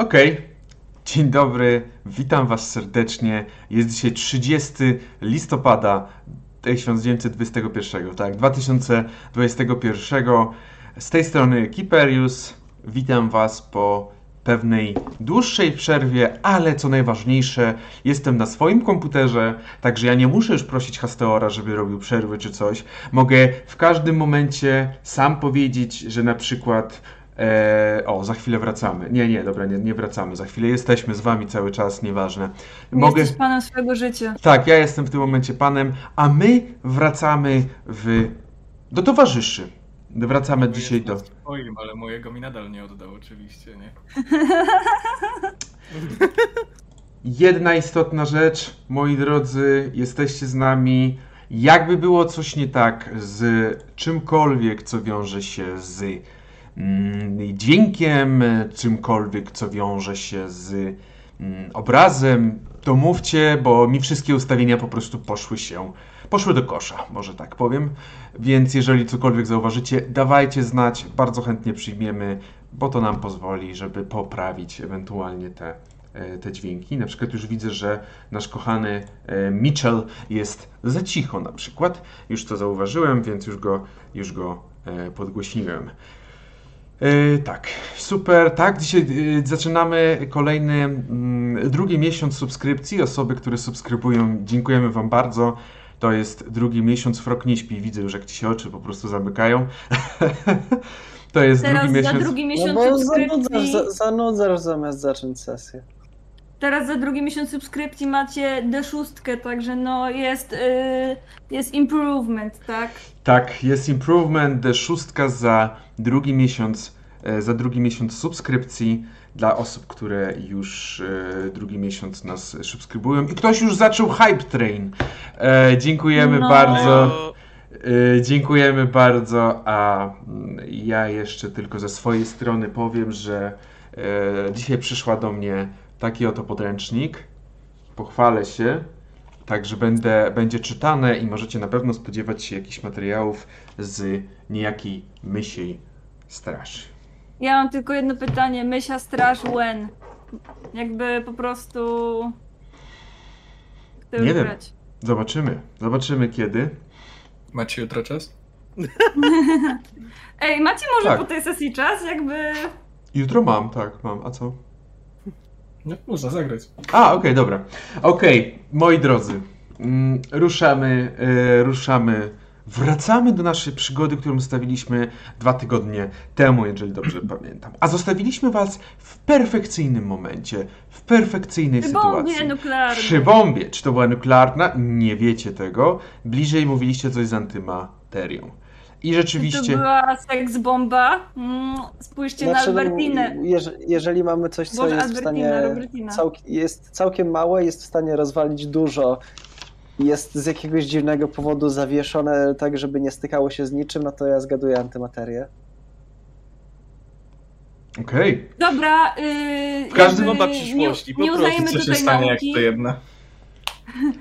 Okej. Dzień dobry, witam Was serdecznie. Jest dzisiaj 30 listopada 1921, tak, 2021. Z tej strony Kiperius. Witam Was po pewnej dłuższej przerwie, ale co najważniejsze, jestem na swoim komputerze, także ja nie muszę już prosić Hasteora, żeby robił przerwy czy coś. Mogę w każdym momencie sam powiedzieć, że na przykład E, o, za chwilę wracamy. Nie, nie, dobra, nie, nie wracamy. Za chwilę jesteśmy z wami cały czas, nieważne. Mogę... Jesteś panem swojego życia. Tak, ja jestem w tym momencie panem, a my wracamy w... do towarzyszy. Wracamy dzisiaj do... Swoim, ale mojego mi nadal nie oddał oczywiście, nie? Jedna istotna rzecz, moi drodzy, jesteście z nami. Jakby było coś nie tak z czymkolwiek, co wiąże się z dźwiękiem, czymkolwiek, co wiąże się z mm, obrazem, to mówcie, bo mi wszystkie ustawienia po prostu poszły się, poszły do kosza, może tak powiem. Więc jeżeli cokolwiek zauważycie, dawajcie znać, bardzo chętnie przyjmiemy, bo to nam pozwoli, żeby poprawić ewentualnie te, e, te dźwięki. Na przykład już widzę, że nasz kochany e, Mitchell jest za cicho na przykład. Już to zauważyłem, więc już go, już go e, podgłośniłem. E, tak, super. Tak, dzisiaj e, zaczynamy kolejny, mm, drugi miesiąc subskrypcji. Osoby, które subskrybują, dziękujemy Wam bardzo. To jest drugi miesiąc, Frog nie śpi. Widzę już, jak Ci się oczy po prostu zamykają. to jest Teraz drugi za miesiąc. drugi No miesiąc bo subskrypcji. zanudzasz, za- zanudzasz zamiast zacząć sesję. Teraz za drugi miesiąc subskrypcji macie D6, także no jest, y, jest improvement, tak? Tak, jest improvement, szóstka za drugi miesiąc, e, za drugi miesiąc subskrypcji dla osób, które już e, drugi miesiąc nas subskrybują. I ktoś już zaczął Hype Train. E, dziękujemy No. bardzo. Dziękujemy bardzo, a mm, ja jeszcze tylko ze swojej strony powiem, że dzisiaj przyszła do mnie taki oto podręcznik. Pochwalę się. Także będę, będzie czytane i możecie na pewno spodziewać się jakichś materiałów z niejakiej mysiej straży. Ja mam tylko jedno pytanie. Mysia straż when? Jakby po prostu... Chcę Nie wiem. Zobaczymy. Zobaczymy kiedy. Macie jutro czas? Ej, macie może Tak. po tej sesji czas? Jakby... Jutro mam, tak, mam. A co? No, można zagrać. A, okej, dobra. Okej, moi drodzy, mm, ruszamy, e, ruszamy, wracamy do naszej przygody, którą zostawiliśmy dwa tygodnie temu, jeżeli dobrze pamiętam. A zostawiliśmy was w perfekcyjnym momencie, w perfekcyjnej Przy sytuacji. bombie nuklearnej. Przy bombie. Czy to była nuklearna? Nie wiecie tego. Bliżej mówiliście coś z antymaterią. I Czy rzeczywiście... to była seks bomba? Mm, spójrzcie na Znaczy, no, Albertinę. jeż- jeżeli mamy coś, co Boże, jest w stanie. Robertina. Cał, jest całkiem małe, jest w stanie rozwalić dużo. Jest z jakiegoś dziwnego powodu zawieszone tak, żeby nie stykało się z niczym, no to ja zgaduję antymaterię. Okej. Dobra, yy, W każdym jakby Bomba przyszłości, nie, nie po prostu uznajemy co się stanie, jak nauki. to jedna.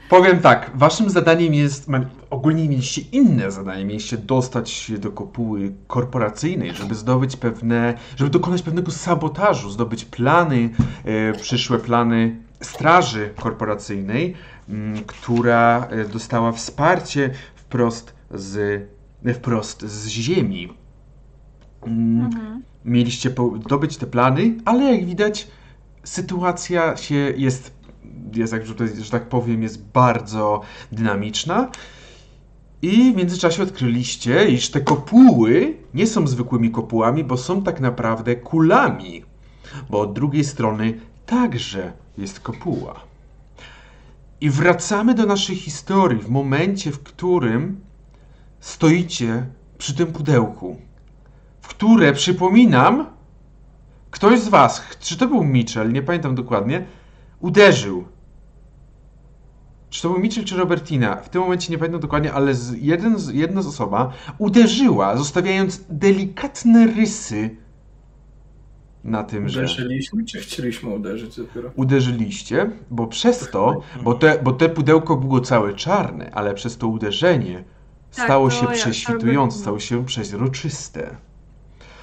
Powiem tak, waszym zadaniem jest, ogólnie mieliście inne zadanie, mieliście dostać się do kopuły korporacyjnej, żeby zdobyć pewne, żeby dokonać pewnego sabotażu, zdobyć plany, e, przyszłe plany straży korporacyjnej, m, która e, dostała wsparcie wprost z, e, wprost z ziemi. Mm, Mhm. mieliście dobyć te plany, ale jak widać, sytuacja się jest, jest jak, że tak powiem, jest bardzo dynamiczna. I w międzyczasie odkryliście, iż te kopuły nie są zwykłymi kopułami, bo są tak naprawdę kulami. Bo od drugiej strony także jest kopuła. I wracamy do naszej historii w momencie, w którym stoicie przy tym pudełku w które, przypominam, ktoś z was, czy to był Mitchell, nie pamiętam dokładnie, uderzył. Czy to był Mitchell czy Robertina? W tym momencie nie pamiętam dokładnie, ale z, jeden z, jedna z osoba uderzyła, zostawiając delikatne rysy na tym, że Uderzyliśmy, czy chcieliśmy uderzyć dopiero? uderzyliście, bo przez to, bo te, bo te pudełko było całe czarne, ale przez to uderzenie Tak, stało to się ja- prześwitujące, stało się przeźroczyste.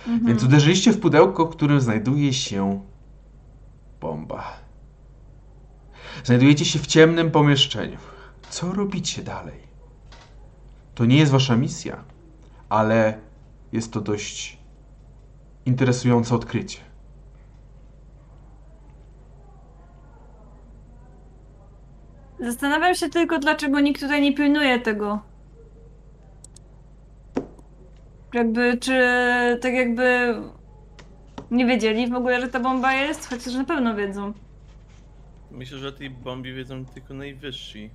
Mhm. Więc uderzyliście w pudełko, w którym znajduje się bomba. Znajdujecie się w ciemnym pomieszczeniu. Co robicie dalej? To nie jest wasza misja, ale jest to dość interesujące odkrycie. Zastanawiam się tylko, dlaczego nikt tutaj nie pilnuje tego. Jakby, czy tak jakby nie wiedzieli w ogóle, że ta bomba jest? Chociaż na pewno wiedzą. Myślę, że o tej bombie wiedzą tylko najwyżsi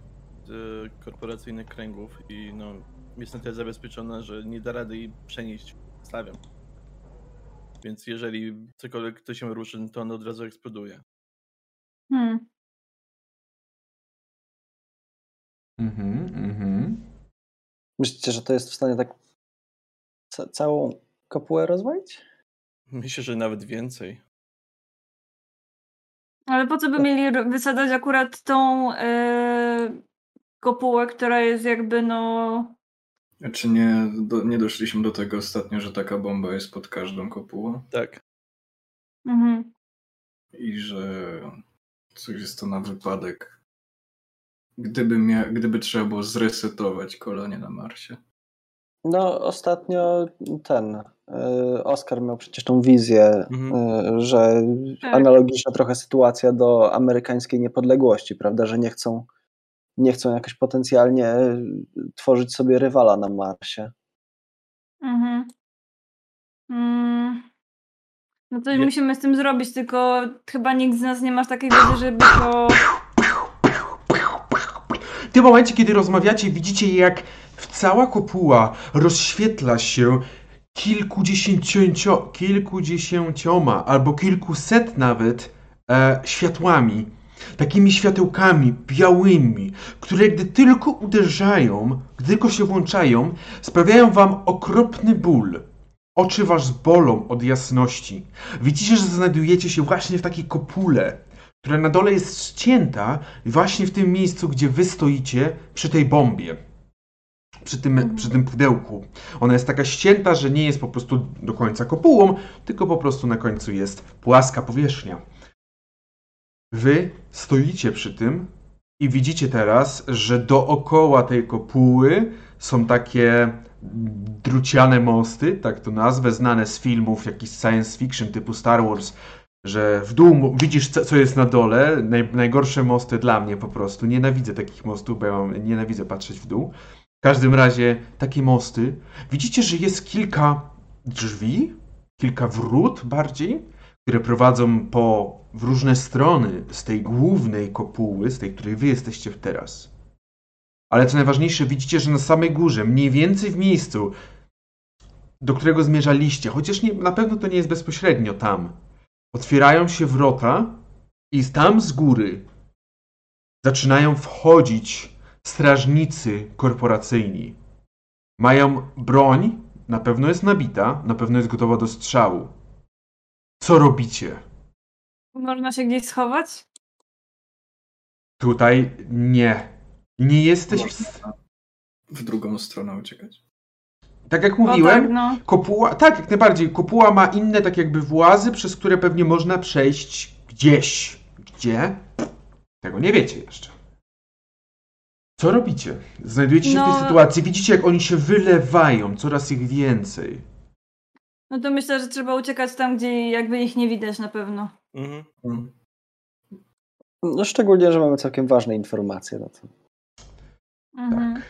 z korporacyjnych kręgów i no jest na tyle zabezpieczona, że nie da rady jej przenieść. Stawiam. Więc jeżeli cokolwiek ktoś się ruszy, no to on od razu eksploduje. Hmm. Mhm, mhm. Myślicie, że to jest w stanie tak ca- całą kopułę rozwalić? Myślę, że nawet więcej. Ale po co by mieli wysadzać akurat tą e, kopułę, która jest jakby no... Czy nie, do, nie doszliśmy do tego ostatnio, że taka bomba jest pod każdą kopułą Tak. Mhm. i że coś jest to na wypadek, gdyby, mia- gdyby trzeba było zresetować kolonię na Marsie. No, ostatnio ten y, Oscar miał przecież tą wizję, Mhm. y, że Tak. analogiczna trochę sytuacja do amerykańskiej niepodległości, prawda, że nie chcą, nie chcą jakoś potencjalnie y, tworzyć sobie rywala na Marsie. Mhm. Mm. No coś Je- musimy z tym zrobić, tylko chyba nikt z nas nie ma takiej wiedzy, żeby to... W tym momencie, kiedy rozmawiacie, widzicie jak w cała kopuła rozświetla się kilkudziesięcio, kilkudziesięcioma albo kilkuset nawet e, światłami. Takimi światełkami białymi, które gdy tylko uderzają, gdy tylko się włączają, sprawiają wam okropny ból. Oczy was bolą od jasności. Widzicie, że znajdujecie się właśnie w takiej kopule, która na dole jest ścięta właśnie w tym miejscu, gdzie wy stoicie przy tej bombie. Przy tym, Mhm. przy tym pudełku. Ona jest taka ścięta, że nie jest po prostu do końca kopułą, tylko po prostu na końcu jest płaska powierzchnia. Wy stoicie przy tym i widzicie teraz, że dookoła tej kopuły są takie druciane mosty, tak to nazwę, znane z filmów jakichś science fiction typu Star Wars, że w dół widzisz, co, co jest na dole. Naj, najgorsze mosty dla mnie po prostu. Nienawidzę takich mostów, bo ja mam, nienawidzę patrzeć w dół. W każdym razie takie mosty. Widzicie, że jest kilka drzwi, kilka wrót bardziej, które prowadzą po, w różne strony z tej głównej kopuły, z tej, której wy jesteście teraz. Ale co najważniejsze, widzicie, że na samej górze, mniej więcej w miejscu, do którego zmierzaliście, chociaż nie, na pewno to nie jest bezpośrednio tam, otwierają się wrota i tam z góry zaczynają wchodzić strażnicy korporacyjni. Mają broń, na pewno jest nabita, na pewno jest gotowa do strzału. Co robicie? Można się gdzieś schować? Tutaj nie. Nie jesteś w... Można w drugą stronę uciekać. Tak jak mówiłem, tak, no. Kopuła, tak, jak najbardziej. Kopuła ma inne tak jakby włazy, przez które pewnie można przejść gdzieś. Gdzie? Tego nie wiecie jeszcze. Co robicie? Znajdujecie się w No- tej sytuacji, widzicie jak oni się wylewają, coraz ich więcej. No to myślę, że trzeba uciekać tam, gdzie jakby ich nie widać na pewno. Mhm. No, szczególnie, że mamy całkiem ważne informacje. No to... Mhm.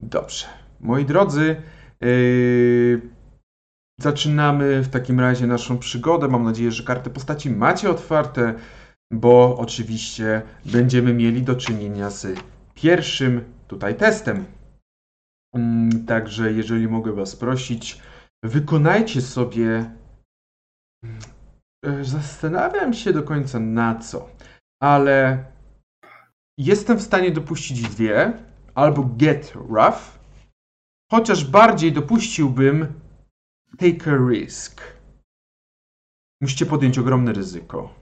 Dobrze. Moi drodzy, yy, zaczynamy w takim razie naszą przygodę. Mam nadzieję, że karty postaci macie otwarte, bo oczywiście będziemy mieli do czynienia z pierwszym tutaj testem. Mm, Także jeżeli mogę Was prosić, wykonajcie sobie. Mm, Zastanawiam się do końca na co, ale jestem w stanie dopuścić dwie, albo get rough, chociaż bardziej dopuściłbym take a risk. Musicie podjąć ogromne ryzyko.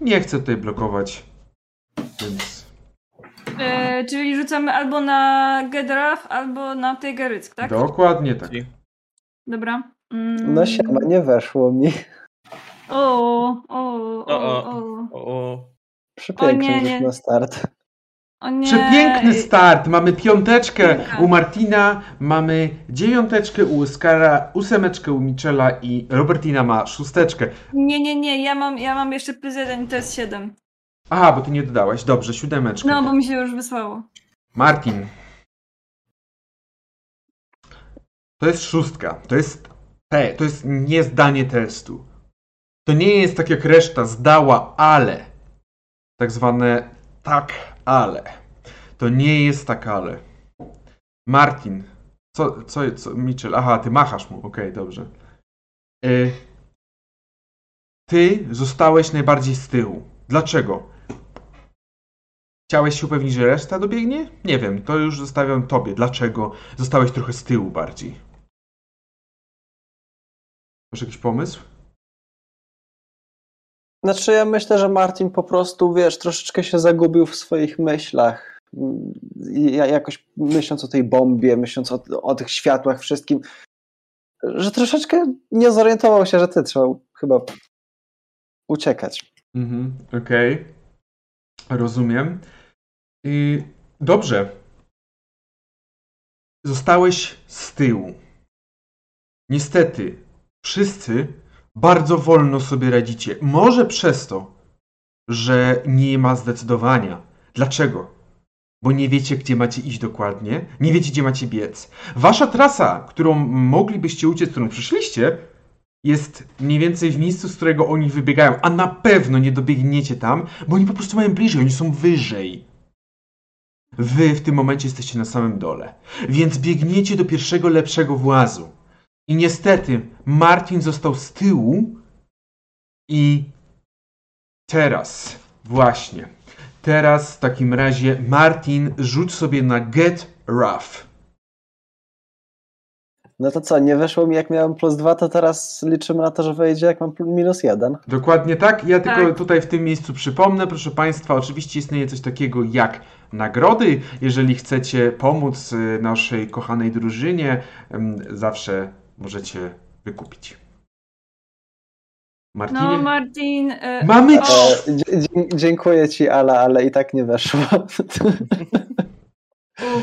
Nie chcę tutaj blokować, więc E, czyli rzucamy albo na Rough, albo na Risk, tak? dokładnie tak. Dobra. Mm. No siema, nie weszło mi. O, o, o, O, o. O, o. Przepiękny O nie, nie. na start. O nie. Przepiękny start. Mamy piąteczkę Piękna. u Martina, mamy dziewiąteczkę u Oskara, ósemeczkę u Michela i Robertina ma szósteczkę. Nie, nie, nie, ja mam, ja mam jeszcze plus jeden i to jest siedem. Aha, bo ty nie dodałaś. Dobrze, siódemeczkę. No, bo mi się już wysłało. Martin. To jest szóstka. To jest te, to jest nie zdanie testu. To nie jest tak jak reszta zdała, ale. Tak zwane tak, ale. To nie jest tak, ale. Martin. Co, co, co, Mitchell? Aha, ty machasz mu. Okej, dobrze. Y, ty zostałeś najbardziej z tyłu. Dlaczego? Chciałeś się upewnić, że reszta dobiegnie? Nie wiem, to już zostawiam tobie. Dlaczego zostałeś trochę z tyłu bardziej? Masz jakiś pomysł? Znaczy ja myślę, że Martin po prostu, wiesz, troszeczkę się zagubił w swoich myślach. Ja jakoś myśląc o tej bombie, myśląc o, o tych światłach, wszystkim, że troszeczkę nie zorientował się, że ty trzeba chyba uciekać. Mhm, okej. Rozumiem. Dobrze. Zostałeś z tyłu. Niestety, wszyscy bardzo wolno sobie radzicie. Może przez to, że nie ma zdecydowania. Dlaczego? Bo nie wiecie, gdzie macie iść dokładnie, nie wiecie, gdzie macie biec. Wasza trasa, którą moglibyście uciec, którą przyszliście, jest mniej więcej w miejscu, z którego oni wybiegają, a na pewno nie dobiegniecie tam, bo oni po prostu mają bliżej, oni są wyżej. Wy w tym momencie jesteście na samym dole, więc biegniecie do pierwszego lepszego włazu. I niestety Martin został z tyłu i teraz, właśnie, teraz w takim razie Martin rzuć sobie na Get Rough. No to co, nie weszło mi jak miałem plus dwa, to teraz liczymy na to, że wejdzie jak mam minus jeden. Dokładnie tak. Ja tylko Tak. tutaj w tym miejscu przypomnę, proszę Państwa, oczywiście istnieje coś takiego jak nagrody. Jeżeli chcecie pomóc y, naszej kochanej drużynie, zawsze możecie wykupić. Martinie? No, Martin. E, Mamy o, E, dziękuję ci, ale, ale i tak nie weszło.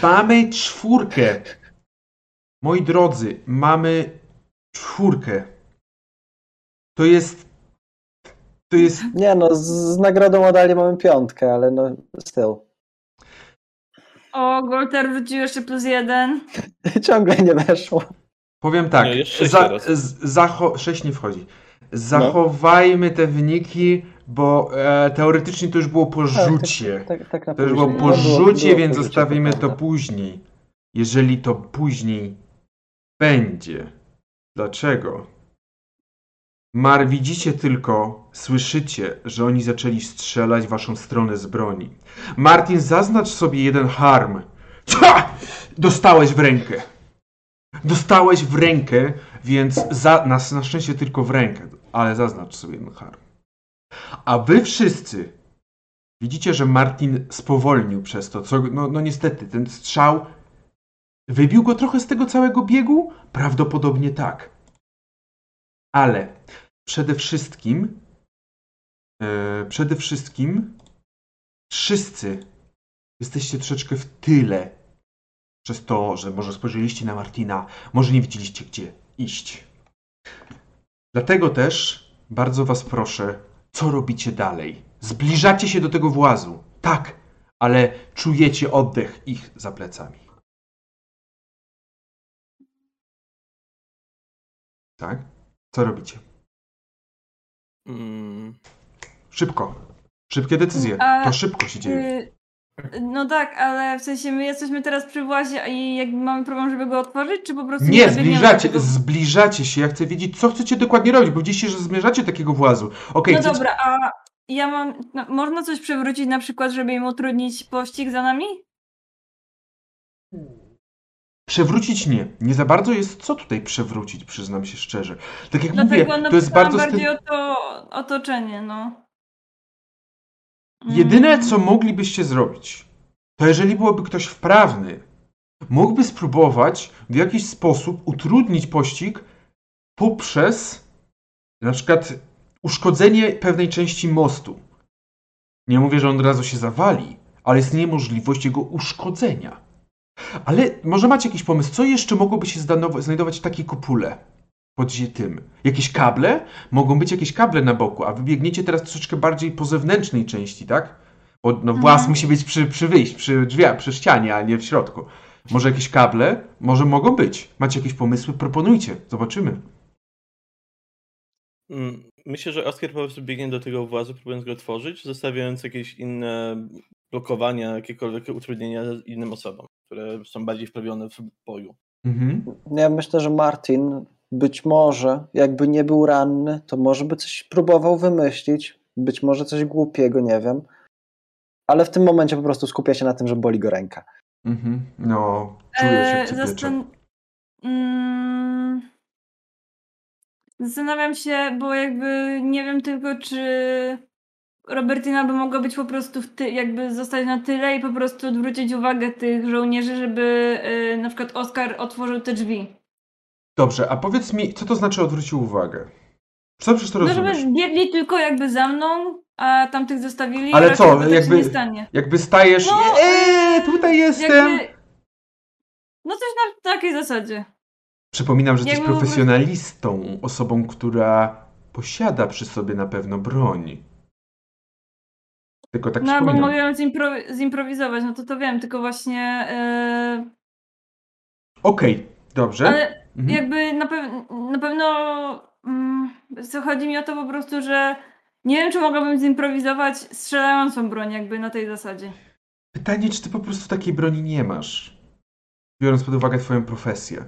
mamy czwórkę. Moi drodzy, mamy czwórkę. To jest. To jest. nie no, z, z nagrodą odali mamy piątkę, ale no styl. O, Golter wrzucił jeszcze plus jeden. Ciągle nie weszło. Powiem tak. Nie, za, zacho- sześć nie wchodzi. Zachowajmy te wyniki, bo e, teoretycznie to już było po rzucie. Tak, tak na To już było po No, było- rzucie, było więc zostawimy to później. Jeżeli to później będzie. Dlaczego? Mar, widzicie tylko, słyszycie, że oni zaczęli strzelać w waszą stronę z broni. Martin, zaznacz sobie jeden harm. Cia! Dostałeś w rękę. Dostałeś w rękę, więc za, na, na szczęście tylko w rękę, ale zaznacz sobie jeden harm. A wy wszyscy widzicie, że Martin spowolnił przez to, co, no, no niestety, ten strzał wybił go trochę z tego całego biegu? Prawdopodobnie tak. Ale przede wszystkim, e, przede wszystkim wszyscy jesteście troszeczkę w tyle przez to, że może spojrzeliście na Martina, może nie widzieliście gdzie iść. Dlatego też bardzo was proszę, co robicie dalej? Zbliżacie się do tego włazu. Tak, ale czujecie oddech ich za plecami. Tak? Co robicie? Mm, Szybko. Szybkie decyzje. A, To szybko się dzieje. Y, no tak, ale w sensie my jesteśmy teraz przy włazie i jakby mamy problem, żeby go otworzyć, czy po prostu Nie, zbliżacie, tego- zbliżacie się. Ja chcę wiedzieć, co chcecie dokładnie robić, bo widzicie, że zmierzacie takiego włazu. Okej, No chcecie- dobra, a ja mam. No, można coś przewrócić na przykład, żeby im utrudnić pościg za nami? Przewrócić nie. Nie za bardzo jest co tutaj przewrócić, przyznam się szczerze. Tak jak Dlatego mówię, to jest bardzo... bardziej o to otoczenie, no. Jedyne, Mm. co moglibyście zrobić, to jeżeli byłoby ktoś wprawny, mógłby spróbować w jakiś sposób utrudnić pościg poprzez na przykład uszkodzenie pewnej części mostu. Nie mówię, że on od razu się zawali, ale istnieje możliwość jego uszkodzenia. Ale może macie jakiś pomysł, co jeszcze mogłoby się znajdować w takiej kopule? Pod tym. Jakieś kable? Mogą być jakieś kable na boku, a wy biegniecie teraz troszeczkę bardziej po zewnętrznej części, tak? Bo no, włas Mhm. musi być przy, przy wyjść, przy drzwiach, przy ścianie, a nie w środku. Może jakieś kable? Może mogą być. Macie jakieś pomysły? Proponujcie. Zobaczymy. Myślę, że Oskar po prostu biegnie do tego włazu, próbując go otworzyć, zostawiając jakieś inne blokowania, jakiekolwiek utrudnienia innym osobom, które są bardziej wprawione w boju. Mhm. Ja myślę, że Martin być może, jakby nie był ranny, to może by coś próbował wymyślić, być może coś głupiego, nie wiem. Ale w tym momencie po prostu skupia się na tym, że boli go ręka. Mhm. No, czuję się E, cię zastan- Mm, Zastanawiam się, bo jakby nie wiem tylko, czy Robertina by mogła być po prostu w ty- jakby zostać na tyle i po prostu odwrócić uwagę tych żołnierzy, żeby e, na przykład Oskar otworzył te drzwi. Dobrze, a powiedz mi, co to znaczy odwrócił uwagę? Co przecież to No rozumiesz? żeby biegli tylko jakby za mną, a tamtych zostawili. Ale co, tak jakby- się nie stanie. Jakby stajesz No, i eee, tutaj jestem. Jakby... No coś na takiej zasadzie. Przypominam, że jesteś jakby profesjonalistą, osobą, która posiada przy sobie na pewno broń. Tylko tak no albo przypominam. mogę zimpro- zimprowizować, no to to wiem, tylko właśnie... e, Okej, dobrze. Ale Mhm. jakby na, pew- na pewno mm, co chodzi mi o to po prostu, że nie wiem, czy mogłabym zimprowizować strzelającą broń jakby na tej zasadzie. Pytanie, czy ty po prostu takiej broni nie masz? Biorąc pod uwagę twoją profesję.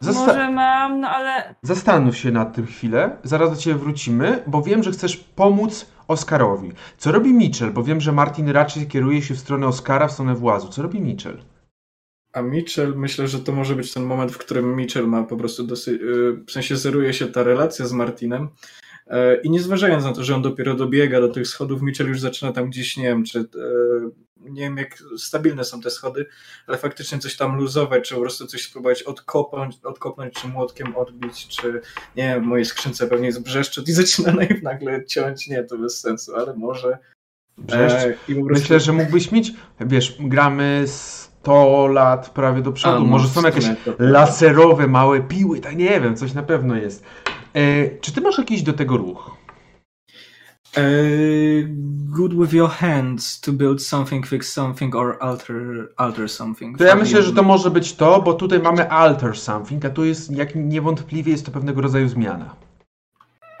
Zasta- może mam, no ale Zastanów się nad tym chwilę, zaraz do ciebie wrócimy, bo wiem, że chcesz pomóc Oskarowi. Co robi Mitchell? Bo wiem, że Martin raczej kieruje się w stronę Oskara, w stronę włazu. Co robi Mitchell? A Mitchell, myślę, że to może być ten moment, w którym Mitchell ma po prostu dosyć, y, w sensie zeruje się ta relacja z Martinem e, i nie zważając na to, że on dopiero dobiega do tych schodów, Mitchell już zaczyna tam gdzieś, nie wiem, czy e, nie wiem jak stabilne są te schody, ale faktycznie coś tam luzować, czy po prostu coś spróbować odkopnąć, odkopnąć czy młotkiem odbić, czy nie wiem, w mojej skrzynce pewnie jest brzeszczot i zaczyna nagle ciąć, nie, to bez sensu, ale może. E, i po prostu... Myślę, że mógłbyś mieć, wiesz, gramy 100 lat prawie do przodu. A, no, Może są jakieś laserowe, małe piły, tak nie wiem, coś na pewno jest. E, czy ty masz jakiś do tego ruch? Uh, good with your hands to build something, fix something or alter alter something. To ja myślę, że to może być to, bo tutaj mamy alter something, a tu jest, jak niewątpliwie jest to pewnego rodzaju zmiana.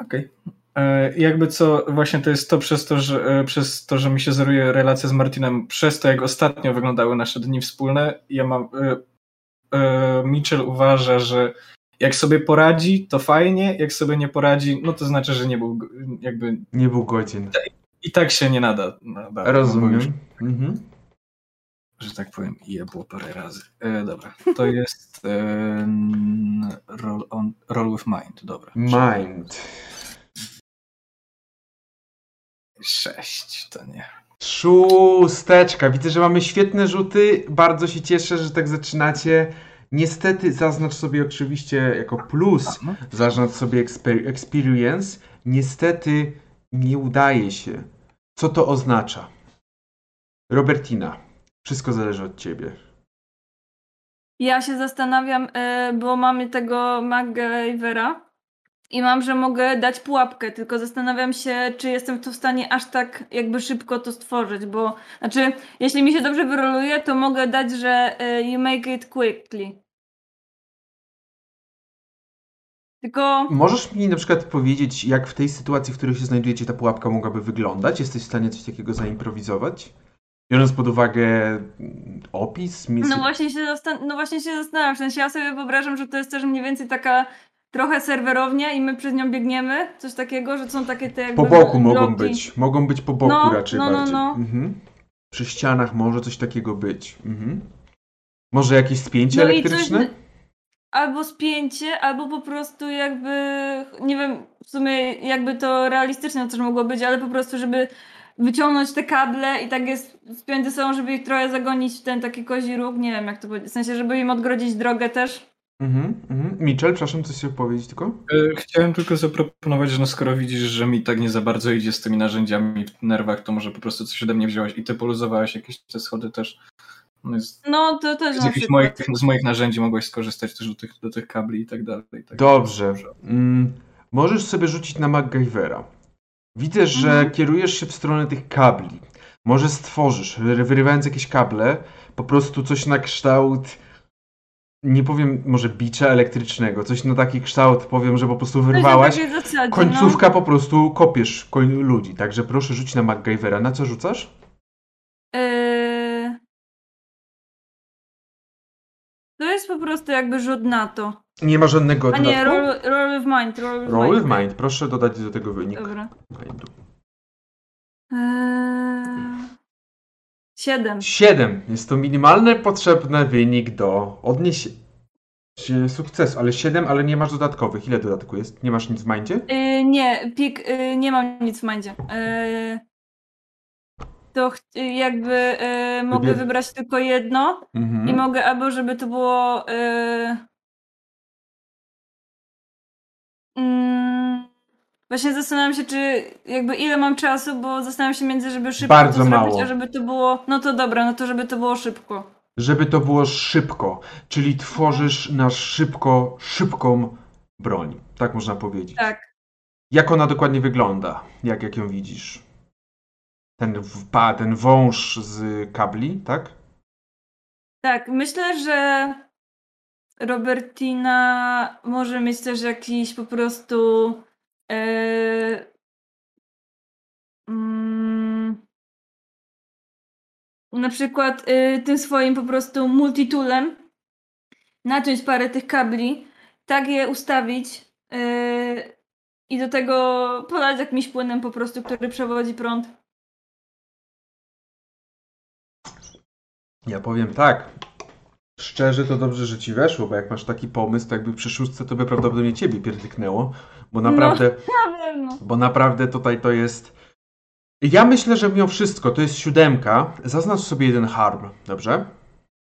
Okej. E, Jakby co, właśnie to jest to przez to, że e, przez to, że mi się zeruje relacja z Martinem, przez to jak ostatnio wyglądały nasze dni wspólne, ja mam e, Mitchell uważa, że jak sobie poradzi, to fajnie, jak sobie nie poradzi, no to znaczy, że nie był jakby Nie był godzin. i tak się nie nada. nada bo już, Rozumiem. Mhm. że tak powiem, jebło parę razy. E, dobra, to jest e, roll, on, roll with mind, dobra. Mind. Sześć, to nie. Szósteczka. Widzę, że mamy świetne rzuty. Bardzo się cieszę, że tak zaczynacie. Niestety zaznacz sobie oczywiście jako plus, zaznacz sobie exper- experience. Niestety nie udaje się. Co to oznacza? Robertina, wszystko zależy od ciebie. ja się zastanawiam, e, bo mamy tego MacGyvera i mam, że mogę dać pułapkę, tylko zastanawiam się, czy jestem to w stanie aż tak jakby szybko to stworzyć, bo znaczy, jeśli mi się dobrze wyroluje, to mogę dać, że e, you make it quickly. Tylko Możesz mi na przykład powiedzieć, jak w tej sytuacji, w której się znajdujecie, ta pułapka mogłaby wyglądać? Jesteś w stanie coś takiego zaimprowizować? Biorąc pod uwagę mm, opis, misję. No właśnie się, zastan- no właśnie się zastanawiam, w sensie ja sobie wyobrażam, że to jest też mniej więcej taka trochę serwerownia i my przez nią biegniemy, coś takiego, że są takie te jakby Po boku mogą bloki. być. Mogą być po boku No, raczej no, no, bardziej. no. Mhm. Przy ścianach może coś takiego być. Mhm. Może jakieś spięcie No coś elektryczne? by- Albo spięcie, albo po prostu jakby, nie wiem w sumie jakby to realistycznie też mogło być, ale po prostu żeby wyciągnąć te kable i tak jest spiąć ze sobą, żeby ich trochę zagonić w ten taki kozi róg, nie wiem jak to powiedzieć, w sensie żeby im odgrodzić drogę też. Mhm, mhm. Mitchell, przepraszam, coś chciał powiedzieć tylko? E, Chciałem tylko zaproponować, że no skoro widzisz, że mi tak nie za bardzo idzie z tymi narzędziami w nerwach, to może po prostu coś ode mnie wziąłeś i ty poluzowałeś jakieś te schody też. No z, No to też z jakichś moich, z moich narzędzi mogłeś skorzystać też do tych, do tych kabli i tak dalej. i Tak Dobrze. Mm, możesz sobie rzucić na MacGyvera. Widzę, że Mhm. kierujesz się w stronę tych kabli. Może stworzysz, wy- wyrywając jakieś kable, po prostu coś na kształt, nie powiem może bicza elektrycznego, coś na taki kształt, powiem, że po prostu wyrwałaś. takiej zasadzie, Końcówka po prostu kopiesz koń ludzi, także proszę rzuć na MacGyvera. Na co rzucasz? No. Yy... To jest po prostu jakby rzut na to. Nie ma żadnego A nie, roll, roll with mind. Roll with Roll mind. with mind. Proszę dodać do tego wynik. Dobra. Mindu. Eee... Siedem. 7. Jest to minimalny potrzebny wynik do odniesienia sukcesu, ale 7, ale nie masz dodatkowych. Ile dodatku jest? Nie masz nic w mindzie? Yy, nie, pik, yy, nie mam nic w mindzie. Yy, to yy, jakby yy, mogę wybrać tylko jedno Mhm. i mogę albo, żeby to było yy, mm, Właśnie zastanawiam się, czy jakby ile mam czasu, bo zastanawiam się między, żeby szybko Bardzo to zrobić, mało. a żeby to było. No to dobra, no to żeby to było szybko. Żeby to było szybko, czyli tworzysz na szybko, szybką broń. Tak można powiedzieć. Tak. Jak ona dokładnie wygląda? Jak, jak ją widzisz? Ten, pa, ten wąż z kabli, tak? Tak, myślę, że Robertina może mieć też jakiś po prostu. E, mm, na przykład e, tym swoim po prostu multitoolem naciąć parę tych kabli, tak je ustawić e, i do tego polać jakimś płynem po prostu, który przewodzi prąd. Ja powiem tak. Szczerze to dobrze, że ci weszło, bo jak masz taki pomysł, to jakby przy szóstce to by prawdopodobnie ciebie pierdyknęło, bo naprawdę, Na pewno. bo naprawdę tutaj to jest... Ja myślę, że mimo wszystko to jest siódemka. Zaznacz sobie jeden harm, dobrze?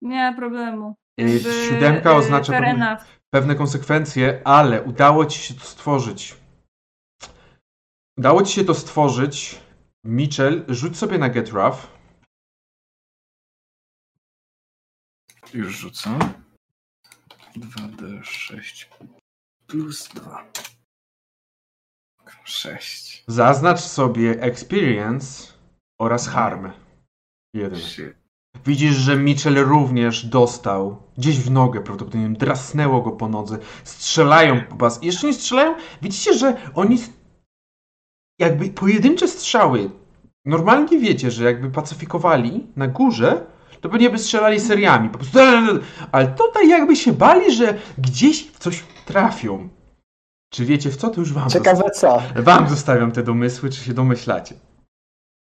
Nie ma problemu. Jakby, siódemka e, oznacza pewne- pewne konsekwencje, ale udało ci się to stworzyć. Udało ci się to stworzyć. Mitchell, rzuć sobie na Get Rough. Już rzucę. 2D6 plus 2. 6. Zaznacz sobie Experience oraz Harm. Jeden. Widzisz, że Mitchell również dostał gdzieś w nogę, prawdopodobnie drasnęło go po nodze. Strzelają po was. Jeszcze nie strzelają. Widzicie, że oni jakby pojedyncze strzały. Normalnie wiecie, że jakby pacyfikowali na górze, to pewnie by strzelali seriami. Po prostu, ale tutaj jakby się bali, że gdzieś w coś trafią. Czy wiecie w co? To już wam Ciekawe co. Wam zostawiam te domysły, czy się domyślacie.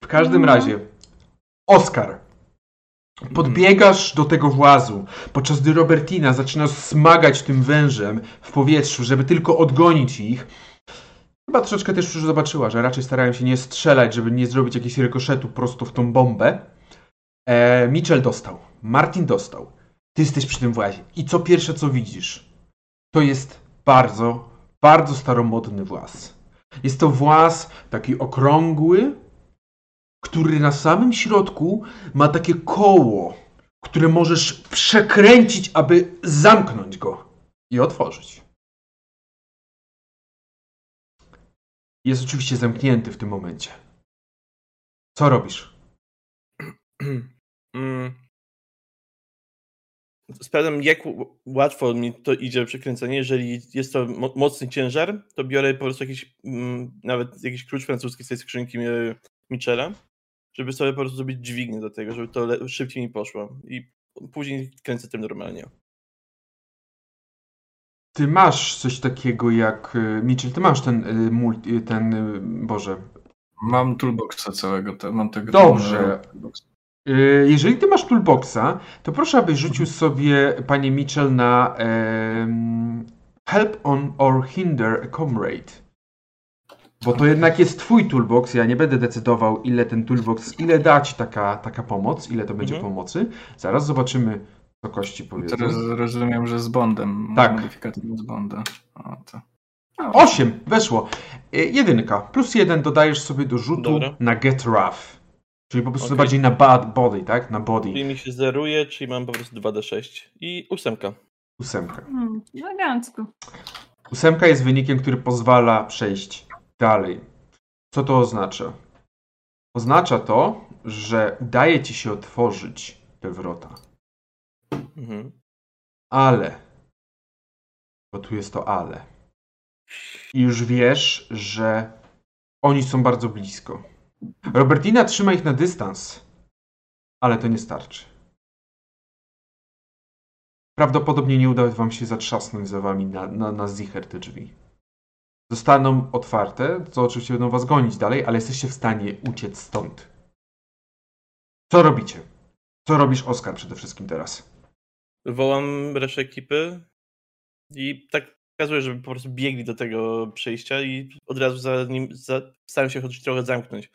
W każdym No. razie, Oskar, podbiegasz do tego włazu, podczas gdy Robertina zaczyna smagać tym wężem w powietrzu, żeby tylko odgonić ich. Chyba troszeczkę też już zobaczyła, że raczej starają się nie strzelać, żeby nie zrobić jakiegoś rykoszetu prosto w tą bombę. E, Mitchell dostał, Martin dostał. Ty jesteś przy tym włazie. I co pierwsze, co widzisz, to jest bardzo, bardzo staromodny właz. Jest to właz taki okrągły, który na samym środku ma takie koło, które możesz przekręcić, aby zamknąć go i otworzyć. Jest oczywiście zamknięty w tym momencie. Co robisz? Sprawdzam, jak łatwo mi to idzie przekręcenie. Jeżeli jest to mo- mocny ciężar, to biorę po prostu jakiś, mm, nawet jakiś klucz francuski z tej skrzynki e, Michela, żeby sobie po prostu zrobić dźwignię do tego, żeby to szybciej mi poszło. I później kręcę tym normalnie. Ty masz coś takiego jak. y, Mitchell, ty masz ten y, multi, ten. y, Boże. Mam toolboxa całego, te, mam tego. Dobrze. toolboxa. Y, Jeżeli ty masz toolboxa, to proszę, abyś rzucił sobie, panie Mitchell, na em, help on or hinder a comrade. Bo to jednak jest twój toolbox, ja nie będę decydował, ile ten toolbox, ile da ci taka, taka pomoc, ile to będzie Mhm. pomocy. Zaraz zobaczymy, Co kości powiedzą. Teraz rozumiem, że z Bondem. Tak. Modyfikator z Bonda. O, to. Osiem, weszło. Y, Jedynka. Plus jeden dodajesz sobie do rzutu Dobra. na get rough. Czyli po prostu Okej. bardziej na bad body, tak? Na body. Czyli mi się zeruje, czyli mam po prostu 2d6 i ósemka. Ósemka. Hmm, elegancko. Ósemka jest wynikiem, który pozwala przejść dalej. Co to oznacza? Oznacza to, że udaje ci się otworzyć te wrota. Mhm. Ale. Bo tu jest to ale. I już wiesz, że oni są bardzo blisko. Robertina trzyma ich na dystans, ale to nie starczy. Prawdopodobnie nie uda wam się zatrzasnąć za wami na, na, na zicher te drzwi. Zostaną otwarte, co oczywiście będą was gonić dalej, ale jesteście w stanie uciec stąd. Co robicie? Co robisz, Oskar, przede wszystkim teraz? Wołam resztę ekipy i tak pokazuję, żeby po prostu biegli do tego przejścia i od razu za nim za, staram się chociaż trochę zamknąć.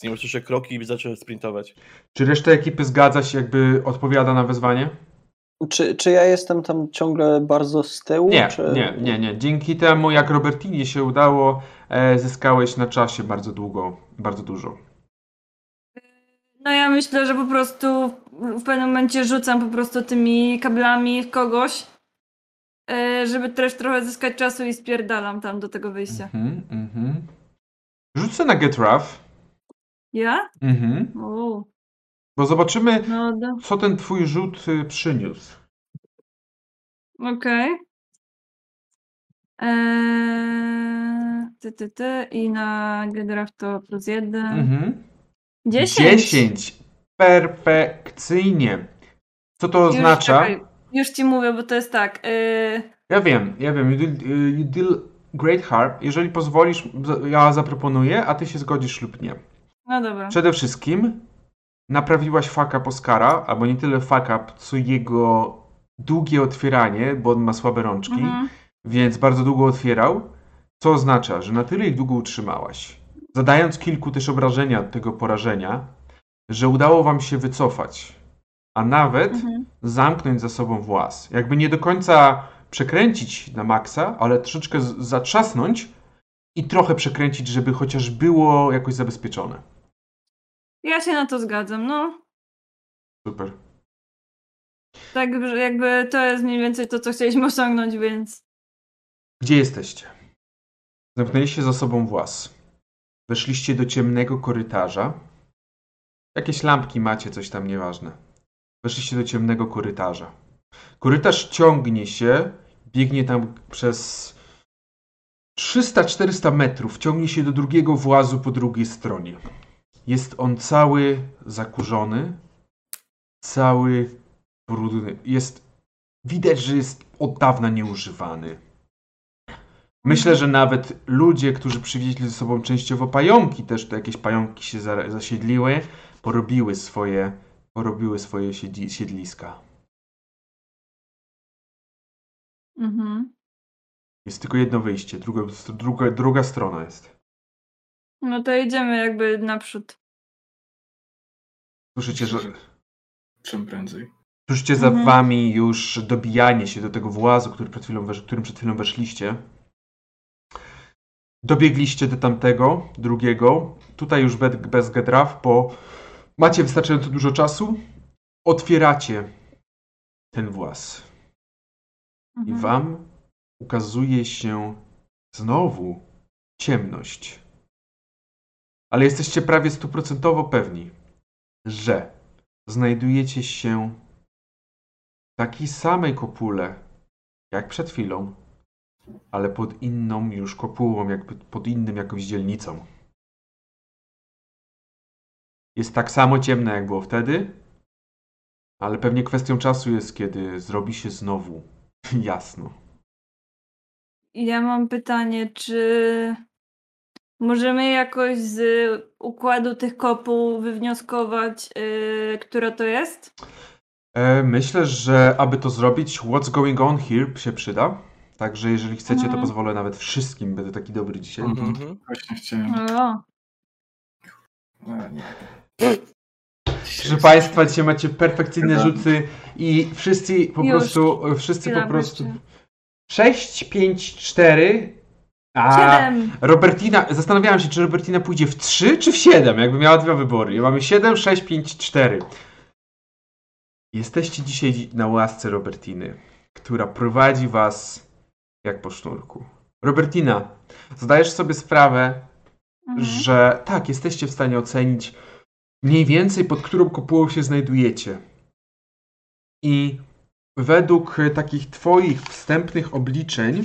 Z nim usłyszę kroki i zacząłem sprintować. Czy reszta ekipy zgadza się, jakby odpowiada na wezwanie? Czy, czy ja jestem tam ciągle bardzo z tyłu? Nie, czy... nie, nie, nie. Dzięki temu, jak Robertinie się udało, e, zyskałeś na czasie bardzo długo, bardzo dużo. No ja myślę, że po prostu w pewnym momencie rzucam po prostu tymi kablami w kogoś, e, żeby też trochę zyskać czasu i spierdalam tam do tego wyjścia. Mhm, mhm. Rzucę na Get Rough. Ja? Mhm. O, Bo zobaczymy, no do... co ten twój rzut y, przyniósł. okej. Eee, ty, ty, ty i na Gedraft to plus jeden. Mhm. Dziesięć. 10. Perfekcyjnie. Co to Już, oznacza? czekaj, już ci mówię, bo to jest tak. Eee, Ja wiem, ja wiem. You deal, y, you deal great harm. Jeżeli pozwolisz, za- ja zaproponuję, a ty się zgodzisz lub nie. No dobra. Przede wszystkim naprawiłaś fuck up Oscara, albo nie tyle fuck up, co jego długie otwieranie, bo on ma słabe rączki, Mhm. więc bardzo długo otwierał, co oznacza, że na tyle ich długo utrzymałaś, zadając kilku też obrażenia od tego porażenia, że udało wam się wycofać, a nawet Mhm. zamknąć za sobą włas. Jakby nie do końca przekręcić na maksa, ale troszeczkę zatrzasnąć i trochę przekręcić, żeby chociaż było jakoś zabezpieczone. Ja się na to zgadzam, no. Super. Tak, jakby to jest mniej więcej to, co chcieliśmy osiągnąć, więc. Gdzie jesteście? Zamknęliście za sobą włas. Weszliście do ciemnego korytarza. Jakieś lampki macie, coś tam nieważne. Weszliście do ciemnego korytarza. Korytarz ciągnie się, biegnie tam przez 300-400 metrów, ciągnie się do drugiego włazu po drugiej stronie. Jest on cały zakurzony, cały brudny. Jest widać, że jest od dawna nieużywany. Myślę, że nawet ludzie, którzy przywieźli ze sobą częściowo pająki, też to jakieś pająki się za- zasiedliły, porobiły swoje, porobiły swoje siedli- siedliska. Mhm. Jest tylko jedno wyjście, druga, druga, druga strona jest. No to idziemy jakby naprzód. Słyszycie, że, Czym prędzej. słyszycie za Mhm. wami już dobijanie się do tego włazu, który przed chwilą wesz, którym przed chwilą weszliście. Dobiegliście do tamtego, drugiego. Tutaj już bez, bez gedraw, bo macie wystarczająco dużo czasu. Otwieracie ten właz. I Mhm. wam ukazuje się znowu ciemność. Ale jesteście prawie stuprocentowo pewni, że znajdujecie się w takiej samej kopule jak przed chwilą, ale pod inną już kopułą, jakby pod innym jakąś dzielnicą. Jest tak samo ciemne jak było wtedy, ale pewnie kwestią czasu jest, kiedy zrobi się znowu jasno. Ja mam pytanie, czy możemy jakoś z układu tych kopuł wywnioskować, yy, która to jest? E, myślę, że aby to zrobić, What's Going On Here się przyda. Także jeżeli chcecie, to Mhm. pozwolę nawet wszystkim. Będę taki dobry dzisiaj. Mhm. Mhm. Właśnie chciałem. O, A, nie. Proszę Państwa, dzisiaj macie perfekcyjne Chyba. rzuty i wszyscy po Już. prostu, wszyscy Chwila, po prostu... wreszcie. 6, 5, 4, a Siedem. Robertina, zastanawiałem się, czy Robertina pójdzie w 3 czy w 7, jakby miała dwa wybory. I mamy 7, 6, 5, 4. Jesteście dzisiaj na łasce Robertiny, która prowadzi was jak po sznurku. Robertina, zdajesz sobie sprawę, Mhm. że tak, jesteście w stanie ocenić mniej więcej pod którą kopułą się znajdujecie. I według takich twoich wstępnych obliczeń,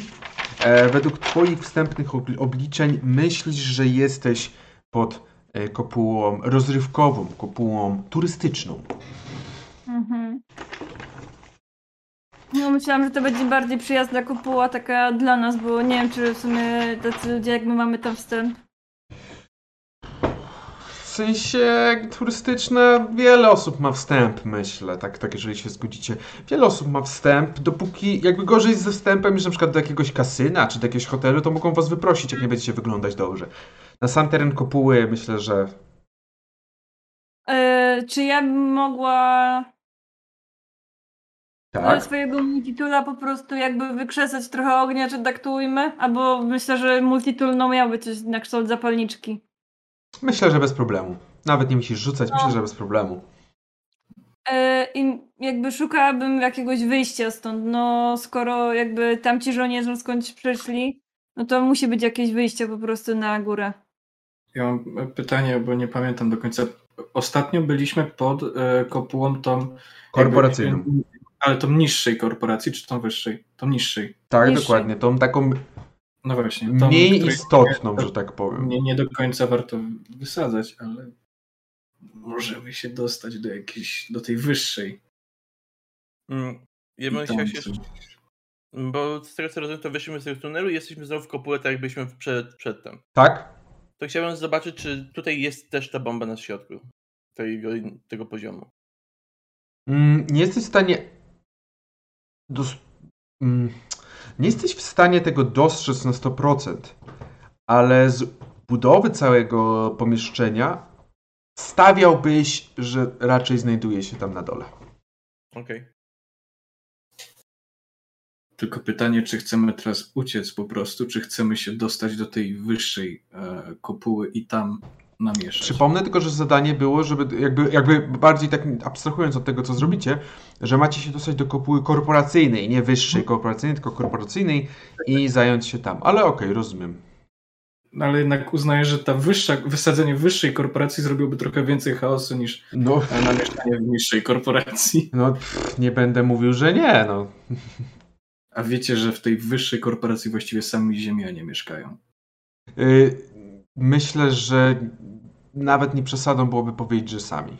według twoich wstępnych obli- obliczeń myślisz, że jesteś pod e, kopułą rozrywkową, kopułą turystyczną. Mhm. No myślałam, że to będzie bardziej przyjazna kopuła taka dla nas, bo nie wiem, czy w sumie tacy ludzie jak my mamy tam wstęp. W sensie turystyczne wiele osób ma wstęp, myślę, tak, tak jeżeli się zgodzicie. Wiele osób ma wstęp, dopóki jakby gorzej jest ze wstępem niż na przykład do jakiegoś kasyna czy do jakiegoś hotelu, to mogą was wyprosić, jak nie będziecie wyglądać dobrze. Na sam teren kopuły myślę, że E, czy ja bym mogła tak. swojego multitula po prostu jakby wykrzesać trochę ognia, czy tak to ujmę? Albo myślę, że multitul no miałby coś na kształt zapalniczki. Myślę, że bez problemu. Nawet nie musisz rzucać, myślę, że bez problemu. E, I jakby szukałabym jakiegoś wyjścia stąd. No, skoro jakby tamci żołnierze skądś przyszli, no to musi być jakieś wyjście po prostu na górę. Ja mam pytanie, bo nie pamiętam do końca. Ostatnio byliśmy pod e, kopułą tą. Korporacyjną. Jakby, ale tą niższej korporacji, czy tą wyższej? Tą niższej. Tak, Niższy. dokładnie. Tą taką No właśnie. Tą, mniej której istotną, że tak powiem. Nie, nie do końca warto wysadzać, ale możemy się dostać do jakiejś, do tej wyższej. Mm, Ja bym chciał się. Bo z tego co rozumiem, to wyszliśmy z tego tunelu i jesteśmy znowu w kopule, tak jak byliśmy przed, przedtem. Tak? To chciałbym zobaczyć, czy tutaj jest też ta bomba na środku tego, tego poziomu. Mm, Nie jesteś w stanie. Dos... mm, Nie jesteś w stanie tego dostrzec na 100%, ale z budowy całego pomieszczenia stawiałbyś, że raczej znajduje się tam na dole. Okej. Tylko pytanie, czy chcemy teraz uciec po prostu, czy chcemy się dostać do tej wyższej e, kopuły i tam namieszać. Przypomnę tylko, że zadanie było, żeby jakby, jakby bardziej tak abstrahując od tego, co zrobicie, że macie się dostać do kopuły korporacyjnej, nie wyższej korporacyjnej, tylko korporacyjnej i zająć się tam. Ale okej, rozumiem. No, ale jednak uznaję, że ta wyższa, wysadzenie wyższej korporacji zrobiłoby trochę więcej chaosu niż No, namieszanie w niższej korporacji. no pff, nie będę mówił, że nie, no. A wiecie, że w tej wyższej korporacji właściwie sami ziemianie mieszkają. Y, Myślę, że nawet nie przesadą byłoby powiedzieć, że sami.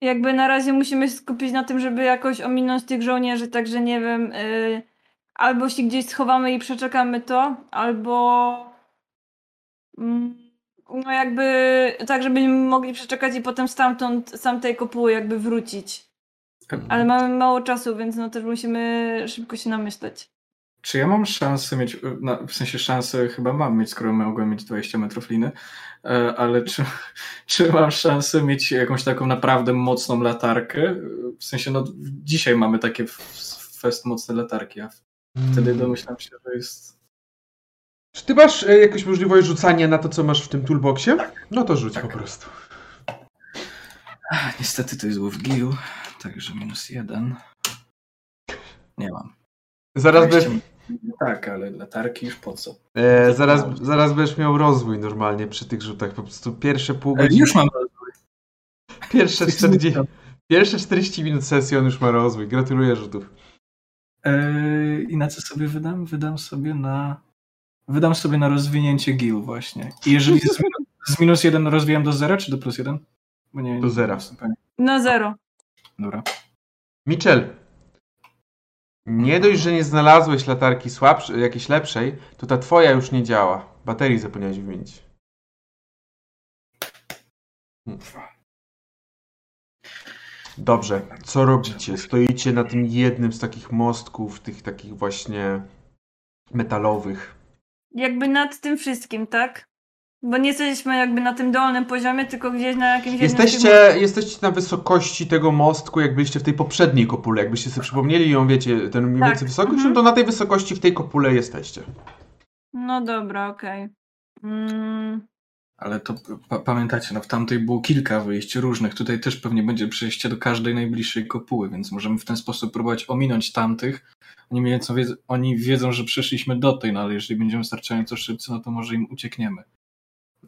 Jakby na razie musimy się skupić na tym, żeby jakoś ominąć tych żołnierzy, także nie wiem, y, albo się gdzieś schowamy i przeczekamy to, albo mm, no jakby tak, żebyśmy mogli przeczekać i potem stamtąd, z tamtej kopuły jakby wrócić. Ale mamy mało czasu, więc no też musimy szybko się namyśleć. Czy ja mam szansę mieć, e, na, w sensie szansę chyba mam mieć, skoro mogłem mieć 20 metrów liny, e, ale czy, czy mam szansę mieć jakąś taką naprawdę mocną latarkę? E, W sensie, no dzisiaj mamy takie fest mocne latarki, a wtedy Mm. domyślam się, że jest... Czy ty masz y, jakąś możliwość rzucania na to, co masz w tym toolboxie? No to rzuć Tak. po prostu. Niestety to jest wolf gill, także minus jeden. Nie mam. Zaraz będziesz, Tak, ale latarki już po co? e, zaraz, zaraz będziesz miał rozwój normalnie przy tych rzutach. Po prostu pierwsze pół E, godziny, Już mam. pierwsze 40, pierwsze 40 minut sesji on już ma rozwój. Gratuluję rzutów. E, I na co sobie wydam? Wydam sobie na. Wydam sobie na rozwinięcie gil właśnie. I jeżeli z, minus, z minus jeden rozwijam do zera, czy do plus jeden? Bo nie, Do nie zera. jestem pewien. Na zero. Dobra. Mitchell, nie dość, że nie znalazłeś latarki słabszej, jakiejś lepszej, to ta twoja już nie działa. Baterii zapomniałeś wymienić. Dobrze, co robicie? Stoicie na tym jednym z takich mostków, tych takich właśnie metalowych. Jakby nad tym wszystkim, tak? Bo nie jesteśmy jakby na tym dolnym poziomie, tylko gdzieś na jakimś Jesteście, jesteście na wysokości tego mostku, jak byliście w tej poprzedniej kopule. Jakbyście sobie przypomnieli ją, wiecie, ten mniej Tak, więcej wysokość, mhm. no to na tej wysokości w tej kopule jesteście. No dobra, okej. Mm, Ale to pa pamiętacie, no w tamtej było kilka wyjść różnych. Tutaj też pewnie będzie przejście do każdej najbliższej kopuły, więc możemy w ten sposób próbować ominąć tamtych. Oni, mniej więcej wiedzą, oni wiedzą, że przeszliśmy do tej, no ale jeżeli będziemy wystarczająco szybcy, no to może im uciekniemy.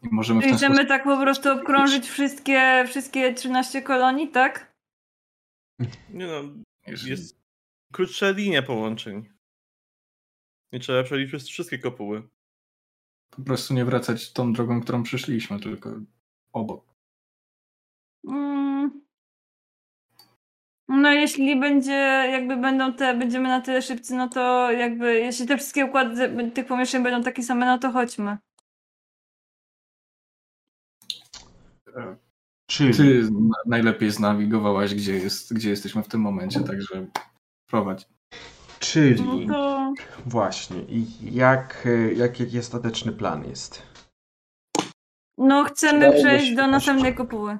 I możemy Czyli sposób... tak po prostu obkrążyć wszystkie, wszystkie 13 kolonii, tak? Nie no, jest krótsza linia połączeń. Nie trzeba przejść przez wszystkie kopuły. Po prostu nie wracać tą drogą, którą przyszliśmy, tylko obok. Mm. No jeśli będzie, jakby będą te, będziemy na tyle szybcy, no to jakby, jeśli te wszystkie układy tych pomieszczeń będą takie same, no to chodźmy. Czyli Ty na- najlepiej znawigowałaś, gdzie, jest, gdzie jesteśmy w tym momencie, także prowadź. Czyli No to właśnie, i jak, jak, jaki ostateczny plan jest? no chcemy przejść do następnej kopuły.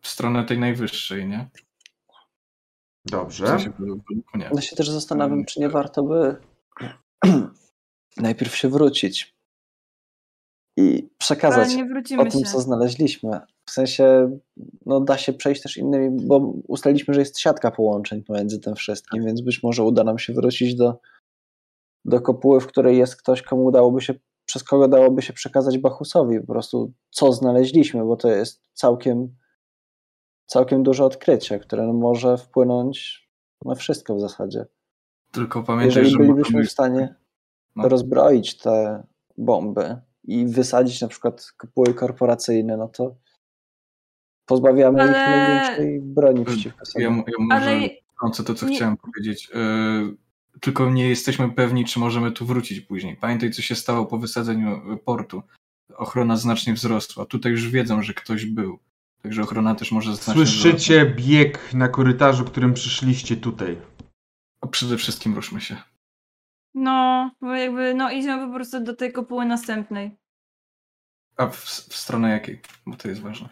W stronę tej najwyższej, nie? W Dobrze. sensie. Ja się też zastanawiam, czy nie warto by najpierw się wrócić i przekazać o tym, się. co znaleźliśmy. W sensie, no da się przejść też innymi, bo ustaliliśmy, że jest siatka połączeń pomiędzy tym wszystkim, więc być może uda nam się wrócić do, do kopuły, w której jest ktoś, komu udałoby się, przez kogo dałoby się przekazać Bachusowi po prostu, co znaleźliśmy, bo to jest całkiem, całkiem duże odkrycie, które może wpłynąć na wszystko w zasadzie. Tylko pamiętaj, Jeżeli że bylibyśmy w stanie No. rozbroić te bomby i wysadzić na przykład kopuły korporacyjne, no to pozbawiamy ich Ale- największej broni przeciwko sobie. Ja, ja może Ale to, co nie- chciałem powiedzieć. Yy, tylko nie jesteśmy pewni, czy możemy tu wrócić później. Pamiętaj, co się stało po wysadzeniu y, portu. Ochrona znacznie wzrosła. Tutaj już wiedzą, że ktoś był. Także ochrona też może znacznie Słyszycie bieg na korytarzu, którym przyszliście tutaj. A przede wszystkim ruszmy się. No, bo jakby, no idziemy po prostu do tej kopuły następnej. A w, w stronę jakiej? Bo to jest ważne.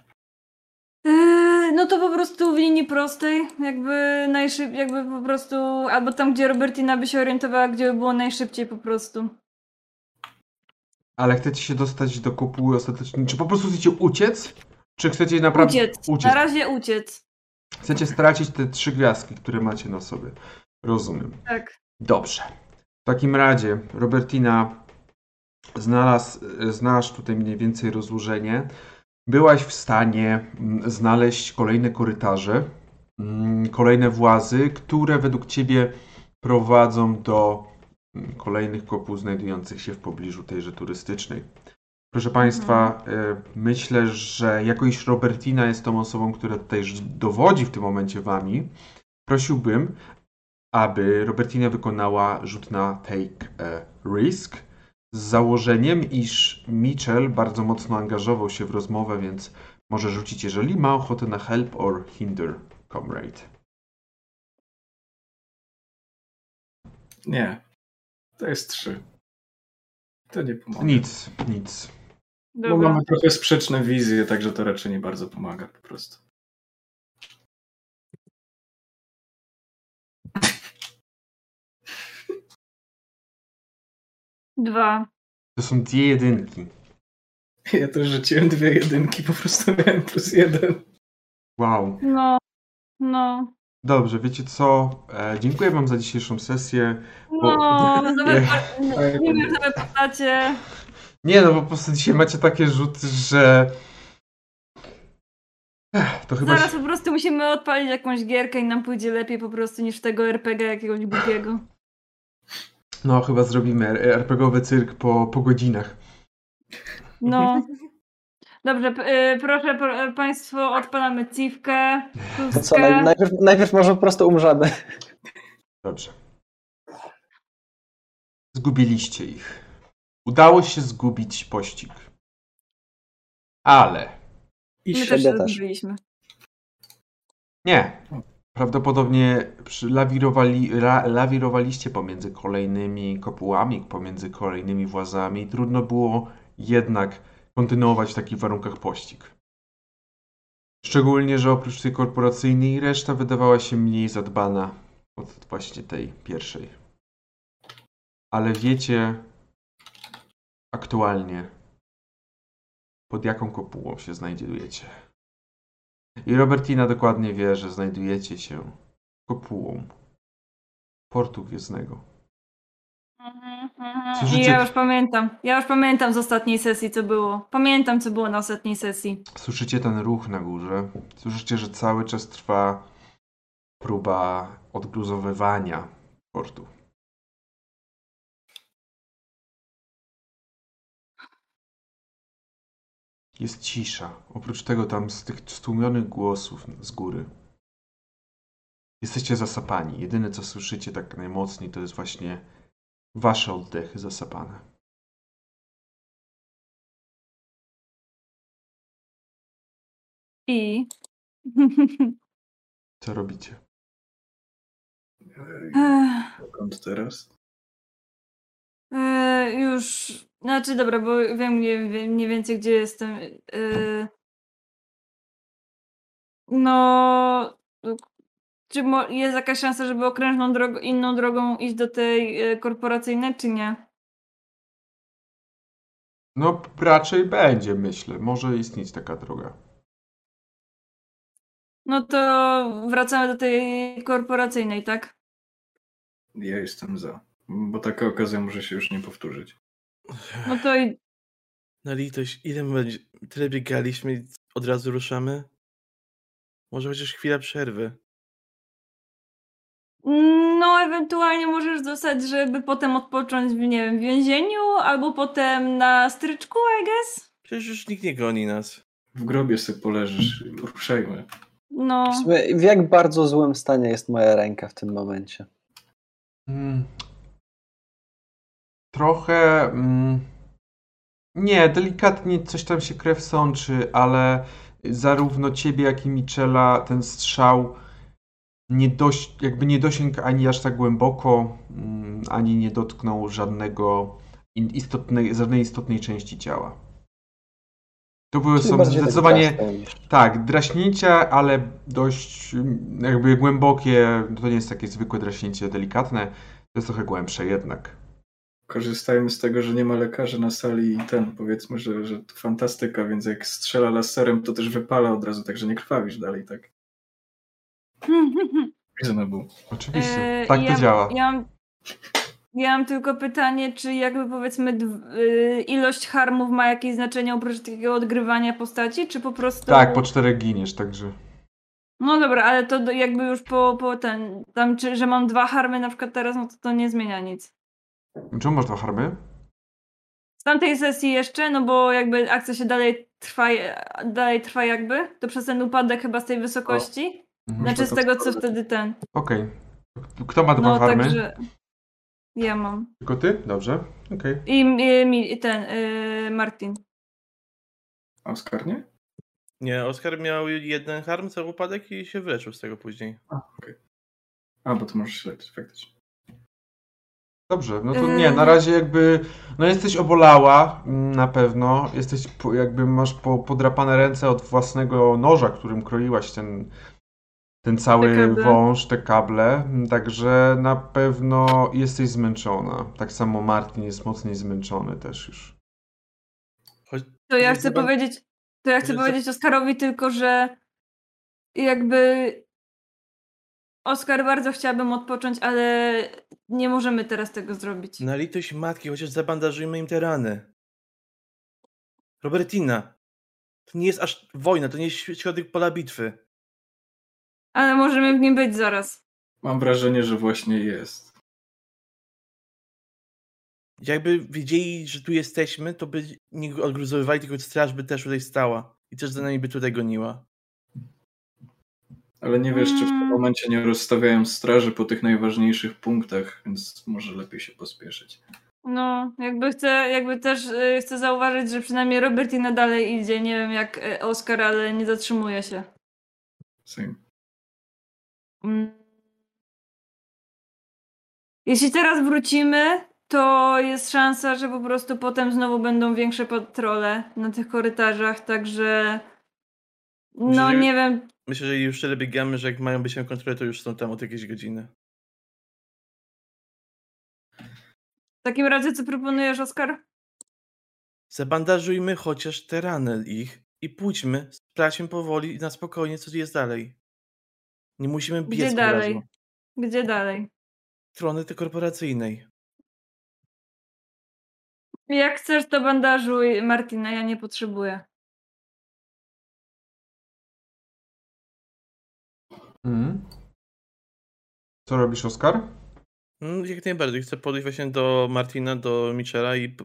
Yy, no to po prostu w linii prostej, jakby najszyb, jakby po prostu, albo tam, gdzie Robertina by się orientowała, gdzie by było najszybciej po prostu. Ale chcecie się dostać do kopuły ostatecznie? Czy po prostu chcecie uciec? Czy chcecie naprawdę Uciec. uciec? Na razie uciec. Chcecie stracić te trzy gwiazdki, które macie na sobie. Rozumiem. Tak. Dobrze. W takim razie, Robertina, znalazł, znasz tutaj mniej więcej rozłożenie. Byłaś w stanie mm, znaleźć kolejne korytarze, mm, kolejne włazy, które według ciebie prowadzą do mm, kolejnych kopuł znajdujących się w pobliżu tejże turystycznej. Proszę Państwa, y, myślę, że jako iż Robertina jest tą osobą, która tutaj dowodzi w tym momencie Wami, prosiłbym, aby Robertina wykonała rzut na Take a Risk z założeniem, iż Mitchell bardzo mocno angażował się w rozmowę, więc może rzucić, jeżeli ma ochotę na help or hinder comrade. Nie. To jest trzy. To nie pomaga. Nic, nic. Bo Dobra. mamy trochę sprzeczne wizje, także to raczej nie bardzo pomaga po prostu. Dwa. To są dwie jedynki. Ja też rzuciłem dwie jedynki, po prostu miałem plus jeden. Wow. No. No. Dobrze, wiecie co? E, dziękuję Wam za dzisiejszą sesję. Bo- No, nawet, Nie. nie wiem, sobie postacie. Nie no, bo po prostu dzisiaj macie takie rzuty, że... Ech, To chyba... Zaraz się- po prostu musimy odpalić jakąś gierkę i nam pójdzie lepiej po prostu niż tego RPG jakiegoś głupiego. No, chyba zrobimy RPGowy cyrk po, po godzinach. No. Dobrze, p- y, proszę p- Państwo, odpalamy ciwkę, To co, naj, najpierw, najpierw może po prostu umrzemy. Dobrze. Zgubiliście ich. Udało się zgubić pościg. Ale I My też też. zgubiliśmy. nie. Prawdopodobnie lawirowali, la, lawirowaliście pomiędzy kolejnymi kopułami, pomiędzy kolejnymi włazami. Trudno było jednak kontynuować w takich warunkach pościg. Szczególnie, że oprócz tej korporacyjnej reszta wydawała się mniej zadbana od właśnie tej pierwszej. Ale wiecie aktualnie, pod jaką kopułą się znajdujecie. I Robertina dokładnie wie, że znajdujecie się kopułą portu gwiezdnego. Mhm, mhm. Słyszycie- ja już pamiętam. Ja już pamiętam z ostatniej sesji, co było. Pamiętam, co było na ostatniej sesji. Słyszycie ten ruch na górze. Słyszycie, że cały czas trwa próba odgruzowywania portu. Jest cisza. Oprócz tego tam z tych stłumionych głosów z góry. Jesteście zasapani. Jedyne co słyszycie tak najmocniej to jest właśnie wasze oddechy zasapane. I. Co robicie? Dokąd teraz? E, już. Znaczy, dobra, bo wiem mniej, wiem mniej więcej, gdzie jestem. E, no. Czy mo- jest jakaś szansa, żeby okrężną drogą, inną drogą iść do tej e, korporacyjnej, czy nie? No, raczej będzie, myślę. Może istnieć taka droga. No to wracamy do tej korporacyjnej, tak? Ja jestem za. Bo taka okazja może się już nie powtórzyć. No to i Na litość, ile my będzie... Tyle biegaliśmy i od razu ruszamy? Może chociaż chwila przerwy. No, ewentualnie możesz zostać, żeby potem odpocząć w, nie wiem, więzieniu, albo potem na stryczku, I guess? Przecież już nikt nie goni nas. W grobie sobie poleżysz i poruszajmy. No, W, sumie, w jak bardzo złym stanie jest moja ręka w tym momencie? Mm. Trochę. Mm, nie, delikatnie coś tam się krew sączy, ale zarówno ciebie, jak i Michela ten strzał nie dość, jakby nie dosięgł ani aż tak głęboko, mm, ani nie dotknął żadnego istotnej, żadnej istotnej części ciała. To były Czyli są zdecydowanie. Tak, draśnięcia, ale dość mm, jakby głębokie. To nie jest takie zwykłe draśnięcie delikatne. To jest trochę głębsze jednak. Korzystajmy z tego, że nie ma lekarzy na sali i ten, powiedzmy, że, że to fantastyka, więc jak strzela laserem, to też wypala od razu, także nie krwawisz dalej, tak? Reasonable. Oczywiście. E, tak ja, to działa. Ja mam, ja mam tylko pytanie, czy jakby powiedzmy y, ilość harmów ma jakieś znaczenie oprócz takiego odgrywania postaci, czy po prostu... Tak, po czterech giniesz, także. No dobra, ale to jakby już po, po ten, tam czy, że mam dwa harmy na przykład teraz, no to to nie zmienia nic. Czemu masz dwa harmy? Z tamtej sesji jeszcze, no bo jakby akcja się dalej trwa, dalej trwa jakby, to przez ten upadek chyba z tej wysokości. Mhm. Znaczy z tego, co wtedy ten. Okej. Kto ma dwa No harmy? także... Ja mam. Tylko ty? Dobrze. Okej. I, i, i ten, y, Martin. Oskar nie? Nie, Oskar miał jeden harm, cały upadek i się wyleczył z tego później. A, okej. A, bo to możesz śledzić, faktycznie. Dobrze, no to nie, na razie jakby, no jesteś obolała mm, na pewno, jesteś jakby masz po, podrapane ręce od własnego noża, którym kroiłaś ten, ten Te cały kable. wąż, te kable, także na pewno jesteś zmęczona. Tak samo Martin jest mocniej zmęczony też już. Choć To ja chcę powiedzieć, to ja chcę powiedzieć Oskarowi tylko, że jakby Oskar bardzo chciałabym odpocząć, ale nie możemy teraz tego zrobić. na litość matki, chociaż zabandażujmy im te rany. Robertina, to nie jest aż wojna, to nie jest środek pola bitwy. Ale możemy w nim być zaraz. Mam wrażenie, że właśnie jest. Jakby wiedzieli, że tu jesteśmy, to by nie odgruzowywali, tylko straż by też tutaj stała. I też za nami by tutaj goniła. Ale nie wiesz, czy w tym Mm. momencie nie rozstawiają straży po tych najważniejszych punktach, więc może lepiej się pospieszyć. No, jakby chcę, jakby też y, chcę zauważyć, że przynajmniej Robertina dalej idzie. Nie wiem jak y, Oskar, ale nie zatrzymuje się. Same. Mm. Jeśli teraz wrócimy, to jest szansa, że po prostu potem znowu będą większe patrole na tych korytarzach, także no Jeżeli- nie wiem, Myślę, że już tyle biegamy, że jak mają być na kontrolę, to już są tam od jakiejś godziny. w takim razie co proponujesz, Oskar? Zabandażujmy chociaż te rany ich i pójdźmy, sprawdźmy powoli i na spokojnie, co jest dalej. Nie musimy biec Gdzie dalej? razu. Gdzie dalej? Strony tej korporacyjnej. Jak chcesz, to bandażuj Martina, ja nie potrzebuję. Mhm. Co robisz, Oskar? Mm, Jak najbardziej. Chcę podejść właśnie do Martina, do Michela i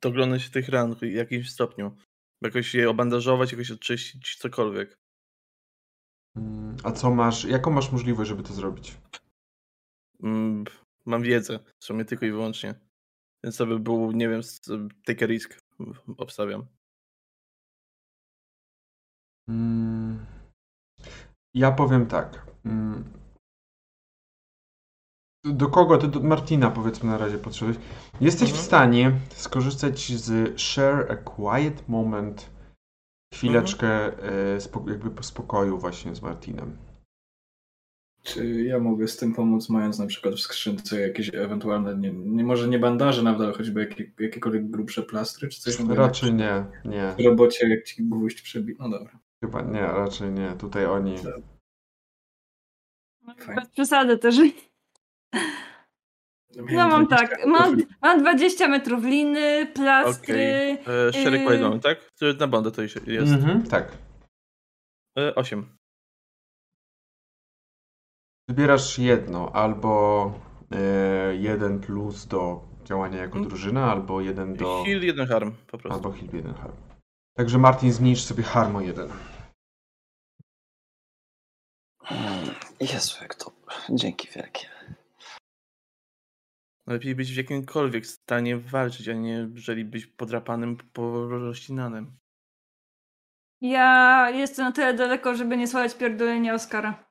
doglądać tych ran w jakimś stopniu. Jakoś je obandażować, jakoś odczyścić, cokolwiek. Mm, A co masz, jaką masz możliwość, żeby to zrobić? Mm, Mam wiedzę, w sumie tylko i wyłącznie. Więc to by był, nie wiem, take a risk. Obstawiam. Mm, Ja powiem tak. Mm, Do kogo? To do Martina powiedzmy na razie potrzebujesz. Jesteś w Mhm. stanie skorzystać z share a quiet moment chwileczkę e, spo, jakby spokoju właśnie z Martinem. Czy ja mogę z tym pomóc, mając na przykład w skrzynce jakieś ewentualne, nie, nie może nie bandaże nawet, ale choćby jakie, jakiekolwiek grubsze plastry, czy coś? Mogę Raczej nie, nie. W robocie jak ci gwóźdź przebi... No dobra. Chyba nie, raczej nie. Tutaj oni. Fajnie. Bez przesady też. No mam tak, mam, mam 20 metrów liny, plastry. Okej. E, Szereg Yy. tak? To Na bandę to jest. Mhm, tak. E, Osiem. Wybierasz jedno, albo e, jeden plus do działania jako Mm. drużyna, albo jeden do. Heal, jeden harm, po prostu. Albo heal jeden harm. Także Martin zniszcz sobie harmo jeden. Jezu, jak to. Dzięki wielkie. Lepiej być w jakimkolwiek stanie walczyć, a nie jeżeli być podrapanym, porościnanym. Ja jestem na tyle daleko, żeby nie słuchać pierdolenia Oskara.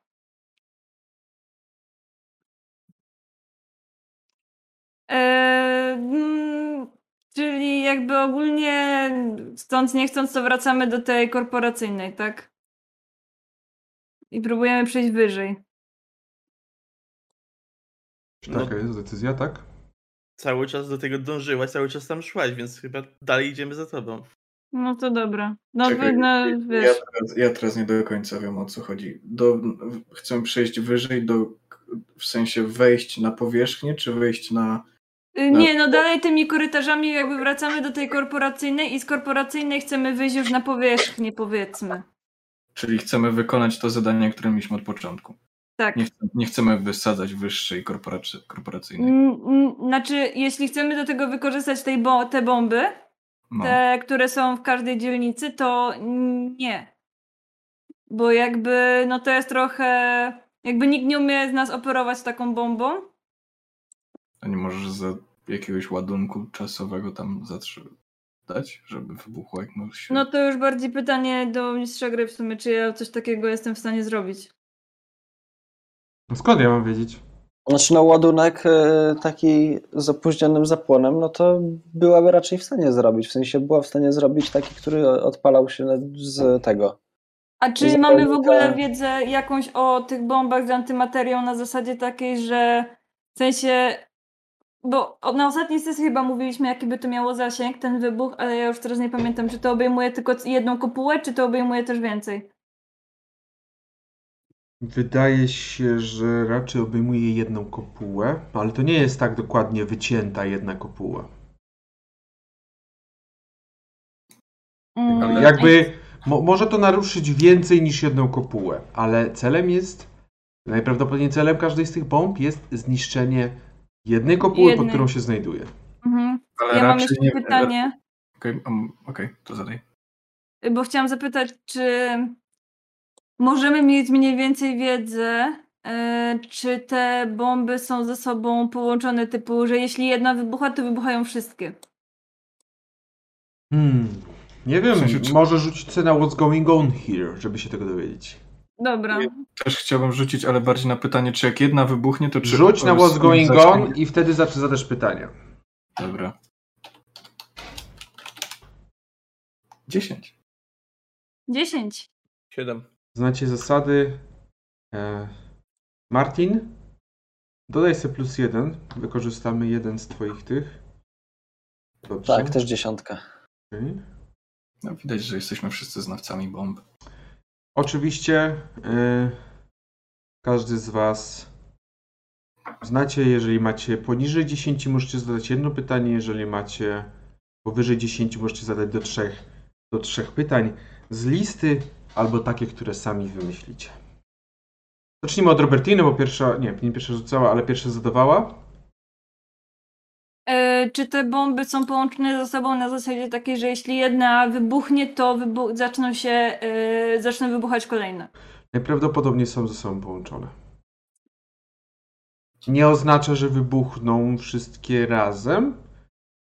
Eee, mm, czyli jakby ogólnie stąd nie chcąc, to wracamy do tej korporacyjnej, tak? I próbujemy przejść wyżej. Czy No. taka jest decyzja, tak? Cały czas do tego dążyłaś, cały czas tam szłaś, więc chyba dalej idziemy za tobą. No to dobra. No, Czekaj, wy- no ja, wiesz. teraz, ja teraz nie do końca wiem o co chodzi. Do, chcę przejść wyżej, do, w sensie wejść na powierzchnię, czy wejść na. Y, Nie, no dalej tymi korytarzami jakby wracamy do tej korporacyjnej i z korporacyjnej chcemy wyjść już na powierzchnię, powiedzmy. Czyli chcemy wykonać to zadanie, które mieliśmy od początku. Tak. Nie, chcemy, nie chcemy wysadzać wyższej korporacy, korporacyjnej. Znaczy, jeśli chcemy do tego wykorzystać tej bo te bomby, No. te, które są w każdej dzielnicy, to nie. Bo jakby, no to jest trochę. Jakby nikt nie umie z nas operować taką bombą. A nie możesz za jakiegoś ładunku czasowego tam zatrzymać, żeby wybuchło jak się... No to już bardziej pytanie do mistrza gry w sumie, czy ja coś takiego jestem w stanie zrobić. No skąd ja mam wiedzieć? Znaczy, no ładunek e, taki z opóźnionym zapłonem, no to byłaby raczej w stanie zrobić. W sensie była w stanie zrobić taki, który odpalał się z tego. A czy mamy w ogóle wiedzę jakąś o tych bombach z antymaterią na zasadzie takiej, że w sensie. Bo na ostatniej sesji chyba mówiliśmy, jaki by to miało zasięg, ten wybuch, ale ja już teraz nie pamiętam, czy to obejmuje tylko jedną kopułę, czy to obejmuje też więcej. Wydaje się, że raczej obejmuje jedną kopułę, ale to nie jest tak dokładnie wycięta jedna kopuła. Mm, Ale Jakby mo, może to naruszyć więcej niż jedną kopułę, ale celem jest, najprawdopodobniej celem każdej z tych bomb jest zniszczenie jednej kopuły, pod którą się znajduje. Mhm. Ale Ja mam raczej jeszcze nie- pytanie, Okej, um, okej, to zadaj. bo chciałam zapytać, czy możemy mieć mniej więcej wiedzę, e, czy te bomby są ze sobą połączone, typu, że jeśli jedna wybucha, to wybuchają wszystkie. Hmm. Nie wiem, W sensie, czy- może rzucić na what's going on here, żeby się tego dowiedzieć. Dobra. Też chciałbym rzucić, ale bardziej na pytanie, czy jak jedna wybuchnie, to czy... Rzuć na what's going zacznie- on i wtedy zacz- zadasz pytania. Dobra. 10. 10. 7. Znacie zasady. E, Martin, dodaj sobie plus jeden. Wykorzystamy jeden z twoich tych. Dobrze. Tak, też dziesiątka. Okej. No, widać, że jesteśmy wszyscy znawcami bomb. Oczywiście y, każdy z Was znacie, jeżeli macie poniżej 10, możecie zadać jedno pytanie, jeżeli macie powyżej 10, możecie zadać do trzech, do trzech pytań z listy albo takie, które sami wymyślicie. Zacznijmy od Robertiny, bo pierwsza, nie, nie pierwsza rzucała, ale pierwsza zadawała. E, czy te bomby są połączone ze sobą na zasadzie takiej, że jeśli jedna wybuchnie, to wybu- zaczną się, e, zaczną wybuchać kolejne? Najprawdopodobniej są ze sobą połączone. Nie oznacza, że wybuchną wszystkie razem,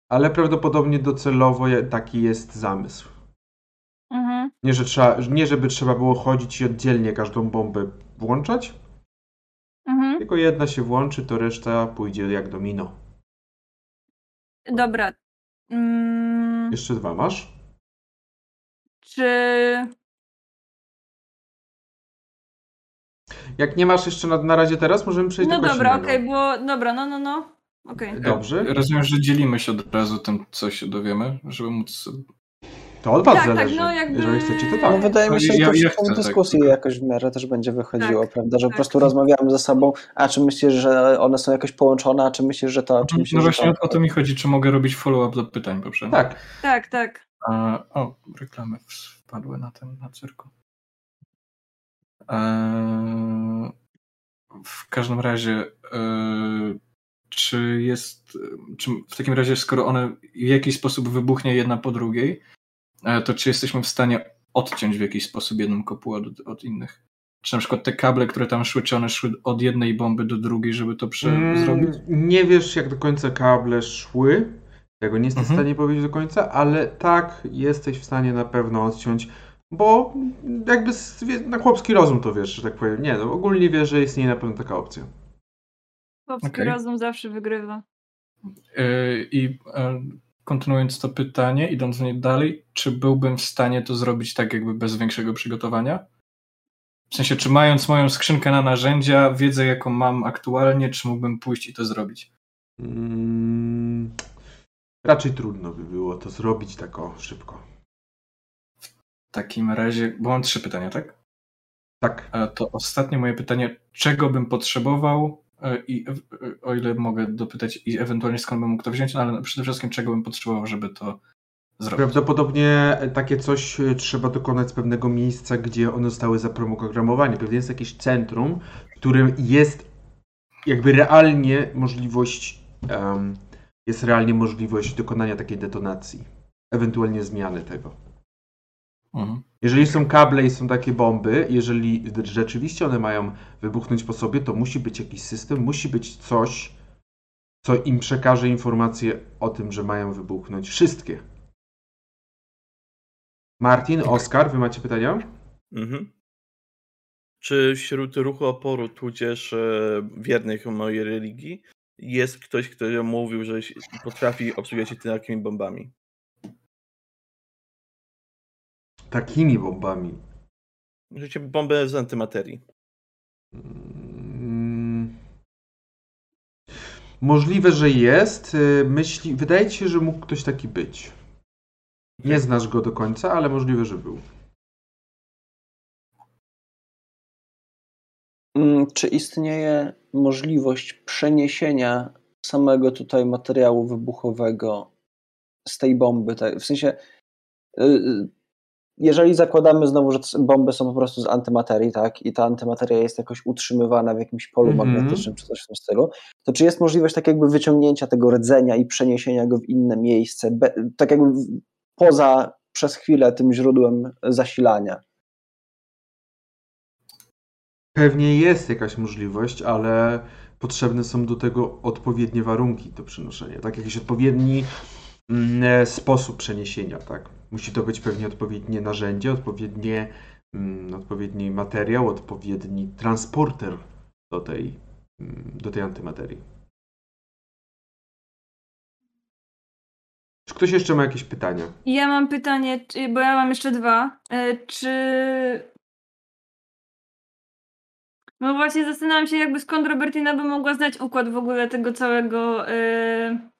ale prawdopodobnie docelowo taki jest zamysł. Mhm. Nie, że trzeba, nie żeby trzeba było chodzić i oddzielnie każdą bombę włączać, Mhm. tylko jedna się włączy, to reszta pójdzie jak domino. Dobra. Mm, Jeszcze dwa masz? czy. Jak nie masz jeszcze na, na razie teraz, możemy przejść No do dobra, okej, bo. Dobra, no, no, no. Okej. Dobrze. Rozumiem, że dzielimy się od razu tym, co się dowiemy, żeby móc. To od was Tak, tak, zależy. no jakby- Jeżeli chcecie, to No, tak. wydaje mi się, że Ja- to ja w tą chcę, tak, jakoś w miarę też będzie wychodziło, Tak, prawda? Że tak, po prostu tak. rozmawiamy ze sobą, a czy myślisz, że one są jakoś połączone, a czy myślisz, że to, a czy myślisz, No że właśnie to... o to mi chodzi, czy mogę robić follow-up do pytań poprzednich. Tak. Tak, tak. A, o, reklamy wpadły na ten, na cyrku. Eee, w każdym razie, eee, czy jest, czy w takim razie, skoro one w jakiś sposób wybuchnie jedna po drugiej, e, to czy jesteśmy w stanie odciąć w jakiś sposób jedną kopułę od, od innych? Czy na przykład te kable, które tam szły, czy one szły od jednej bomby do drugiej, żeby to prze- Mm, zrobić? Nie wiesz, jak do końca kable szły. Tego nie jesteś w Mhm. stanie powiedzieć do końca, ale tak, jesteś w stanie na pewno odciąć, bo jakby z- wie- na chłopski rozum to wiesz, że tak powiem. Nie, no ogólnie wiesz, że istnieje na pewno taka opcja. Chłopski Okej. rozum zawsze wygrywa. Yy, I e, kontynuując to pytanie, idąc w nie dalej, czy byłbym w stanie to zrobić tak jakby bez większego przygotowania? W sensie, czy mając moją skrzynkę na narzędzia, wiedzę jaką mam aktualnie, czy mógłbym pójść i to zrobić? Mm, raczej trudno by było to zrobić tak o szybko. W takim razie, bo mam trzy pytania, tak? Tak. E, To ostatnie moje pytanie, czego bym potrzebował i e, o ile mogę dopytać i ewentualnie skąd bym mógł to wziąć, no ale przede wszystkim czego bym potrzebował, żeby to zrobić. Prawdopodobnie takie coś e, trzeba dokonać z pewnego miejsca, gdzie one zostały zaprogramowane. Pewnie jest jakieś centrum, w którym jest jakby realnie możliwość, em, jest realnie możliwość dokonania takiej detonacji, ewentualnie zmiany tego. Mhm. Jeżeli są kable i są takie bomby, jeżeli rzeczywiście one mają wybuchnąć po sobie, to musi być jakiś system, musi być coś, co im przekaże informację o tym, że mają wybuchnąć wszystkie. Martin, Oskar, wy macie pytania? Mhm. Czy wśród ruchu oporu, tudzież e, wiernych mojej religii, jest ktoś, kto mówił, że potrafi obsługiwać się takimi bombami? Takimi bombami. Życie bombę z antymaterii. Mm. Możliwe, że jest. Y, Myśli, wydaje ci się, że mógł ktoś taki być. Nie znasz go do końca, ale możliwe, że był. Mm, Czy istnieje możliwość przeniesienia samego tutaj materiału wybuchowego z tej bomby? tak- W sensie, y, y, jeżeli zakładamy znowu, że bomby są po prostu z antymaterii, tak, i ta antymateria jest jakoś utrzymywana w jakimś polu Mhm. magnetycznym czy coś w tym stylu, to czy jest możliwość tak jakby wyciągnięcia tego rdzenia i przeniesienia go w inne miejsce, tak jakby poza przez chwilę tym źródłem zasilania? Pewnie jest jakaś możliwość, ale potrzebne są do tego odpowiednie warunki do przenoszenia, tak? Jakiś odpowiedni mm, sposób przeniesienia, tak? Musi to być pewnie odpowiednie narzędzie, odpowiednie, mm, odpowiedni materiał, odpowiedni transporter do tej, mm, do tej antymaterii. Czy ktoś jeszcze ma jakieś pytania? Ja mam pytanie, bo ja mam jeszcze dwa. E, Czy. No właśnie zastanawiam się, jakby skąd Robertina by mogła znać układ w ogóle tego całego e,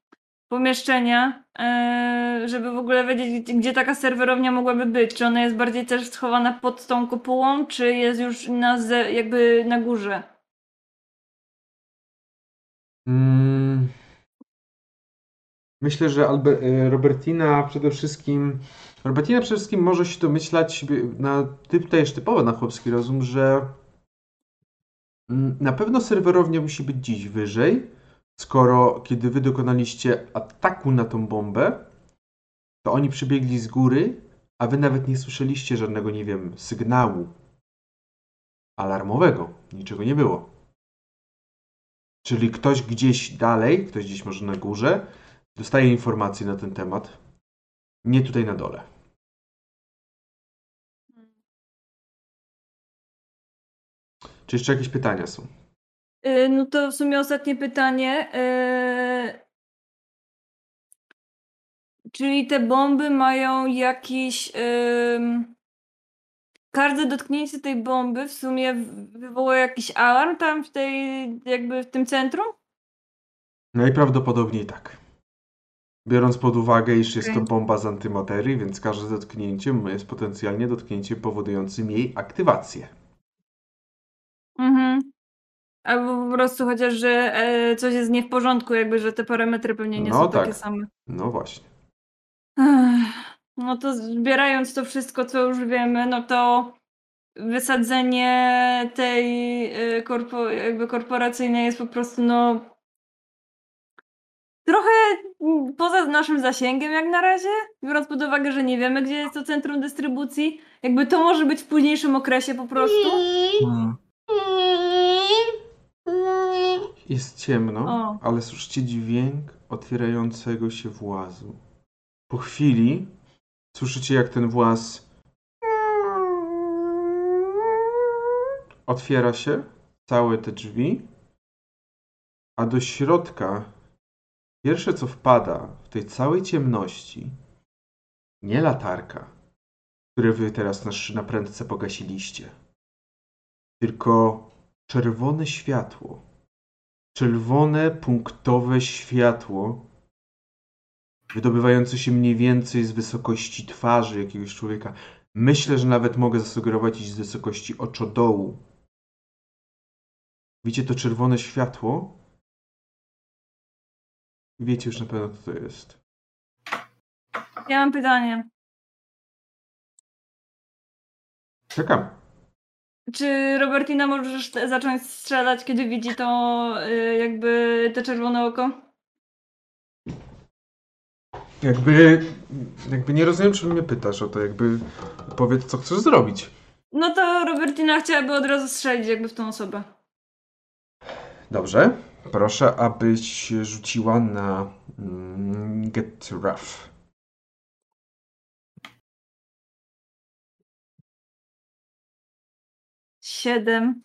pomieszczenia, e, żeby w ogóle wiedzieć, gdzie- taka serwerownia mogłaby być. Czy ona jest bardziej też schowana pod tą kopułą, czy jest już na jakby na górze? Mm. Myślę, że Albe- y, Robertina przede wszystkim. Robertina przede wszystkim może się domyślać na typ też typowo na chłopski rozum, że mm, na pewno serwerownia musi być dziś wyżej, skoro kiedy wy dokonaliście ataku na tą bombę, to oni przybiegli z góry, a wy nawet nie słyszeliście żadnego, nie wiem, sygnału alarmowego. Niczego nie było. Czyli ktoś gdzieś dalej, ktoś gdzieś może na górze, dostaje informacje na ten temat. Nie tutaj na dole. Czy jeszcze jakieś pytania są? Y, No to w sumie ostatnie pytanie. y, Czyli te bomby mają jakiś. Każde dotknięcie tej bomby w sumie wywoła jakiś alarm tam w tej, jakby w tym centrum? Najprawdopodobniej tak. Biorąc pod uwagę, iż jest to bomba z antymaterii, więc każde dotknięcie jest potencjalnie dotknięciem powodującym jej aktywację. Mhm. Albo po prostu chociaż, że e, coś jest nie w porządku, jakby, że te parametry pewnie nie No są tak. takie same. No właśnie. No to zbierając to wszystko, co już wiemy, no to wysadzenie tej y, korpo, jakby korporacyjnej jest po prostu no trochę mm, poza naszym zasięgiem jak na razie, biorąc pod uwagę, że nie wiemy, gdzie jest to centrum dystrybucji. Jakby to może być w późniejszym okresie po prostu. Hmm. Jest ciemno, O. ale słyszycie dźwięk otwierającego się włazu. Po chwili słyszycie, jak ten właz otwiera się, całe te drzwi, a do środka pierwsze, co wpada w tej całej ciemności, nie latarka, które wy teraz na, na prędce pogasiliście, tylko czerwone światło czerwone, punktowe światło, wydobywające się mniej więcej z wysokości twarzy jakiegoś człowieka. Myślę, że nawet mogę zasugerować iść z wysokości oczodołu. Widzicie to czerwone światło? Wiecie już na pewno, co to jest. Ja mam pytanie. Czekam. Czy Robertina możesz zacząć strzelać, kiedy widzi to y, jakby te czerwone oko? Jakby, jakby nie rozumiem, czym mnie pytasz o to. Jakby powiedz, co chcesz zrobić. No to Robertina chciałaby od razu strzelić jakby w tą osobę. Dobrze. Proszę, abyś rzuciła na mm, Get Rough. Siedem.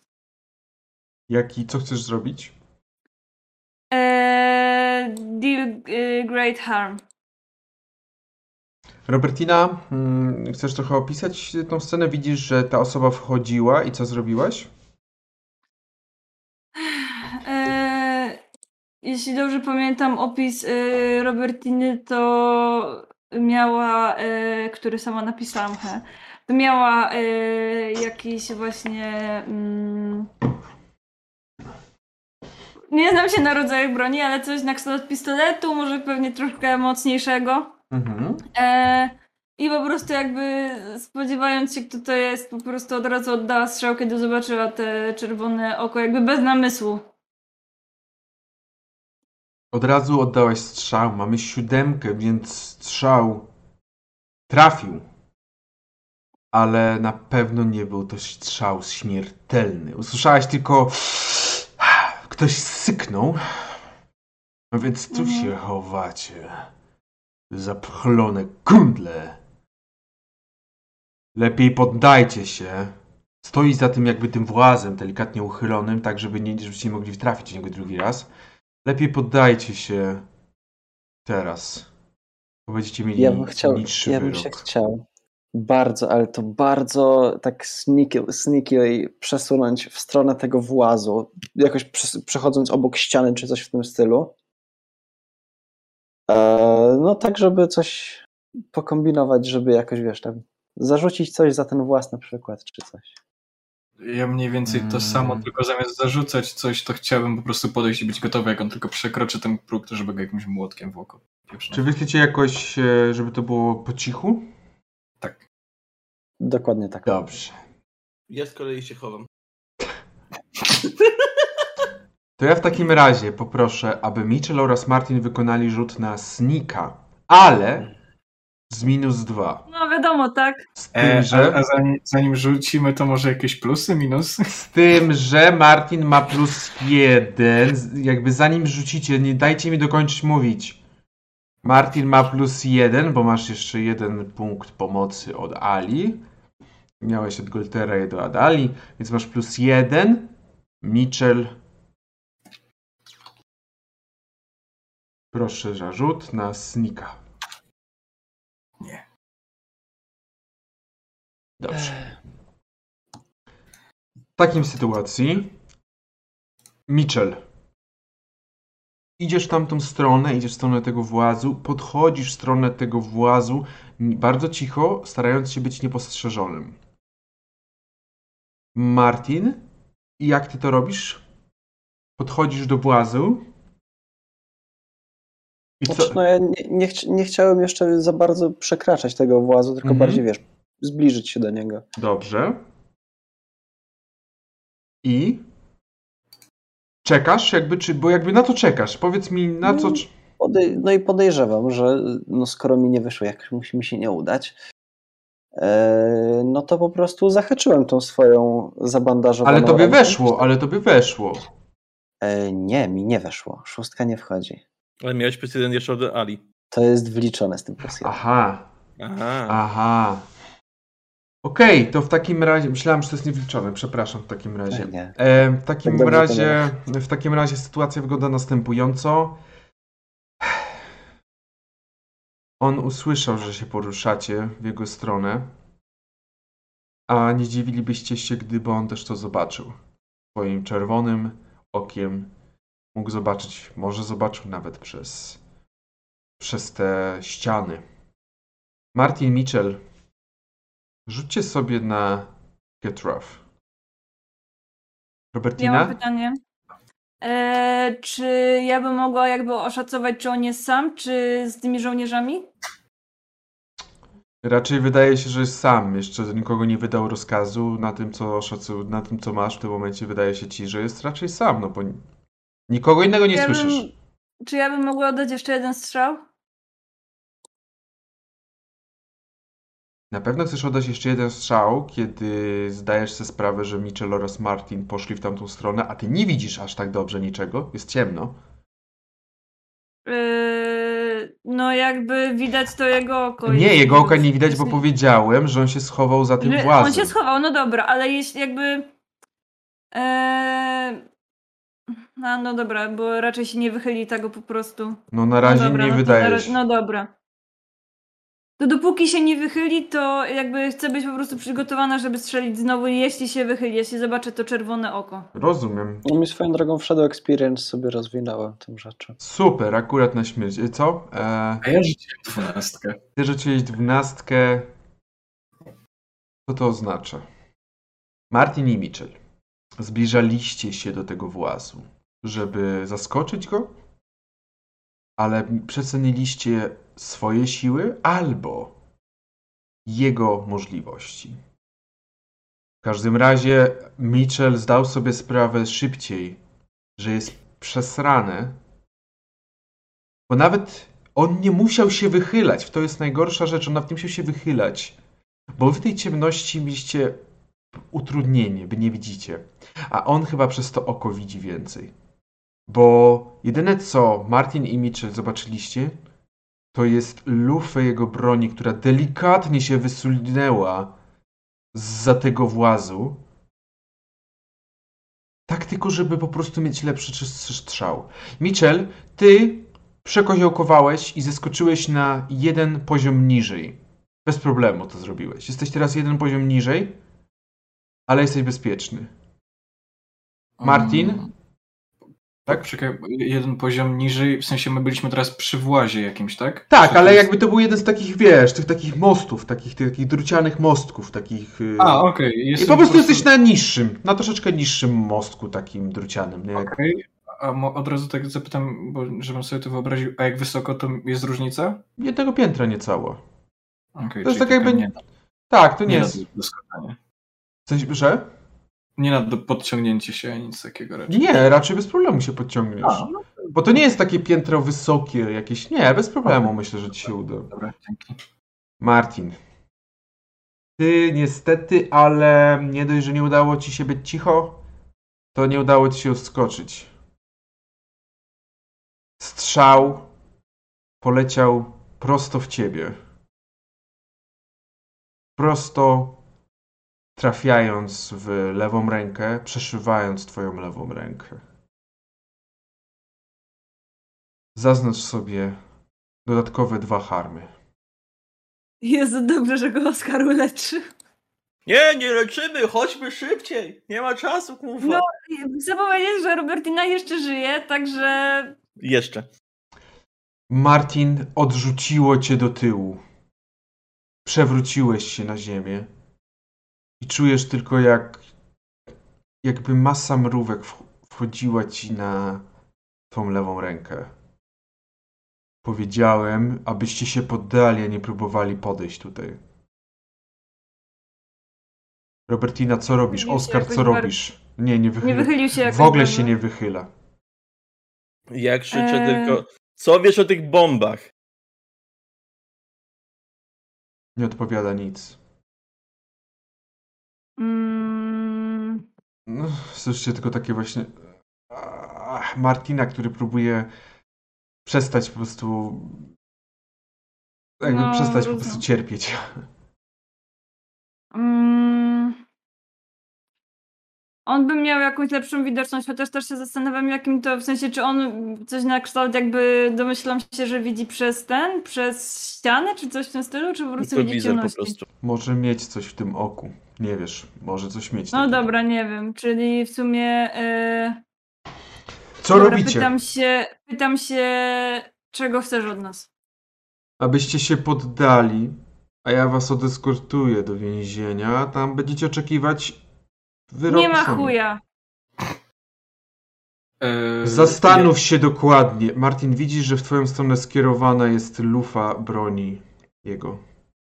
Jaki, co chcesz zrobić? Eee, deal y, great harm. Robertina, mm, chcesz trochę opisać tą scenę? Widzisz, że ta osoba wchodziła i co zrobiłaś? Eee, jeśli dobrze pamiętam opis y, Robertiny, to miała, y, który sama napisałam, he, to miała y, jakiś właśnie. Mm, nie znam się na rodzajach broni, ale coś na kształt pistoletu, może pewnie troszkę mocniejszego. Mhm. E, I po prostu jakby spodziewając się, kto to jest, po prostu od razu oddała strzał, kiedy zobaczyła te czerwone oko, jakby bez namysłu. Od razu oddałaś strzał. Mamy siódemkę, więc strzał trafił. Ale na pewno nie był to strzał śmiertelny. Usłyszałaś tylko. Ktoś syknął. No więc tu Mhm. się chowacie. Zapchlone kundle. Lepiej poddajcie się. Stoi za tym jakby tym włazem delikatnie uchylonym, tak żeby nie, żebyście nie mogli trafić w niego drugi raz. Lepiej poddajcie się teraz. Bo będziecie mieli Ja bym chciał, niższy ja bym wyrok. się chciał bardzo, ale to bardzo tak sneaky, sneaky przesunąć w stronę tego włazu, jakoś przechodząc obok ściany czy coś w tym stylu. E, no tak, żeby coś pokombinować, żeby jakoś, wiesz, tam zarzucić coś za ten włas na przykład, czy coś. Ja mniej więcej to Mm. samo, tylko zamiast zarzucać coś, to chciałbym po prostu podejść i być gotowy, jak on tylko przekroczy ten próg, to żeby go jakimś młotkiem w oko. Czy wy chcecie jakoś, e, żeby to było po cichu? Dokładnie tak. Dobrze. Ja z kolei się chowam. To ja w takim razie poproszę, aby Mitchell oraz Martin wykonali rzut na snika, ale z minus dwa. No wiadomo, tak? Z tym, E, że, a, a zanim, zanim rzucimy, to może jakieś plusy, minusy? z tym, że Martin ma plus jeden. Jakby zanim rzucicie, nie dajcie mi dokończyć mówić. Martin ma plus jeden, bo masz jeszcze jeden punkt pomocy od Ali. Miałeś od Goltera i do od Ali, więc masz plus jeden. Mitchell. Proszę za rzut na snika. Nie. Dobrze. W takim sytuacji Mitchell idziesz w tamtą stronę, idziesz w stronę tego włazu, podchodzisz w stronę tego włazu bardzo cicho, starając się być niepostrzeżonym. Martin, i jak ty to robisz? Podchodzisz do włazu i co? Znaczy, no ja nie, nie, chci- nie chciałem jeszcze za bardzo przekraczać tego włazu, tylko Mhm. bardziej, wiesz, zbliżyć się do niego. Dobrze. I czekasz, jakby, czy, bo jakby na to czekasz. Powiedz mi, na co. Podej- no i podejrzewam, że no skoro mi nie wyszło, jak musi mi się nie udać, e, no to po prostu zahaczyłem tą swoją zabandażowaną Ale tobie rękę. weszło, ale tobie weszło. E, nie, mi nie weszło. Szóstka nie wchodzi. Ale miałeś jeden jeszcze od Ali. To jest wliczone z tym plus. Aha, Aha. aha. Okej, to w takim razie. Myślałem, że to jest niewliczone, przepraszam w takim razie. Nie. E, w takim Tak razie, w takim razie sytuacja wygląda następująco. On usłyszał, że się poruszacie w jego stronę, a nie dziwilibyście się, gdyby on też to zobaczył. Swoim czerwonym okiem mógł zobaczyć, może zobaczył nawet przez, przez te ściany. Martin Mitchell, rzućcie sobie na Get Rough. Robertina? mam pytanie. E, czy ja bym mogła jakby oszacować, czy on jest sam, czy z tymi żołnierzami? Raczej wydaje się, że jest sam. Jeszcze nikogo nie wydał rozkazu na tym, co szacu, na tym, co masz w tym momencie. Wydaje się ci, że jest raczej sam, no bo nikogo innego nie ja słyszysz. Bym, czy ja bym mogła oddać jeszcze jeden strzał? Na pewno chcesz oddać jeszcze jeden strzał, kiedy zdajesz sobie sprawę, że Mitchell oraz Martin poszli w tamtą stronę, a ty nie widzisz aż tak dobrze niczego. Jest ciemno. Yy, no jakby widać to jego oko. Nie, jego oka nie widać, bo powiedziałem, że on się schował za tym włazem. On się schował, no dobra, ale jeśli jakby... Eee, a, no dobra, bo raczej się nie wychyli tego po prostu. No na razie no dobra, nie no wydaje się. No dobra. To dopóki się nie wychyli, to jakby chcę być po prostu przygotowana, żeby strzelić znowu, jeśli się wychyli, jeśli zobaczę to czerwone oko. Rozumiem. No mi swoją drogą w Shadow Experience sobie rozwinąłem tym rzeczy. Super, akurat na śmierć. E, Co? E, A ja rzuciłem dwunastkę. Ty rzuciłeś dwunastkę. Co to oznacza? Martin i Mitchell zbliżaliście się do tego włazu, żeby zaskoczyć go, ale przeceniliście swoje siły albo jego możliwości. W każdym razie Mitchell zdał sobie sprawę szybciej, że jest przesrany, bo nawet on nie musiał się wychylać. To jest najgorsza rzecz. On nawet nie musiał się wychylać. Bo w tej ciemności mieliście utrudnienie, by nie widzicie. A on chyba przez to oko widzi więcej. Bo jedyne co Martin i Mitchell zobaczyliście, to jest lufę jego broni, która delikatnie się wysunęła za tego włazu. Tak tylko, żeby po prostu mieć lepszy strzał. Mitchell, ty Przekoziołkowałeś i zeskoczyłeś na jeden poziom niżej. Bez problemu to zrobiłeś. Jesteś teraz jeden poziom niżej, ale jesteś bezpieczny. Martin? Tak? Czekaj, jeden poziom niżej, w sensie my byliśmy teraz przy włazie jakimś, tak? Tak, Czy ale jest- jakby to był jeden z takich, wiesz, tych takich mostów, takich, tych, takich drucianych mostków, takich... yy, A, okej. I jestem po prostu jesteś na niższym, na troszeczkę niższym mostku takim drucianym. Okej. A mo- od razu tak zapytam, bo żebym sobie to wyobraził, a jak wysoko to jest różnica? Jednego piętra niecałe. Okay, To jest tak jakby... Nie, Tak, to nie nie jest... W sensie, że? Nie na do podciągnięcie się, nic takiego raczej. Nie, raczej bez problemu się podciągniesz. A, no, Bo to nie jest takie piętro wysokie jakieś. Nie, bez problemu myślę, że ci się uda. dobra, dzięki. Martin. Ty niestety, ale nie dość, że nie udało ci się być cicho, to nie udało ci się wskoczyć. Strzał poleciał prosto w ciebie. Prosto trafiając w lewą rękę, przeszywając twoją lewą rękę. Zaznacz sobie dodatkowe dwa harmy. Jezu, dobrze, że go Oskar uleczy. Nie, nie leczymy, chodźmy szybciej. Nie ma czasu, kurwa. No. Chcę powiedzieć, że Robertina jeszcze żyje, także Jeszcze. Martin odrzuciło cię do tyłu. Przewróciłeś się na ziemię i czujesz tylko jak jakby masa mrówek wch- wchodziła ci na tą lewą rękę. Powiedziałem, abyście się poddali, a nie próbowali podejść tutaj. Robertina, co robisz? Wychylił Oskar, co robisz? Nie, nie wychyla. nie wychylił się W ogóle bardzo. się nie wychyla. Ja krzyczę Eee. tylko, co wiesz o tych bombach? Nie odpowiada nic. Mm, No, słyszycie tylko takie właśnie. Ach, Martina, który próbuje przestać po prostu. Jakby No, przestać po rozumiem. prostu cierpieć. mm. On by miał jakąś lepszą widoczność, chociaż też się zastanawiam, jakim to, w sensie, czy on coś na kształt jakby, domyślam się, że widzi przez ten, przez ścianę, czy coś w tym stylu, czy po prostu To widzi po ciemności? prostu. Może mieć coś w tym oku. Nie wiesz, może coś mieć. No takiego. dobra, nie wiem, czyli w sumie... Yy... Co dobra, robicie? Pytam się, pytam się, czego chcesz od nas? Abyście się poddali, a ja was odeskortuję do więzienia. Tam będziecie oczekiwać wyroku. Nie ma chuja. Eee, Zastanów się dokładnie. Martin, widzisz, że w twoją stronę skierowana jest lufa broni jego.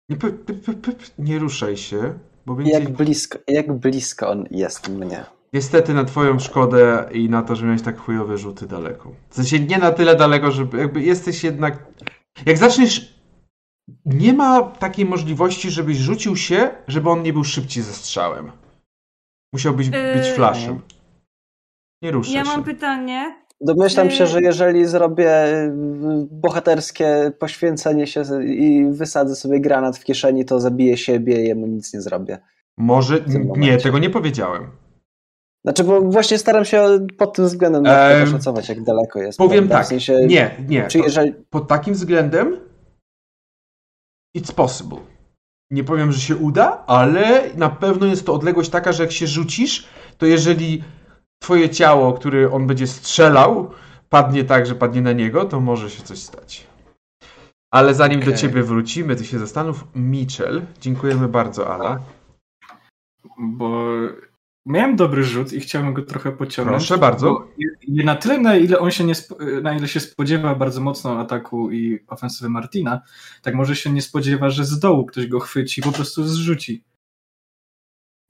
Nie, p- p- p- p- nie ruszaj się, bo więcej... Jak blisko, jak blisko on jest mnie. Niestety na twoją szkodę i na to, że miałeś tak chujowe rzuty daleko. W sensie nie na tyle daleko, żeby jakby jesteś jednak... Jak zaczniesz... Nie ma takiej możliwości, żebyś rzucił się, żeby on nie był szybciej ze strzałem. Musiałbyś być Yy. flashem. Nie ruszaj Ja się. mam pytanie. Domyślam się, Yy. że jeżeli zrobię y, bohaterskie poświęcenie się i wysadzę sobie granat w kieszeni, to zabiję siebie i jemu nic nie zrobię. Może... Nie, tego nie powiedziałem. Znaczy, bo właśnie staram się pod tym względem Em, oszacować, jak daleko jest. Powiem prawda? tak, W sensie, nie, nie. Czy to- jeżeli, Pod takim względem it's possible. Nie powiem, że się uda, ale na pewno jest to odległość taka, że jak się rzucisz, to jeżeli twoje ciało, które on będzie strzelał, padnie tak, że padnie na niego, to może się coś stać. Ale zanim do Okej. ciebie wrócimy, ty się zastanów. Mitchell, dziękujemy bardzo, Ala. Bo miałem dobry rzut i chciałem go trochę pociągnąć. Proszę bardzo. Na tyle, na ile on się nie na ile się spodziewa bardzo mocno ataku i ofensywy Martina, tak może się nie spodziewa, że z dołu ktoś go chwyci i po prostu zrzuci.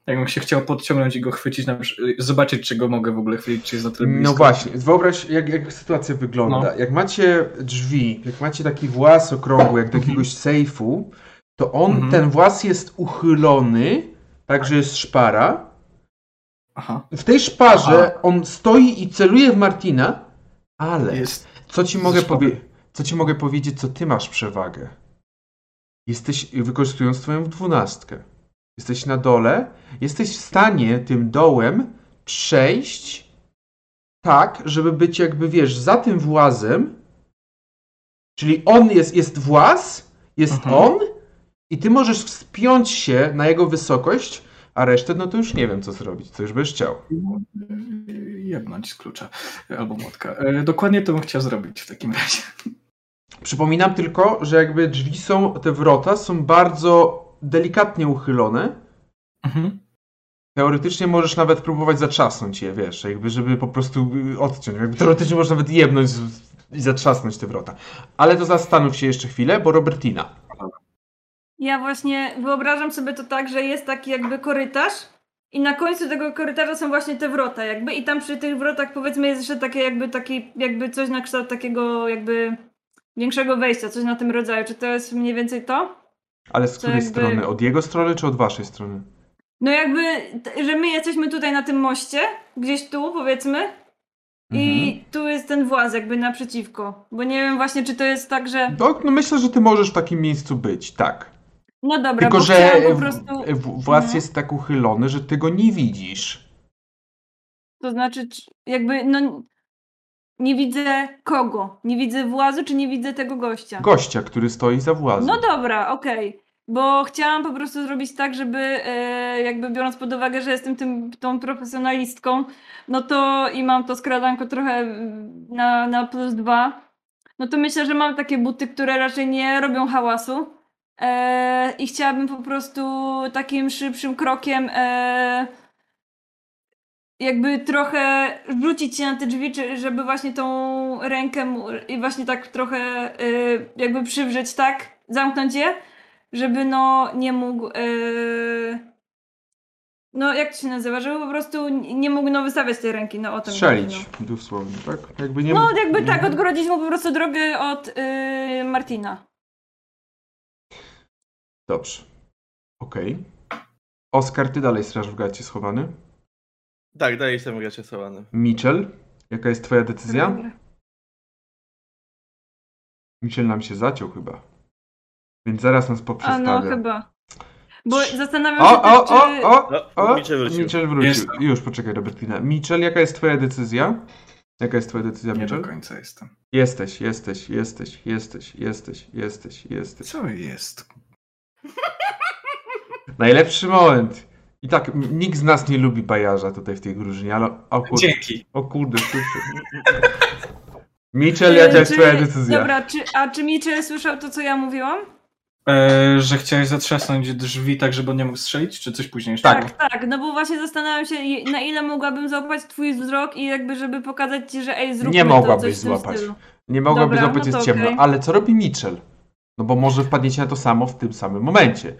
Jakbym się chciał podciągnąć i go chwycić, zobaczyć, czy go mogę w ogóle chwycić, czy jest na tyle blisko. No właśnie, wyobraź, jak, jak sytuacja wygląda. No. Jak macie drzwi, jak macie taki włas okrągły, jak do jakiegoś sejfu, to on, Mhm. ten włas jest uchylony, tak że jest szpara. Aha, W tej szparze on stoi i celuje w Martina, ale jest. co ci mogę powiedzieć? Co ci mogę powiedzieć, co ty masz przewagę? Jesteś, wykorzystując twoją dwunastkę. Jesteś na dole, jesteś w stanie tym dołem przejść tak, żeby być jakby, wiesz, za tym włazem Czyli on jest, jest włas, jest Mhm. on i ty możesz wspiąć się na jego wysokość, a resztę no to już nie wiem co zrobić, co już byś chciał. Jebnąć z klucza albo młotka. E, dokładnie to bym chciał zrobić w takim razie. Przypominam tylko, że jakby drzwi są, te wrota są bardzo delikatnie uchylone. Mhm. Teoretycznie możesz nawet próbować zatrzasnąć je, wiesz, jakby żeby po prostu y, odciąć. Jakby teoretycznie można nawet jebnąć i zatrzasnąć te wrota. Ale to zastanów się jeszcze chwilę, bo Robertina. Ja właśnie wyobrażam sobie to tak, że jest taki jakby korytarz i na końcu tego korytarza są właśnie te wrota jakby i tam przy tych wrotach powiedzmy jest jeszcze takie jakby taki, jakby coś na kształt takiego jakby większego wejścia, coś na tym rodzaju. Czy to jest mniej więcej to? Ale z której jakby- strony? Od jego strony czy od waszej strony? No jakby, że my jesteśmy tutaj na tym moście, gdzieś tu powiedzmy i Mhm. tu jest ten właz jakby naprzeciwko, bo nie wiem właśnie czy to jest tak, że No, no myślę, że ty możesz w takim miejscu być, tak. no dobra, Tylko, bo że po prostu, w- włas Mhm. jest tak uchylony, że ty go nie widzisz. to znaczy czy- jakby no nie widzę kogo, nie widzę włazu czy nie widzę tego gościa. Gościa, który stoi za włazem. No dobra, okej. Bo chciałam po prostu zrobić tak, żeby e, jakby biorąc pod uwagę, że jestem tym, tą profesjonalistką, no to i mam to skradanko trochę na, na plus dwa, no to myślę, że mam takie buty, które raczej nie robią hałasu. E, I chciałabym po prostu takim szybszym krokiem e, jakby trochę rzucić się na te drzwi, czy, żeby właśnie tą rękę i właśnie tak trochę e, jakby przywrzeć tak, zamknąć je, żeby no nie mógł e, no jak to się nazywa, żeby po prostu nie mógł no wystawiać tej ręki, no o tym Strzelić, chodzi, dosłownie, tak? Jakby nie No, no jakby tak, Mhm. odgrodzić mu po prostu drogę od e, Martina. Dobrze. Okej. Oskar, ty dalej straż w gacie schowany. Tak, dalej jestem gacie schowany. Mitchell, jaka jest twoja decyzja? Dobra. Mitchell nam się zaciął chyba. Więc zaraz nas A poprzestawia. no chyba. Bo zastanawiam O, się o, o, czy... o, o! Mitchell wrócił. Mitchell wrócił. Jest. Już, poczekaj, Robertina. Mitchell, jaka jest twoja decyzja? Jaka jest twoja decyzja, Nie do końca jestem. Jesteś, jesteś, jesteś, jesteś, jesteś, jesteś, jesteś. Co jest? Najlepszy moment. I tak, nikt z nas nie lubi bajarza tutaj w tej drużynie, ale o kurde, Dzięki. o kurde, kurde. Mitchell, jaka jest twoja decyzja? Dobra, czy, a czy Mitchell słyszał to, co ja mówiłam? E, że chciałeś zatrzasnąć drzwi tak, żeby on nie mógł strzelić, czy coś później jeszcze? Tak. Tak, tak, no bo właśnie zastanawiam się, na ile mogłabym złapać twój wzrok i jakby, żeby pokazać ci, że ej, zróbmy Nie to, mogłabyś złapać. stylu. Nie mogłaby Dobra, złapać, no jest ciemno. Ale co robi Mitchell? No bo może wpadniecie na to samo w tym samym momencie.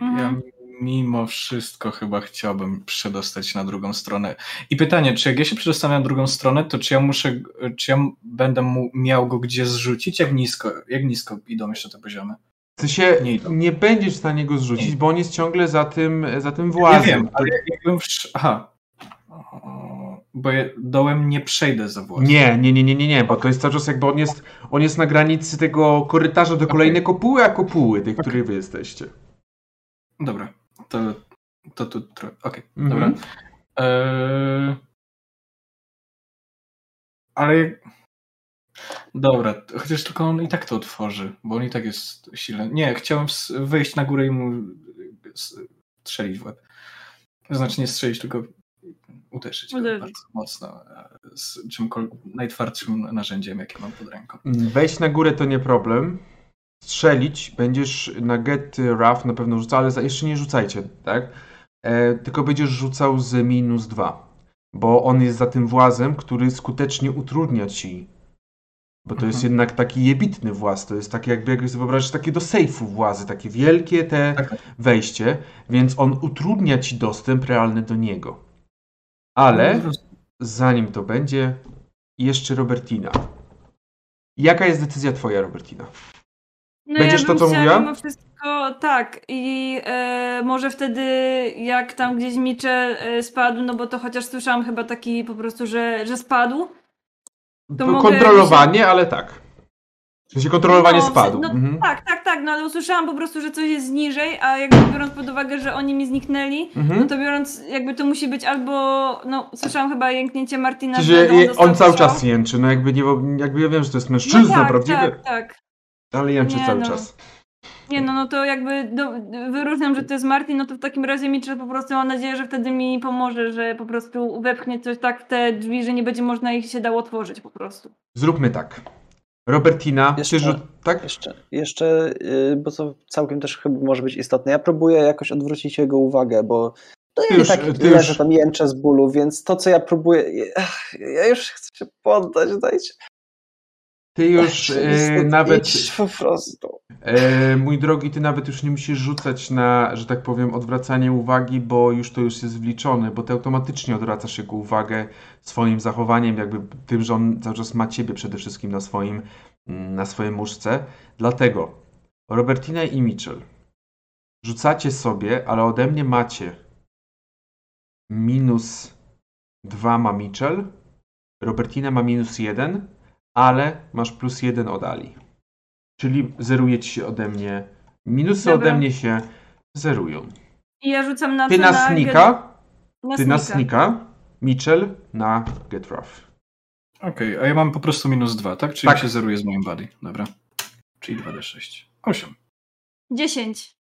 Ja Mhm. Mimo wszystko chyba chciałbym przedostać na drugą stronę. I pytanie, czy jak ja się przedostanę na drugą stronę, to czy ja muszę, czy ja będę mu, miał go gdzie zrzucić? Jak nisko, jak nisko idą jeszcze te poziomy? W sensie Nie nie, będziesz w stanie go zrzucić, Nie. bo on jest ciągle za tym, za tym Ja włazem. wiem, ale jakbym... Aha. Bo ja dołem nie przejdę za włas. Nie, nie, nie, nie, nie, nie, bo to jest cały czas jakby on jest, on jest na granicy tego korytarza do kolejnej kopuły, a kopuły, tej, Okej. której wy jesteście. Dobra, to, to tu trochę. Okej, Mhm. dobra. Eee... Ale. Dobra, chociaż tylko on i tak to otworzy, bo on i tak jest silny. Nie, chciałem wyjść na górę i mu strzelić w łeb. Znaczy nie strzelić, tylko uderzyć Uderzyć. bardzo mocno e, z czymkolwiek najtwardszym narzędziem, jakie mam pod ręką. Wejść na górę to nie problem. Strzelić będziesz na get rough na pewno rzucał, ale jeszcze nie rzucajcie, tak? E, tylko będziesz rzucał z minus dwa, bo on jest za tym włazem, który skutecznie utrudnia ci. Bo to jest Mhm. jednak taki jebitny właz, to jest takie jakby, jak sobie wyobrażasz, takie do sejfu włazy, takie wielkie te Tak. wejście, więc on utrudnia ci dostęp realny do niego. Ale No, zanim to będzie, jeszcze Robertina. Jaka jest decyzja twoja, Robertina? No Będziesz ja to, co mówiła? Mimo wszystko tak i e, może wtedy jak tam gdzieś Mitchell e, spadł, no bo to chociaż słyszałam chyba taki po prostu, że, że spadł. To mogę kontrolowanie, ale tak. W sensie kontrolowanie No, spadu. no, mhm. Tak, tak, tak, no ale usłyszałam po prostu, że coś jest niżej, a jakby biorąc pod uwagę, że oni mi zniknęli, Mhm. no to biorąc, jakby to musi być albo, no słyszałam chyba jęknięcie Martina, że je- dostał on cały czas jęczy, no jakby nie, jakby ja wiem, że to jest mężczyzna no tak, prawdziwy, tak, tak. Ale jęczy Nie, cały no. czas. Nie no, no to jakby do, wyróżniam, że to jest Martin, no to w takim razie Mitchell po prostu mam nadzieję, że wtedy mi pomoże, że po prostu wepchnie coś tak w te drzwi, że nie będzie można ich się dało otworzyć po prostu. Zróbmy tak. Robertina, Jeszcze- rzut... Tak? Jeszcze, jeszcze yy, bo to całkiem też chyba może być istotne. Ja próbuję jakoś odwrócić jego uwagę, bo to ja już- tak ty leżę już- tam jęczę z bólu, więc to, co ja próbuję... ach, Ja już chcę się poddać, dajcie. Ty już e, nawet... po prostu. E, mój drogi, ty nawet już nie musisz rzucać na, że tak powiem, odwracanie uwagi, bo już to już jest wliczone, bo ty automatycznie odwracasz jego uwagę swoim zachowaniem, jakby tym, że on cały czas ma ciebie przede wszystkim na swoim, mm, na swojej muszce. Dlatego Robertina i Mitchell rzucacie sobie, ale ode mnie macie minus 2 ma Mitchell, Robertina ma minus 1, ale masz plus 1 od Ali. Czyli zeruje ci się ode mnie. Minusy Dobra. ode mnie się zerują. I ja rzucam na Ty co na na snika, na ty na snika. Mitchell na Get Rough. Okej, a ja mam po prostu minus dwa, tak? Czyli Tak. się zeruje z moim body. Dobra. Czyli 2d6. 8. 10.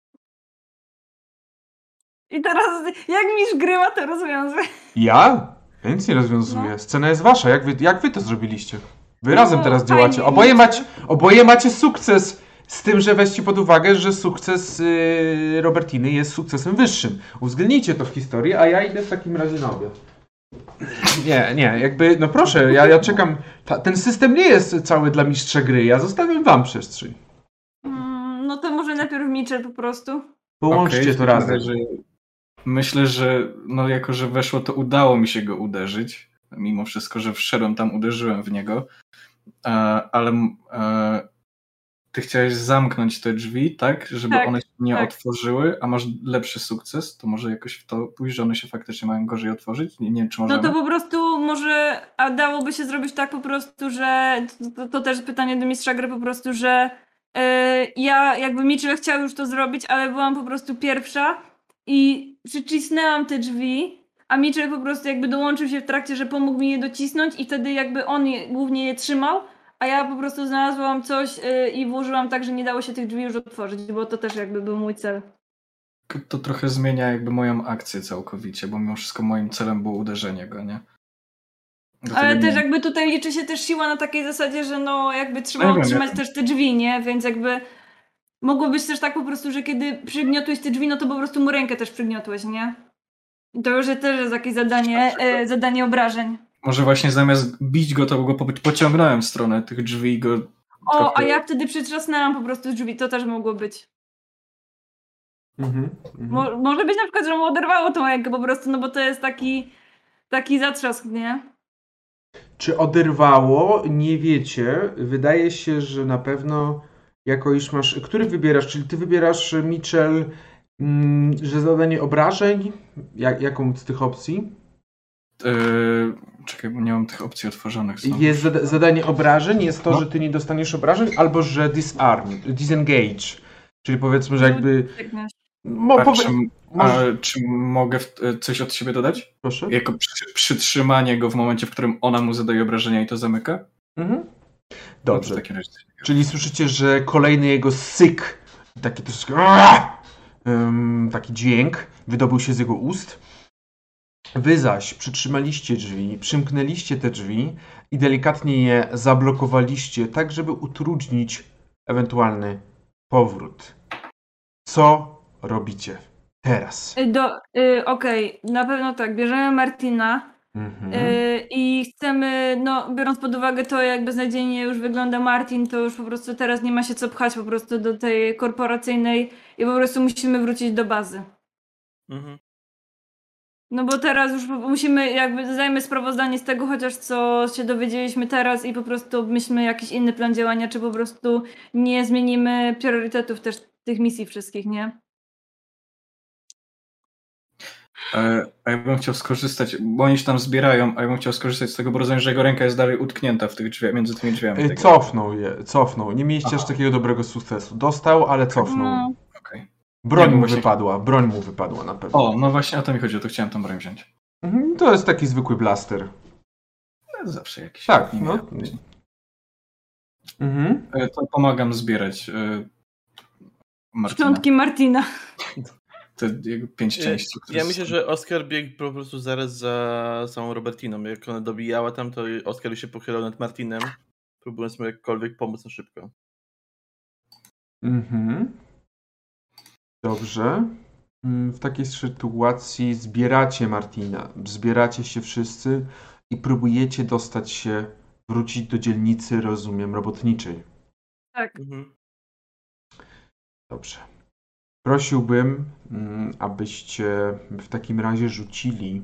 I teraz jak misz grywa, to rozwiązuje. Ja? Nic nie rozwiązuję. No. Scena jest wasza. Jak wy, jak wy to zrobiliście? Wy No, razem teraz działacie. Oboje macie, oboje macie sukces. Z tym, że weźcie pod uwagę, że sukces yy, Robertiny jest sukcesem wyższym. Uwzględnijcie to w historii, a ja idę w takim razie na obiad. Nie, nie, jakby, no proszę, ja, ja czekam. Ta, ten system nie jest cały dla mistrza gry. Ja zostawiam wam przestrzeń. Mm, no to może najpierw Mitchell po prostu. Połączcie Okej, to razem. Myślę, że no jako, że weszło, to udało mi się go uderzyć. Mimo wszystko, że wszedłem tam, uderzyłem w niego. E, ale e, ty chciałeś zamknąć te drzwi, tak? Żeby Tak, one się nie tak. otworzyły, a masz lepszy sukces, to może jakoś w to pójść, że one się faktycznie mają gorzej otworzyć? Nie, nie wiem, czy No możemy. to po prostu może, a dałoby się zrobić tak po prostu, że to, to też pytanie do mistrza gry po prostu, że e, ja jakby Mitchell chciał już to zrobić, ale byłam po prostu pierwsza i przycisnęłam te drzwi, a Mitchell po prostu jakby dołączył się w trakcie, że pomógł mi je docisnąć i wtedy jakby on je, głównie je trzymał, a ja po prostu znalazłam coś e, i włożyłam tak, że nie dało się tych drzwi już otworzyć, bo to też jakby był mój cel. To trochę zmienia jakby moją akcję całkowicie, bo mimo wszystko moim celem było uderzenie go, nie? Dlatego Ale nie- też jakby tutaj liczy się też siła na takiej zasadzie, że no jakby trzeba Ja wiem, utrzymać ja- też te drzwi, nie? Więc jakby mogło być też tak po prostu, że kiedy przygniotłeś te drzwi, no to po prostu mu rękę też przygniotłeś, nie? To już jest też jest jakieś zadanie, e, zadanie obrażeń. Może właśnie zamiast bić go, to go po- pociągnąłem w stronę tych drzwi i go. O, trochę- a ja wtedy przytrzasnęłam po prostu drzwi, to też mogło być. Mhm, mhm. Mo- może być na przykład, że mu oderwało tą rękę po prostu, no bo to jest taki, taki zatrzask, nie? Czy oderwało? Nie wiecie. Wydaje się, że na pewno jako iż masz. Który wybierasz? Czyli ty wybierasz Mitchell, mm, że zadanie obrażeń? Jak, jaką z tych opcji? Yy, czekaj, bo nie mam tych opcji otworzonych. znowu. Jest zada zadanie obrażeń, jest to, No. że ty nie dostaniesz obrażeń, albo że disarm, disengage. Czyli powiedzmy, że jakby. Styknąć. Mo, A, powie... czy, może- a, czy mogę w, e, coś od siebie dodać? Proszę. Jako przy, przytrzymanie go w momencie, w którym ona mu zadaje obrażenia i to zamyka? Mhm. No to Dobrze. razie. Czyli słyszycie, że kolejny jego syk, taki troszeczkę taki dźwięk wydobył się z jego ust. Wy zaś przytrzymaliście drzwi, przymknęliście te drzwi i delikatnie je zablokowaliście, tak żeby utrudnić ewentualny powrót. Co robicie teraz? Y, Do, y, Okej, na pewno tak, bierzemy Martina, Mhm. Yy, I chcemy, no biorąc pod uwagę to, jak beznadziejnie już wygląda Martin, to już po prostu teraz nie ma się co pchać po prostu do tej korporacyjnej i po prostu musimy wrócić do bazy. Mhm. No bo teraz już musimy, jakby zajmę sprawozdanie z tego chociaż co się dowiedzieliśmy teraz i po prostu obmyślmy jakiś inny plan działania, czy po prostu nie zmienimy priorytetów też tych misji wszystkich, nie? E, A ja bym chciał skorzystać, bo oni się tam zbierają, a ja bym chciał skorzystać z tego, bo rozumiem, że jego ręka jest dalej utknięta w tych drzwiach, między tymi drzwiami. Tego. Cofnął je, cofnął. Nie mieliście aż takiego dobrego sukcesu. Dostał, ale cofnął. No. Broń mu właśnie- wypadła, broń mu wypadła na pewno. O, no właśnie o to mi chodziło, to chciałem tą broń wziąć. Mhm, To jest taki zwykły blaster. No, Zawsze jakiś. Tak, nie no. Mhm. E, To pomagam zbierać e, Martina. szczątki Martina. Te jego pięć części. które Ja są- myślę, że Oskar biegł po prostu zaraz za samą Robertiną. Jak ona dobijała tam, to Oskar już się pochylał nad Martinem, próbując mu jakkolwiek pomóc na szybko. Mhm. Dobrze. Mm, W takiej sytuacji zbieracie Martina. Zbieracie się wszyscy i próbujecie dostać się, wrócić do dzielnicy, rozumiem, robotniczej. Tak. Mhm. Dobrze. Prosiłbym, mm, abyście w takim razie rzucili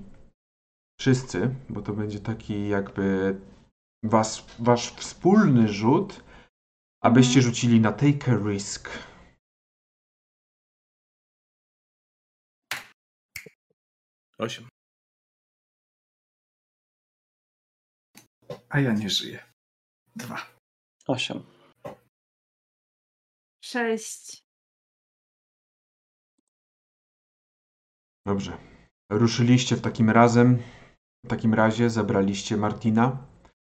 wszyscy, bo to będzie taki jakby was, wasz wspólny rzut, abyście Mhm. rzucili na take a risk. Osiem. A ja nie żyję. Dwa. Osiem. Sześć. Dobrze. Ruszyliście w takim razem, w takim razie zabraliście Martina.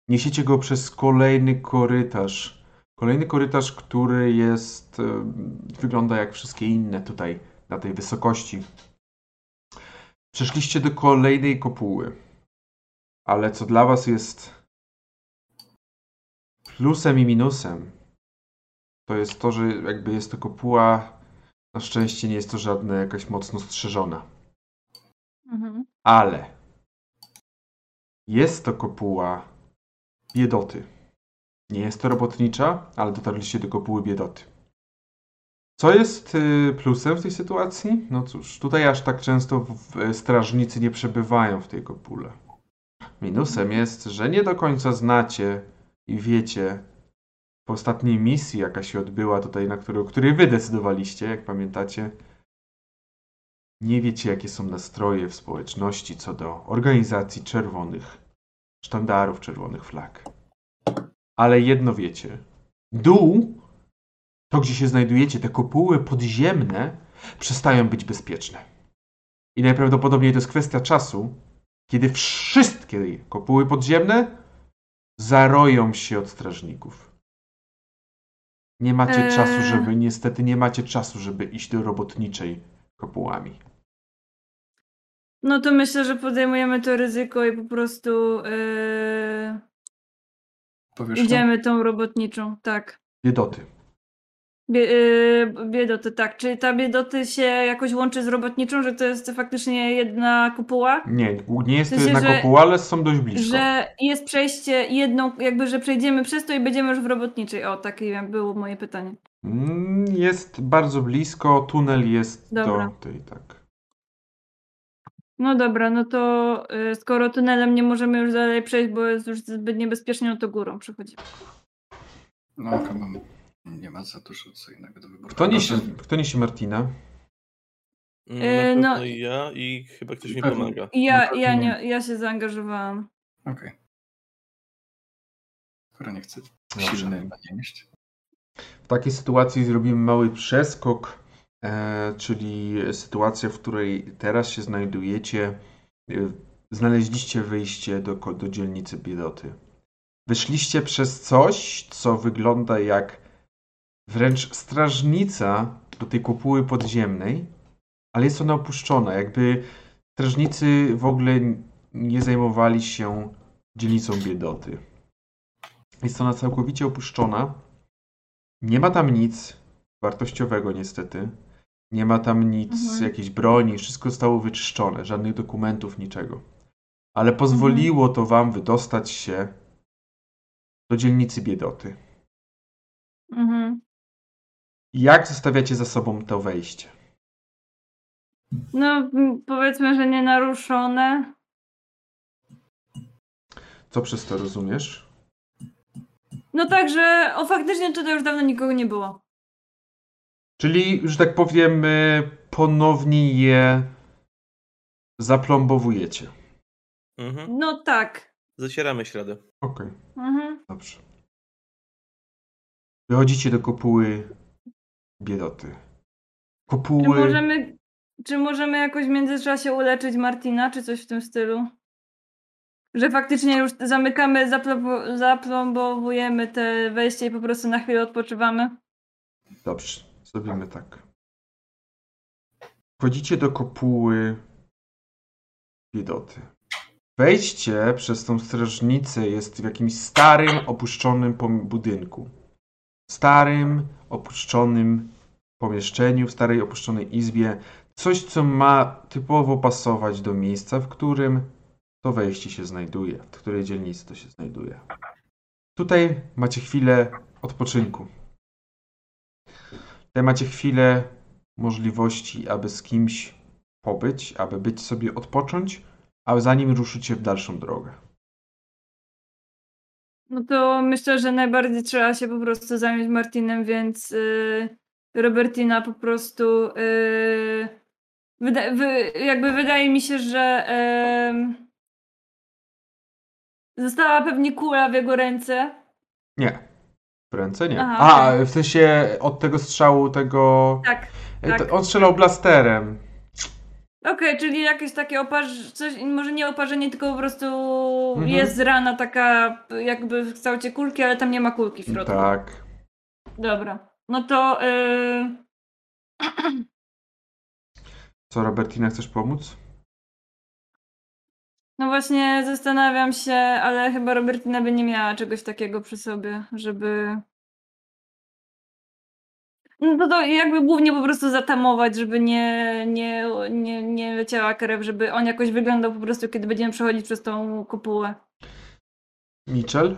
Niesiecie go przez kolejny korytarz. Kolejny korytarz, który jest, wygląda jak wszystkie inne tutaj, na tej wysokości. Przeszliście do kolejnej kopuły. Ale co dla was jest plusem i minusem, to jest to, że jakby jest to kopuła, na szczęście nie jest to żadna jakaś mocno strzeżona. Mhm. Ale jest to kopuła biedoty. Nie jest to robotnicza, ale dotarliście do kopuły biedoty. Co jest y, plusem w tej sytuacji? No cóż, tutaj aż tak często w- w- strażnicy nie przebywają w tej kopule. Minusem jest, że nie do końca znacie i wiecie po ostatniej misji, jaka się odbyła tutaj, na której, o której wy decydowaliście, jak pamiętacie, nie wiecie, jakie są nastroje w społeczności co do organizacji czerwonych sztandarów, czerwonych flag. Ale jedno wiecie. Dół, to gdzie się znajdujecie, te kopuły podziemne, przestają być bezpieczne. I najprawdopodobniej to jest kwestia czasu, kiedy wszystkie kopuły podziemne zaroją się od strażników. Nie macie Eee. czasu, żeby, niestety nie macie czasu, żeby iść do robotniczej kopułami. No to myślę, że podejmujemy to ryzyko i po prostu yy, idziemy tą robotniczą, tak. Biedoty. Bie, biedoty, tak. Czy ta biedoty się jakoś łączy z robotniczą, że to jest faktycznie jedna kopuła? Nie, nie jest to W sensie, jedna kopuła, ale są dość blisko. Że jest przejście jedną, jakby, że przejdziemy przez to i będziemy już w robotniczej. O, takie było moje pytanie. Mm, Jest bardzo blisko, tunel jest Dobra. do tej, tak. No dobra, no to y, skoro tunelem nie możemy już dalej przejść, bo jest już zbyt niebezpiecznie, no to górą przechodzimy. No, chyba nie ma za dużo co innego do wyboru. Kto niesie, kto niesie Martina? Mm, E, Na no- pewno ja i chyba ktoś mi Pewnie. pomaga. I ja, ja, nie, ja się zaangażowałam. Okej. Skoro nie chcę silny nieść. W takiej sytuacji zrobimy mały przeskok, e, czyli sytuacja, w której teraz się znajdujecie. E, znaleźliście wyjście do, do dzielnicy Biedoty. Wyszliście przez coś, co wygląda jak wręcz strażnica do tej kopuły podziemnej, ale jest ona opuszczona. Jakby strażnicy w ogóle nie zajmowali się dzielnicą Biedoty. Jest ona całkowicie opuszczona. Nie ma tam nic wartościowego niestety. Nie ma tam nic, Mhm. jakiejś broni, wszystko zostało wyczyszczone, żadnych dokumentów, niczego. Ale pozwoliło to wam wydostać się do dzielnicy Biedoty. Mhm. Jak zostawiacie za sobą to wejście? No, powiedzmy, że nie naruszone. Co przez to rozumiesz? No tak, że o faktycznie tutaj już dawno nikogo nie było. Czyli, że tak powiem, y, ponownie je zaplombowujecie. Mhm. No tak. Zacieramy ślady. Okej, Mhm. dobrze. Wychodzicie do kopuły biedoty. Czy Kopuły... możemy, czy możemy jakoś w międzyczasie uleczyć Martina, czy coś w tym stylu? Że faktycznie już zamykamy, zaplo- zaplombowujemy te wejście i po prostu na chwilę odpoczywamy? Dobrze, zrobimy tak. Wchodzicie do kopuły biedoty. Wejście przez tą strażnicę jest w jakimś starym, opuszczonym budynku. Starym, opuszczonym pomieszczeniu, w starej, opuszczonej izbie. Coś, co ma typowo pasować do miejsca, w którym to wejście się znajduje, w której dzielnicy to się znajduje. Tutaj macie chwilę odpoczynku. Tutaj macie chwilę możliwości, aby z kimś pobyć, aby być sobie odpocząć, a zanim ruszycie w dalszą drogę. No to myślę, że najbardziej trzeba się po prostu zająć Martinem, więc yy, Robertina po prostu yy, wyda- wy, jakby wydaje mi się, że yy, została pewnie kula w jego ręce. Nie. W ręce nie. Aha, A, okej. w sensie od tego strzału tego... Tak. Tak. On strzelał blasterem. Okej, czyli jakieś takie oparz... coś, może nie oparzenie, tylko po prostu Mhm. jest rana taka jakby w kształcie kulki, ale tam nie ma kulki w środku. Tak. Dobra. No to yy, Co, Robertina, chcesz pomóc? No właśnie zastanawiam się, ale chyba Robertina by nie miała czegoś takiego przy sobie, żeby. No to, to jakby głównie po prostu zatamować, żeby nie, nie, nie, nie leciała krew, żeby on jakoś wyglądał po prostu, kiedy będziemy przechodzić przez tą kopułę. Mitchell?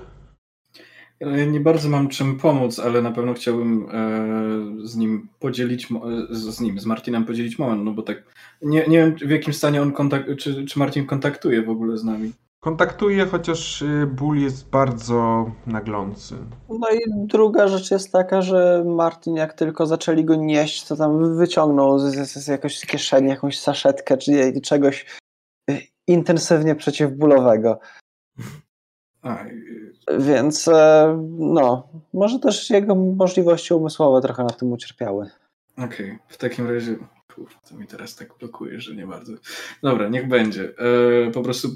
Ja Nie bardzo mam czym pomóc, ale na pewno chciałbym e, z nim podzielić, z, z nim, z Martinem podzielić moment, no bo tak nie, nie wiem w jakim stanie on kontakt, czy, czy Martin kontaktuje w ogóle z nami. Kontaktuje, chociaż y, ból jest bardzo naglący. No i druga rzecz jest taka, że Martin jak tylko zaczęli go nieść, to tam wyciągnął z, z, z jakoś kieszeni jakąś saszetkę czy czegoś y, intensywnie przeciwbólowego. A, y, Więc e, no, może też jego możliwości umysłowe trochę na tym ucierpiały. Okej, w takim razie. Kurwa, to mi teraz tak blokuje, że nie bardzo. Dobra, niech będzie. E, po prostu,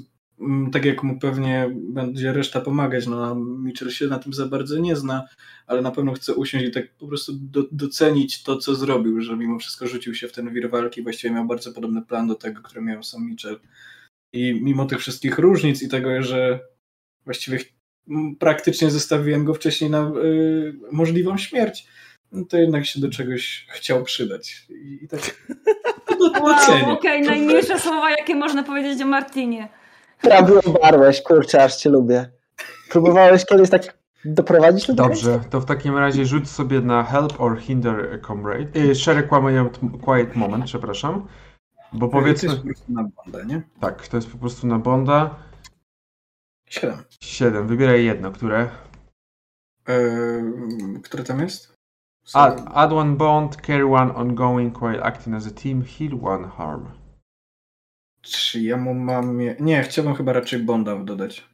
tak jak mu pewnie będzie reszta pomagać, no Mitchell się na tym za bardzo nie zna, ale na pewno chce usiąść i tak po prostu do, docenić to, co zrobił, że mimo wszystko rzucił się w ten wir walki, właściwie miał bardzo podobny plan do tego, który miał sam Mitchell. I mimo tych wszystkich różnic i tego, że właściwie praktycznie zostawiłem go wcześniej na y, możliwą śmierć, no to jednak się do czegoś chciał przydać. I, i tak to Wow, okej, najmniejsze słowa, jakie można powiedzieć o Martinie. Prawie obarłeś, kurczę, aż cię lubię. Próbowałeś kiedyś tak doprowadzić do tego? Dobrze, to w takim razie rzuć sobie na help or hinder a comrade. Y, share quiet, moment, przepraszam. Bo To powiedzmy... jest po prostu na bandę, nie? Tak, to jest po prostu na Bonda. Siedem. 7. Wybieraj jedno, które. Eee, które tam jest? Add, add one bond, carry one ongoing while acting as a team, heal one harm. Czy ja mu mam... je- Nie, chciałbym chyba raczej Bonda dodać.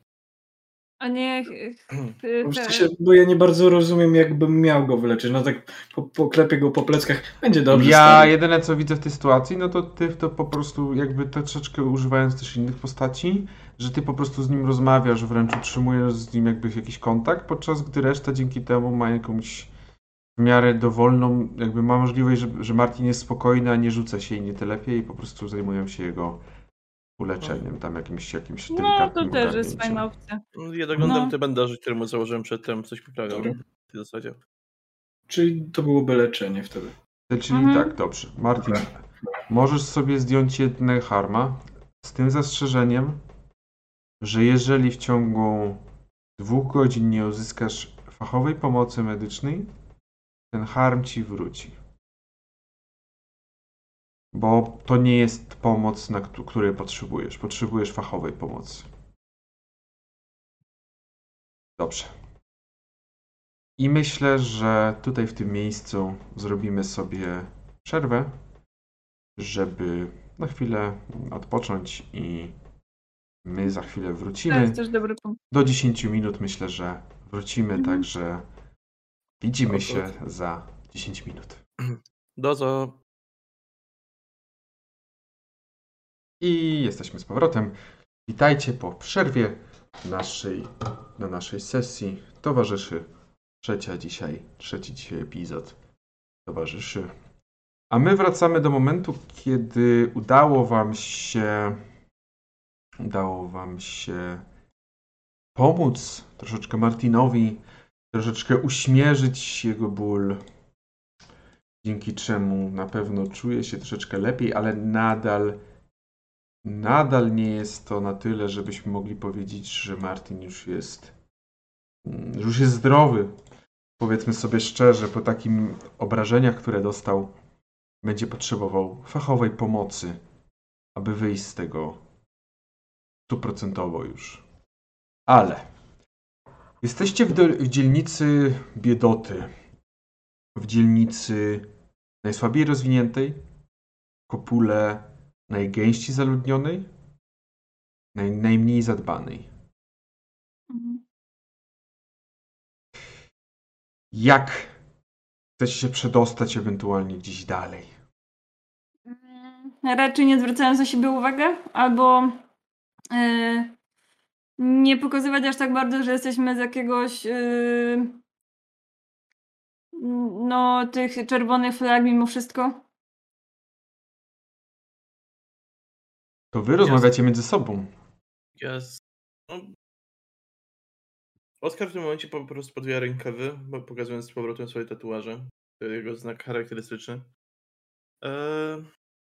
A nie. W sensie, bo ja nie bardzo rozumiem, jakbym miał go wyleczyć. No tak po, poklepię go po pleckach. Będzie dobrze. ja stary. jedyne co widzę w tej sytuacji, no to ty to po prostu jakby troszeczkę używając też innych postaci, że ty po prostu z nim rozmawiasz, wręcz utrzymujesz z nim jakby jakiś kontakt, podczas gdy reszta dzięki temu ma jakąś w miarę dowolną, jakby ma możliwość, że, że Martin jest spokojny, a nie rzuca się i nie telepie i po prostu zajmują się jego uleczeniem, tam jakimś, jakimś No delikatnym to też jest ogarnięciem. fajna opcja. Ja doglądam No. te bandaże, które mu założyłem przedtem, coś poprawiam Dobra. w tej zasadzie. Czyli to byłoby leczenie wtedy. Czyli Mhm. tak, dobrze. Martin, możesz sobie zdjąć jednego harma z tym zastrzeżeniem, że jeżeli w ciągu dwóch godzin nie uzyskasz fachowej pomocy medycznej, ten harm ci wróci. Bo to nie jest pomoc, na któ- której potrzebujesz. Potrzebujesz fachowej pomocy. Dobrze. I myślę, że tutaj w tym miejscu zrobimy sobie przerwę, żeby na chwilę odpocząć i my za chwilę To wrócimy. jest też dobry punkt. Do 10 minut myślę, że wrócimy, Mhm. także widzimy się za 10 minut. Dozo. I jesteśmy z powrotem. Witajcie po przerwie naszej, na naszej sesji. Towarzyszy trzecia dzisiaj, trzeci dzisiaj epizod towarzyszy. A my wracamy do momentu, kiedy udało wam się udało wam się pomóc troszeczkę Martinowi, troszeczkę uśmierzyć jego ból, dzięki czemu na pewno czuje się troszeczkę lepiej, ale nadal Nadal nie jest to na tyle, żebyśmy mogli powiedzieć, że Martin już jest, mm, już jest zdrowy. Powiedzmy sobie szczerze, po takim obrażeniach, które dostał, będzie potrzebował fachowej pomocy, aby wyjść z tego stuprocentowo już. Ale jesteście w, w dzielnicy biedoty, w dzielnicy najsłabiej rozwiniętej, kopule najgęściej zaludnionej, naj, najmniej zadbanej. Mhm. Jak chcecie się przedostać ewentualnie gdzieś dalej? Mm, Raczej nie zwracając na siebie uwagę, albo e, nie pokazywać aż tak bardzo, że jesteśmy z jakiegoś e, no tych czerwonych flag mimo wszystko. To wy rozmawiacie między sobą. Ja z... no... Oskar w tym momencie po prostu podwija rękawy, pokazując z powrotem swoje tatuaże. To jego znak charakterystyczny. Eee,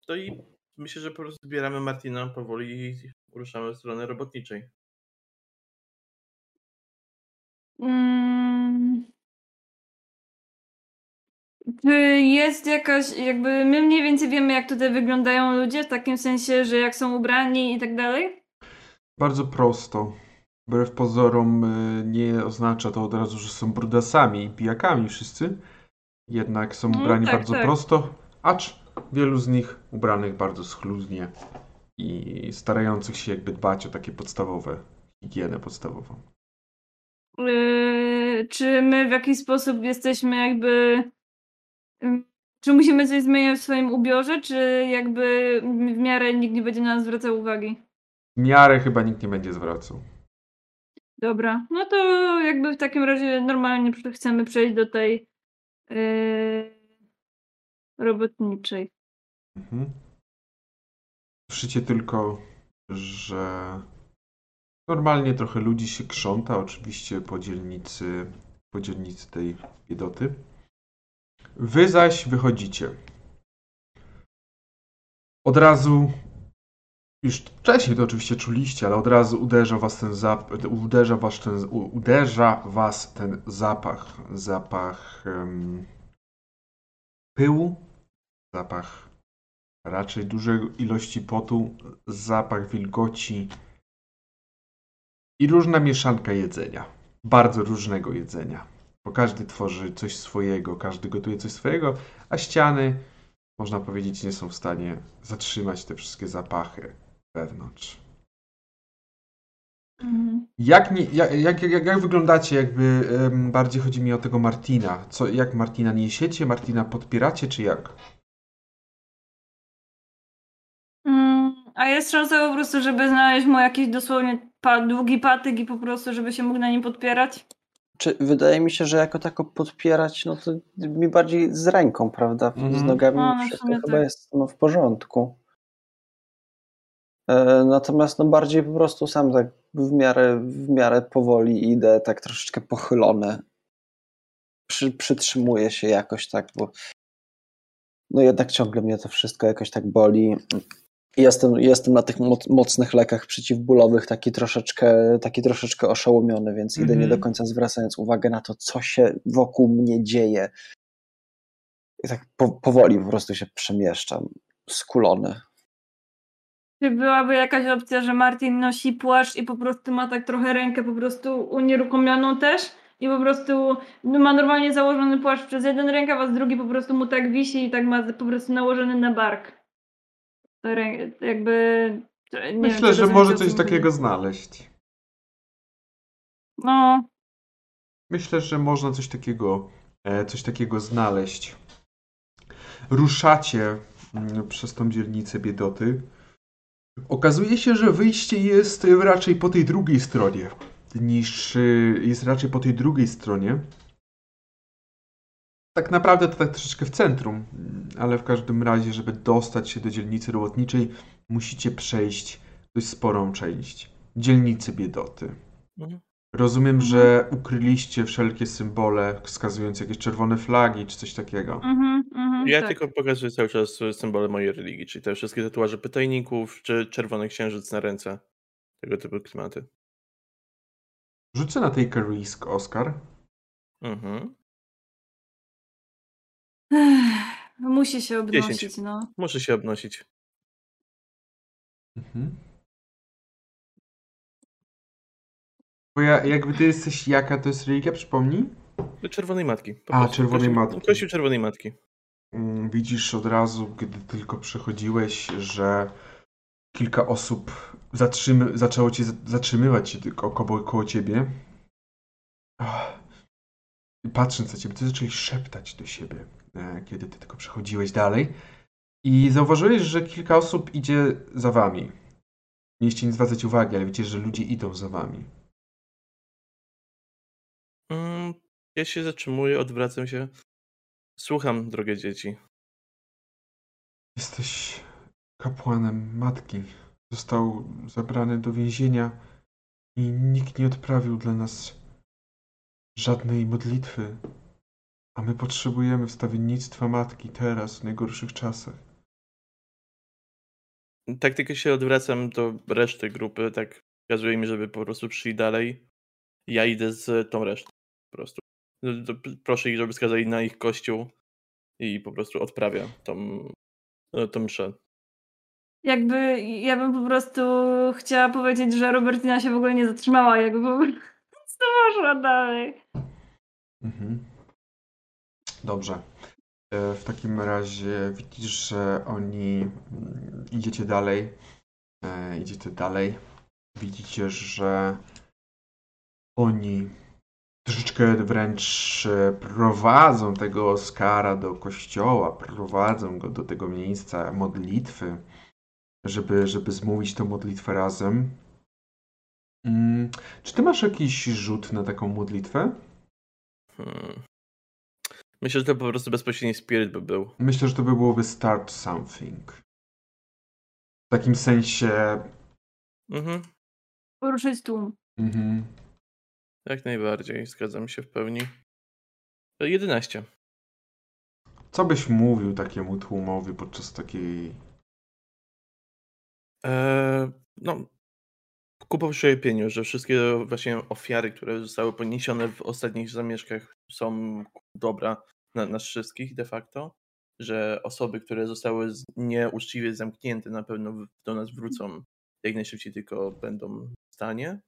no i myślę, że po prostu zbieramy Martina powoli i ruszamy w stronę robotniczej. Mm. Czy jest jakaś, jakby my mniej więcej wiemy, jak tutaj wyglądają ludzie, w takim sensie, że jak są ubrani i tak dalej? Bardzo prosto. Wbrew pozorom y, nie oznacza to od razu, że są brudasami i pijakami wszyscy. Jednak są No ubrani tak, bardzo tak. prosto, acz wielu z nich ubranych bardzo schludnie i starających się jakby dbać o takie podstawowe, higienę podstawową. Yy, czy my w jakiś sposób jesteśmy jakby. Czy musimy coś zmieniać w swoim ubiorze, czy jakby w miarę nikt nie będzie na nas zwracał uwagi? W miarę chyba nikt nie będzie zwracał. Dobra, no to jakby w takim razie normalnie chcemy przejść do tej yy, robotniczej. Mhm. Słyszycie tylko, że normalnie trochę ludzi się krząta, oczywiście po dzielnicy, po dzielnicy tej biedoty. Wy zaś wychodzicie. Od razu, już wcześniej to oczywiście czuliście, ale od razu uderza was ten zapach, uderza was ten, uderza was ten zapach, zapach em, pyłu, zapach raczej dużej ilości potu, zapach wilgoci i różna mieszanka jedzenia. Bardzo różnego jedzenia. Bo każdy tworzy coś swojego, każdy gotuje coś swojego, a ściany, można powiedzieć, nie są w stanie zatrzymać te wszystkie zapachy wewnątrz. Mhm. Jak, nie, jak, jak, jak, jak wyglądacie, jakby em, bardziej chodzi mi o tego Martina? Co, jak Martina niesiecie? Martina podpieracie, czy jak? Mm, A jest szansa po prostu, żeby znaleźć mu jakiś dosłownie pa, długi patyk i po prostu, żeby się mógł na nim podpierać? Czy wydaje mi się, że jako tako podpierać, no to mi bardziej z ręką, prawda? Z Mhm. nogami No, no, wszystko chyba tak. jest no, w porządku. E, Natomiast no bardziej po prostu sam tak w miarę, w miarę powoli idę, tak troszeczkę pochylony. Przy, przytrzymuję się jakoś tak, bo no jednak ciągle mnie to wszystko jakoś tak boli. Jestem, jestem na tych moc, mocnych lekach przeciwbólowych taki troszeczkę, taki troszeczkę oszołomiony, więc idę nie Mhm. do końca zwracając uwagę na to, co się wokół mnie dzieje. I tak po, powoli po prostu się przemieszczam, skulony. Czy byłaby jakaś opcja, że Martin nosi płaszcz i po prostu ma tak trochę rękę po prostu unieruchomioną też i po prostu no, ma normalnie założony płaszcz przez jeden rękaw, a z drugi po prostu mu tak wisi i tak ma po prostu nałożony na bark. Jakby... Wiem, Myślę, czy że może coś takiego znaleźć. No, Myślę, że można coś takiego, e, coś takiego znaleźć. Ruszacie mm, przez tą dzielnicę biedoty. Okazuje się, że wyjście jest e, raczej po tej drugiej stronie. Niż e, jest raczej po tej drugiej stronie. Tak naprawdę to tak troszeczkę w centrum, ale w każdym razie, żeby dostać się do dzielnicy robotniczej, musicie przejść dość sporą część dzielnicy biedoty. Mhm. Rozumiem, że ukryliście wszelkie symbole wskazujące jakieś czerwone flagi czy coś takiego. mhm, mhm, Ja tak. tylko pokazuję cały czas symbole mojej religii, czyli te wszystkie tatuaże pytajników, czy czerwony księżyc na ręce. Tego typu klimaty. Rzucę na take a risk, Oscar. Mhm. Ech, Musi się obnosić, Dziesięć. no. Muszę się obnosić. Mhm. Bo ja, jakby ty jesteś, jaka to jest religia, przypomnij? Do czerwonej matki. po A, prostu. czerwonej Kościół- matki. Kościół czerwonej matki. Mm, Widzisz od razu, gdy tylko przechodziłeś, że kilka osób zatrzymy, zaczęło cię zatrzymywać się tylko koło, koło ciebie. Patrząc na ciebie, ty zaczęli szeptać do siebie, kiedy ty tylko przechodziłeś dalej. I zauważyłeś, że kilka osób idzie za wami. Nie Mieliście nie zwracać uwagi, ale widzicie, że ludzie idą za wami. Mm, Ja się zatrzymuję, odwracam się. Słucham, drogie dzieci. Jesteś kapłanem matki. Został zabrany do więzienia i nikt nie odprawił dla nas żadnej modlitwy. A my potrzebujemy wstawiennictwa matki teraz, w najgorszych czasach. Tak tylko się odwracam do reszty grupy, tak pokazuje mi, żeby po prostu szli dalej. Ja idę z tą resztą. Po prostu. No, to Proszę ich, żeby wskazali na ich kościół i po prostu odprawia tą, e, tą mszę. Jakby ja bym po prostu chciała powiedzieć, że Robertina się w ogóle nie zatrzymała, jakby po prostu poszła dalej. Mhm. Dobrze. E, W takim razie widzisz, że oni mm, idziecie dalej. E, Idziecie dalej. Widzicie, że oni troszeczkę wręcz e, prowadzą tego Oskara do kościoła, prowadzą go do tego miejsca modlitwy, żeby, żeby zmówić tę modlitwę razem. Mm, Czy ty masz jakiś rzut na taką modlitwę? Hmm. Myślę, że to po prostu bezpośredni spirit by był. Myślę, że to by byłoby start something. W takim sensie. Mhm. Poruszyć tłum. Mhm. Jak najbardziej, zgadzam się w pełni. E, 11. Co byś mówił takiemu tłumowi podczas takiej. Eee, no, ku przepieniu, że wszystkie właśnie ofiary, które zostały poniesione w ostatnich zamieszkach są dobra na nas wszystkich de facto, że osoby, które zostały nieuczciwie zamknięte na pewno do nas wrócą jak najszybciej tylko będą w stanie,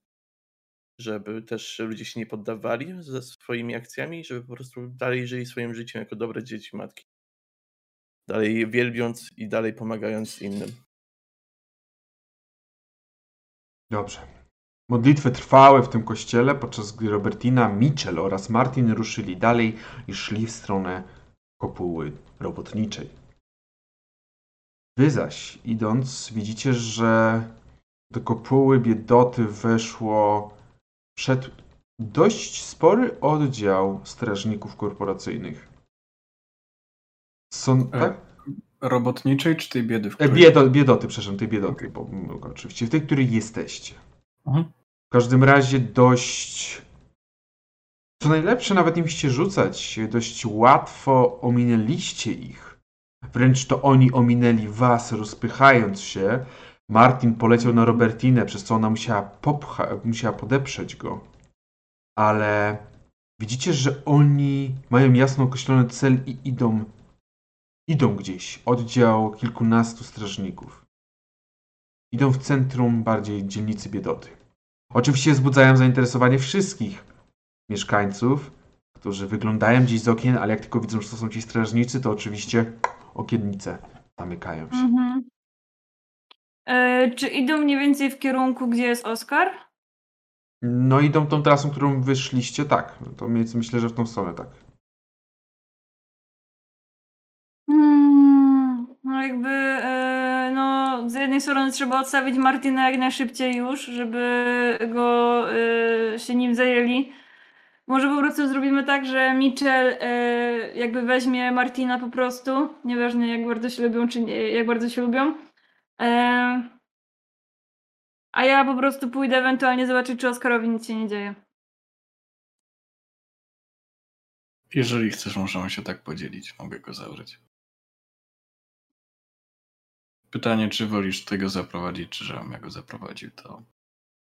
żeby też ludzie się nie poddawali ze swoimi akcjami, żeby po prostu dalej żyli swoim życiem jako dobre dzieci matki. Dalej wielbiąc i dalej pomagając innym. Dobrze. Modlitwy trwały w tym kościele, podczas gdy Robertina, Mitchell oraz Martin ruszyli dalej i szli w stronę kopuły robotniczej. Wy zaś, idąc, widzicie, że do kopuły biedoty weszło przed dość spory oddział strażników korporacyjnych. Są, tak? Robotniczej czy tej biedy, w której... Biedo, biedoty, przepraszam, tej biedoty, Okej. bo, oczywiście, w tej, której jesteście. Mhm. W każdym razie dość. Co najlepsze, nawet nie musicie rzucać. Dość łatwo ominęliście ich. Wręcz to oni ominęli was, rozpychając się. Martin poleciał na Robertinę, przez co ona musiała, popcha- musiała podeprzeć go. Ale widzicie, że oni mają jasno określony cel i idą. Idą gdzieś. Oddział kilkunastu strażników. Idą w centrum bardziej dzielnicy biedoty. Oczywiście wzbudzają zainteresowanie wszystkich mieszkańców, którzy wyglądają gdzieś z okien, ale jak tylko widzą, że to są ci strażnicy, to oczywiście okiennice zamykają się. Mhm. E, czy idą mniej więcej w kierunku, gdzie jest Oskar? No idą tą trasą, którą wyszliście, tak. To myślę, że w tą stronę tak. Hmm, no jakby, e, no z jednej strony trzeba odstawić Martina jak najszybciej już, żeby go e, się nim zajęli. Może po prostu zrobimy tak, że Mitchell e, jakby weźmie Martina po prostu, nieważne jak bardzo się lubią, czy nie, jak bardzo się lubią. A ja po prostu pójdę ewentualnie zobaczyć, czy Oskarowi nic się nie dzieje. Jeżeli chcesz, możemy się tak podzielić. Mogę go zabrać. Pytanie, czy wolisz tego zaprowadzić, czy żebym ja go zaprowadził, to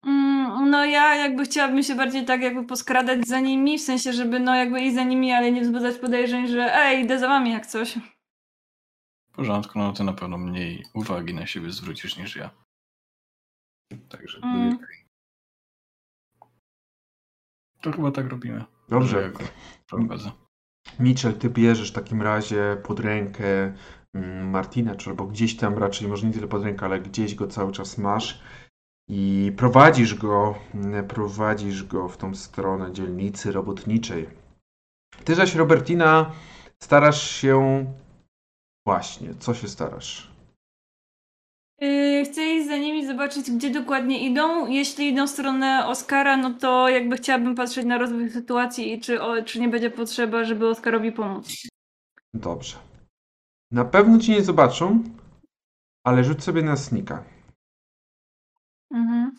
Mm, No ja jakby chciałabym się bardziej tak jakby poskradać za nimi, w sensie, żeby no jakby iść za nimi, ale nie wzbudzać podejrzeń, że ej, idę za wami jak coś. w porządku, no to na pewno mniej uwagi na siebie zwrócisz niż ja. Także Mm. to chyba tak robimy. Dobrze. Ja prowadzę. Mitchell, ty bierzesz w takim razie pod rękę mm, Martina, czy albo gdzieś tam raczej, może nie tyle pod rękę, ale gdzieś go cały czas masz i prowadzisz go, mm, prowadzisz go w tą stronę dzielnicy robotniczej. Ty zaś, Robertina, starasz się... Właśnie, co się starasz? Yy, chcę iść za nimi, zobaczyć gdzie dokładnie idą. Jeśli idą w stronę Oskara, no to jakby chciałabym patrzeć na rozwój sytuacji i czy, o, czy nie będzie potrzeba, żeby Oskarowi pomóc. Dobrze. Na pewno cię nie zobaczą, ale rzuć sobie na snika. Mhm.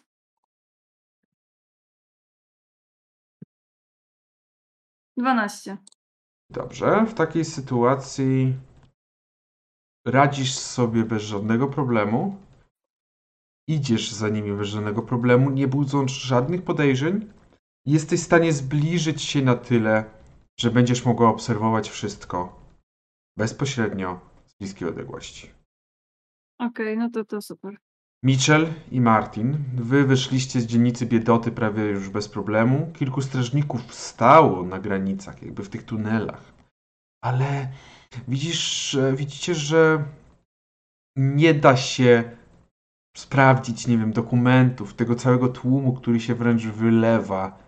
Dwanaście. Dobrze, w takiej sytuacji radzisz sobie bez żadnego problemu. Idziesz za nimi bez żadnego problemu, nie budząc żadnych podejrzeń. Jesteś w stanie zbliżyć się na tyle, że będziesz mogła obserwować wszystko bezpośrednio z bliskiej odległości. Okej, no to to super. Mitchell i Martin, wy wyszliście z dzielnicy biedoty prawie już bez problemu. Kilku strażników stało na granicach, jakby w tych tunelach. Ale widzisz, widzicie, że nie da się sprawdzić, nie wiem, dokumentów, tego całego tłumu, który się wręcz wylewa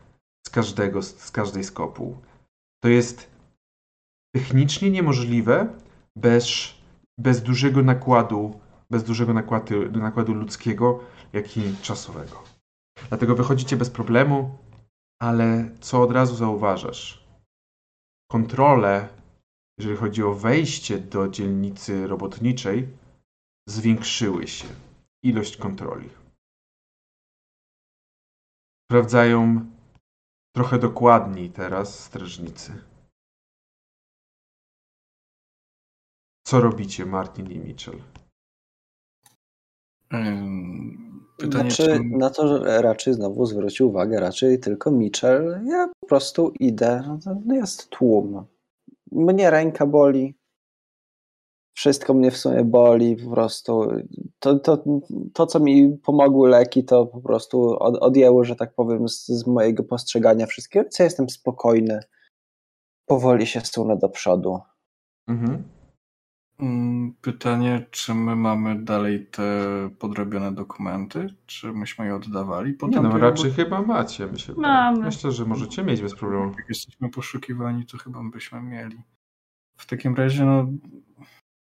z każdego, z każdej z kopuł. To jest technicznie niemożliwe bez, bez dużego nakładu bez dużego nakładu, nakładu ludzkiego, jak i czasowego. Dlatego wychodzicie bez problemu, ale co od razu zauważasz? Kontrole, jeżeli chodzi o wejście do dzielnicy robotniczej, zwiększyły się. Ilość kontroli. Sprawdzają trochę dokładniej teraz strażnicy. Co robicie, Martin i Mitchell? Pytanie, Znaczy, czy... na to że raczej znowu zwrócił uwagę, raczej tylko Mitchell. Ja po prostu idę. No jest tłum. Mnie ręka boli. Wszystko mnie w sumie boli. Po prostu to, to, to co mi pomogły leki, to po prostu od, odjęło, że tak powiem, z, z mojego postrzegania wszystkiego. Ja jestem spokojny. Powoli się sunę do przodu. Mhm. Ym, Pytanie, czy my mamy dalej te podrobione dokumenty? Czy myśmy je oddawali? Nie Potem no, to raczej jakby- chyba macie, mi się. Mamy. Myślę, że możecie mieć bez problemu. Jak jesteśmy poszukiwani, to chyba byśmy mieli. W takim razie, no,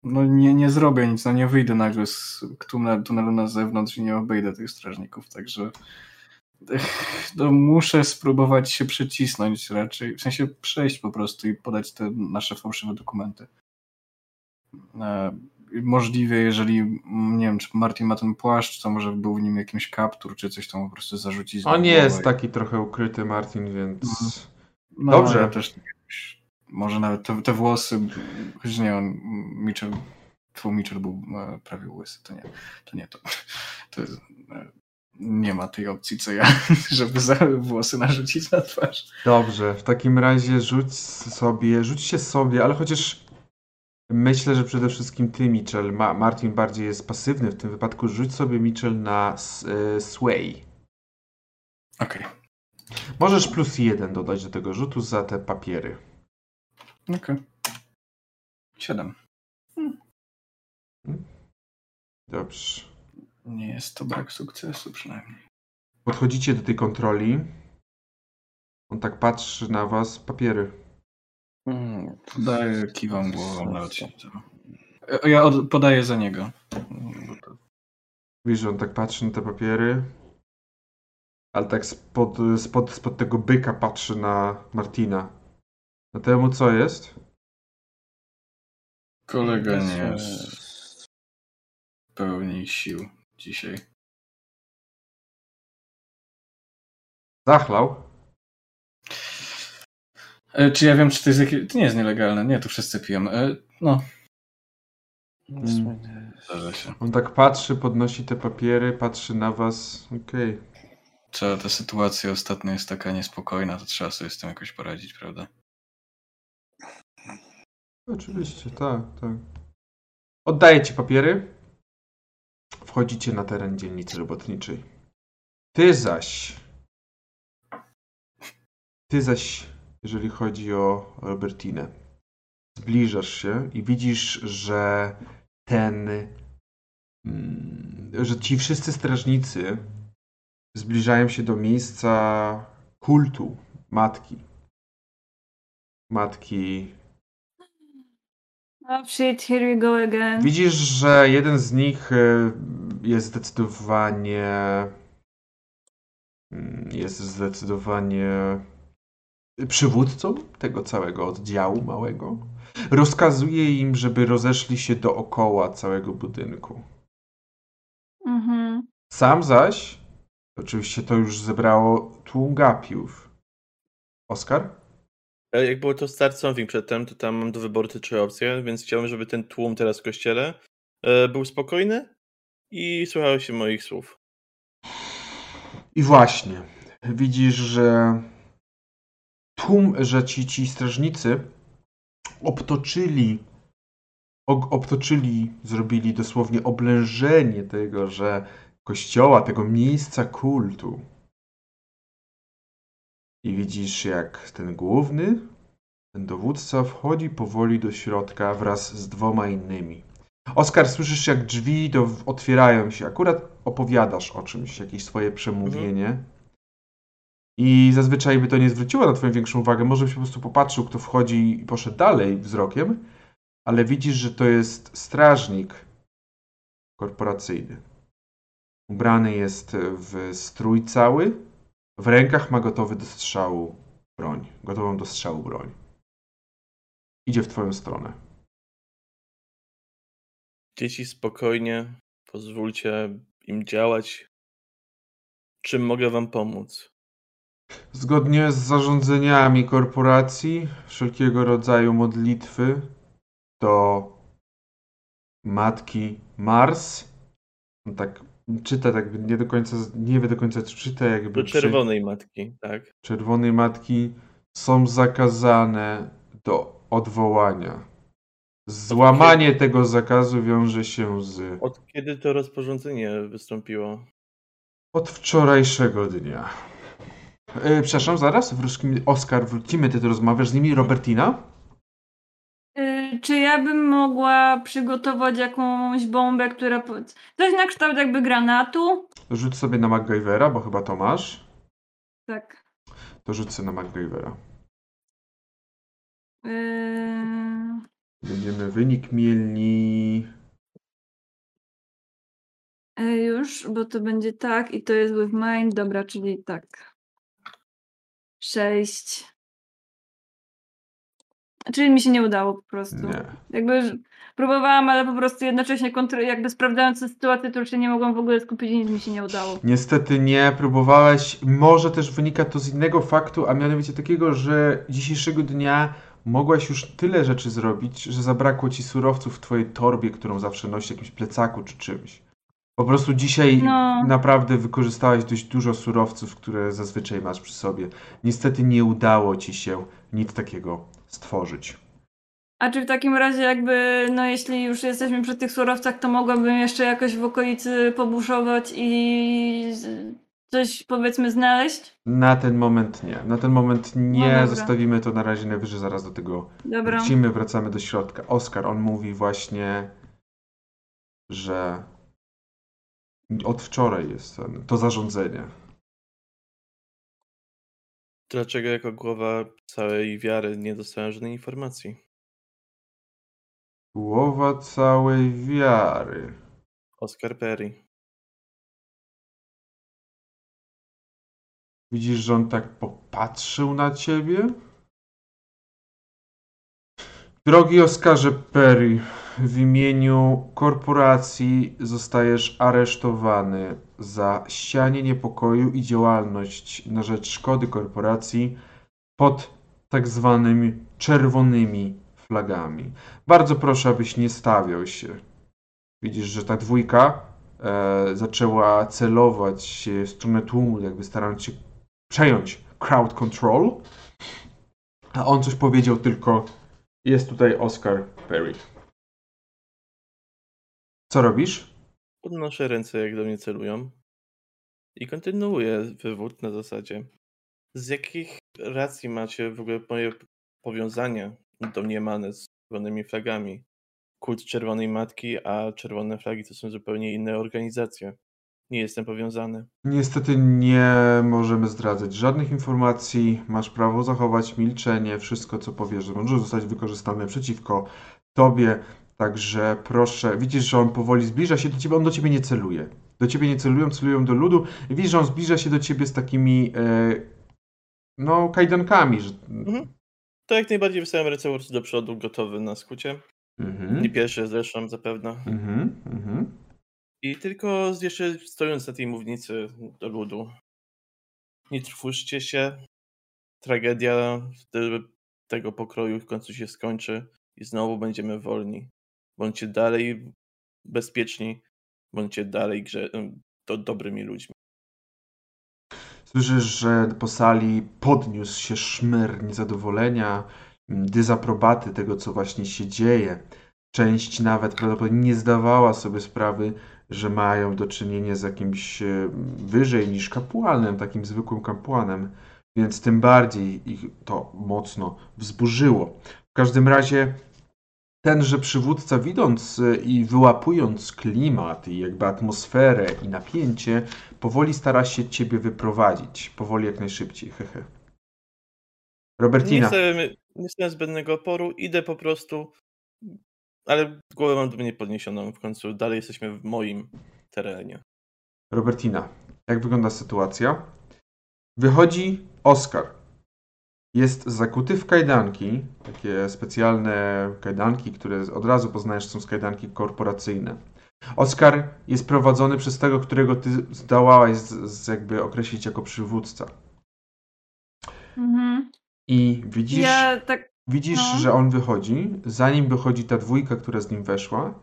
no nie, nie zrobię nic, no nie wyjdę nagle z tunelu, na zewnątrz i nie obejdę tych strażników, także no, muszę spróbować się przycisnąć raczej, w sensie przejść po prostu i podać te nasze fałszywe dokumenty. E, Możliwie, jeżeli, mm, nie wiem, czy Martin ma ten płaszcz, to może był w nim jakiś kaptur, czy coś tam po prostu zarzucić. On jest taki trochę ukryty, Martin, więc... Mhm. No, Dobrze. Ja też jakoś, może nawet te, te włosy, choć nie, on, Mitchell, twój Mitchell był e, prawie łysy, to nie, to nie to. to jest, e, nie ma tej opcji, co ja, żeby włosy narzucić na twarz. Dobrze, w takim razie rzuć sobie, rzućcie sobie, ale chociaż myślę, że przede wszystkim ty, Mitchell, Ma Martin bardziej jest pasywny w tym wypadku, rzuć sobie, Mitchell, na y, Sway. Okej, Możesz plus jeden dodać do tego rzutu za te papiery. okej. Siedem. Dobrze. Nie jest to brak sukcesu przynajmniej. Podchodzicie do tej kontroli. On tak patrzy na was. Papiery. Mm, Podaję, kiwam głową, nawet się nie to. E, Ja od, podaję za niego. Wiesz, że on tak patrzy na te papiery. Ale tak spod, spod, spod tego byka patrzy na Martina. Na temu co jest? Kolega nie jest w pełni sił dzisiaj. Zachlał. E, Czy ja wiem, czy to jest jakieś... To nie jest nielegalne. Nie, tu wszyscy piją. E, No, zdarza się. On tak patrzy, podnosi te papiery, patrzy na was. Okej. Cała ta sytuacja ostatnio jest taka niespokojna, to trzeba sobie z tym jakoś poradzić, prawda? Oczywiście, tak, tak. Oddaję ci papiery. Wchodzicie na teren dzielnicy robotniczej. Ty zaś. Ty zaś, jeżeli chodzi o Robertinę, zbliżasz się i widzisz, że ten. mm, że ci wszyscy strażnicy zbliżają się do miejsca kultu matki. Matki Oh shit, here we go again. Widzisz, że jeden z nich e, jest zdecydowanie. mm, Jest zdecydowanie przywódcą tego całego oddziału małego. Rozkazuje im, żeby rozeszli się dookoła całego budynku. Mhm. Sam zaś, oczywiście to już zebrało tłum gapiów. Oskar? E, Jak było to start something przedtem, to tam mam do wyboru te trzy opcje, więc chciałbym, żeby ten tłum teraz w kościele e, był spokojny i słuchał się moich słów. I właśnie, widzisz, że tłum, że ci, ci strażnicy obtoczyli, obtoczyli, zrobili dosłownie oblężenie tego, że kościoła, tego miejsca kultu. I widzisz, jak ten główny, ten dowódca wchodzi powoli do środka wraz z dwoma innymi. Oskar, słyszysz, jak drzwi do, otwierają się. Akurat opowiadasz o czymś, jakieś swoje przemówienie. I zazwyczaj by to nie zwróciło na twoją większą uwagę. Może byś po prostu popatrzył, kto wchodzi i poszedł dalej wzrokiem, ale widzisz, że to jest strażnik korporacyjny. Ubrany jest w strój cały, w rękach ma gotowy do strzału broń, gotową do strzału broń. Idzie w twoją stronę. Dzieci spokojnie, pozwólcie im działać. Czym mogę wam pomóc? Zgodnie z zarządzeniami korporacji, wszelkiego rodzaju modlitwy do matki Mars. On tak czyta, tak nie do końca, nie wie do końca, co czyta, jakby Do czerwonej matki, tak. czerwonej matki są zakazane do odwołania. Złamanie tego zakazu wiąże się z Od kiedy to rozporządzenie wystąpiło? od wczorajszego dnia. E, przepraszam, zaraz, wrócimy, Oskar, wrócimy, ty tu rozmawiasz z nimi, Robertina? Y, czy ja bym mogła przygotować jakąś bombę, która. po- Coś na kształt jakby granatu? Rzuć sobie na MacGyvera, bo chyba to masz. Tak. To rzuć sobie na MacGyvera. Yy... Będziemy wynik mielni. E, Już, bo to będzie tak i to jest with mine. Dobra, czyli tak. Sześć. Czyli mi się nie udało po prostu. Nie. Jakby próbowałam, ale po prostu jednocześnie kontro- jakby sprawdzając sytuację, to już się nie mogłam w ogóle skupić i nic mi się nie udało. Niestety nie, próbowałeś. Może też wynika to z innego faktu, a mianowicie takiego, że dzisiejszego dnia mogłaś już tyle rzeczy zrobić, że zabrakło ci surowców w twojej torbie, którą zawsze nosisz, jakimś plecaku czy czymś. Po prostu dzisiaj No. naprawdę wykorzystałaś dość dużo surowców, które zazwyczaj masz przy sobie. Niestety nie udało ci się nic takiego stworzyć. A czy w takim razie jakby, no jeśli już jesteśmy przy tych surowcach, to mogłabym jeszcze jakoś w okolicy pobuszować i z- coś powiedzmy znaleźć? Na ten moment nie. Na ten moment nie. No dobra. Zostawimy to na razie najwyżej zaraz do tego Dobra. wrócimy, wracamy do środka. Oskar, on mówi właśnie, że Od wczoraj jest ten, to zarządzenie. Dlaczego jako głowa całej wiary nie dostałem żadnej informacji? Głowa całej wiary. Oscar Perry. Widzisz, że on tak popatrzył na ciebie? Drogi Oskarze Perry, w imieniu korporacji zostajesz aresztowany za sianie niepokoju i działalność na rzecz szkody korporacji pod tak zwanymi czerwonymi flagami. Bardzo proszę, abyś nie stawiał się. Widzisz, że ta dwójka e, zaczęła celować w stronę tłumu, jakby starając się przejąć crowd control. A on coś powiedział tylko jest tutaj Oscar Perry. Co robisz? Podnoszę ręce, jak do mnie celują. I kontynuuję wywód na zasadzie. Z jakich racji macie w ogóle moje powiązania domniemane z czerwonymi flagami? Kult Czerwonej Matki, a Czerwone Flagi to są zupełnie inne organizacje. Nie jestem powiązany. Niestety nie możemy zdradzać żadnych informacji. Masz prawo zachować milczenie. Wszystko, co powiesz, może zostać wykorzystane przeciwko tobie. Także proszę, widzisz, że on powoli zbliża się do ciebie, on do ciebie nie celuje. Do ciebie nie celują, celują do ludu. Widzisz, że on zbliża się do ciebie z takimi, e, no, kajdankami. Że... Mhm. To jak najbardziej wystawiam ręce do przodu, gotowy na skucie. Mhm. Nie pierwszy zresztą, zapewne. Mhm, mhm. I tylko jeszcze stojąc na tej mównicy do ludu. Nie trwóżcie się. Tragedia te- tego pokroju w końcu się skończy i znowu będziemy wolni. Bądźcie dalej bezpieczni, bądźcie dalej grze- do, dobrymi ludźmi. Słyszysz, że po sali podniósł się szmer niezadowolenia, m, dezaprobaty tego, co właśnie się dzieje. Część nawet prawdopodobnie nie zdawała sobie sprawy, że mają do czynienia z jakimś e, wyżej niż kapłanem, takim zwykłym kapłanem, więc tym bardziej ich to mocno wzburzyło. W każdym razie tenże przywódca, widząc e, i wyłapując klimat i jakby atmosferę i napięcie, powoli stara się ciebie wyprowadzić. Powoli jak najszybciej. Hehe. Nie Robertina. chcę, nie chcę zbędnego oporu, idę po prostu, ale głowę mam do mnie podniesioną. W końcu dalej jesteśmy w moim terenie. Robertina, jak wygląda sytuacja? Wychodzi Oskar. Jest zakuty w kajdanki, takie specjalne kajdanki, które od razu poznajesz, są kajdanki korporacyjne. Oskar jest prowadzony przez tego, którego ty zdołałaś z, z jakby określić jako przywódca. Mhm. I widzisz, Ja tak. widzisz, no. że on wychodzi, zanim wychodzi ta dwójka, która z nim weszła,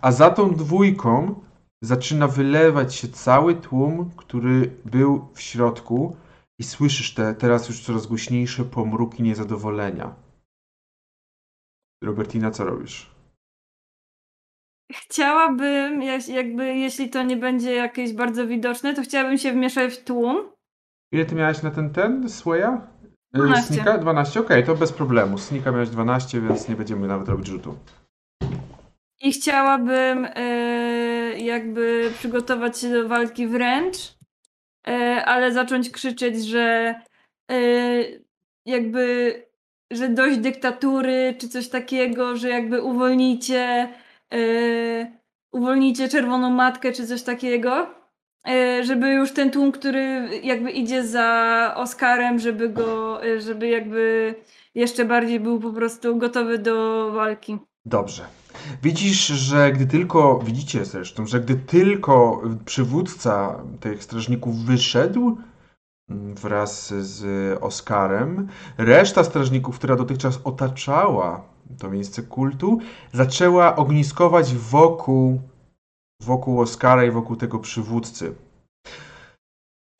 a za tą dwójką zaczyna wylewać się cały tłum, który był w środku i słyszysz te teraz już coraz głośniejsze pomruki niezadowolenia. Robertina, co robisz? Chciałabym, jak- jakby, jeśli to nie będzie jakieś bardzo widoczne, to chciałabym się wmieszać w tłum. Ile ty miałeś na ten ten? Y, 12. Snika? 12, okej, to bez problemu. Snika miałeś 12, więc nie będziemy nawet robić rzutu. I chciałabym e, jakby przygotować się do walki wręcz, ale zacząć krzyczeć, że e, jakby, że dość dyktatury, czy coś takiego, że jakby uwolnijcie, e, uwolnijcie czerwoną matkę, czy coś takiego. E, żeby już ten tłum, który jakby idzie za Oskarem, żeby go, e, żeby jakby jeszcze bardziej był po prostu gotowy do walki. Dobrze. Widzisz, że gdy tylko, widzicie zresztą, że gdy tylko przywódca tych strażników wyszedł mm, wraz z Oskarem, reszta strażników, która dotychczas otaczała to miejsce kultu, zaczęła ogniskować wokół, wokół Oskara i wokół tego przywódcy.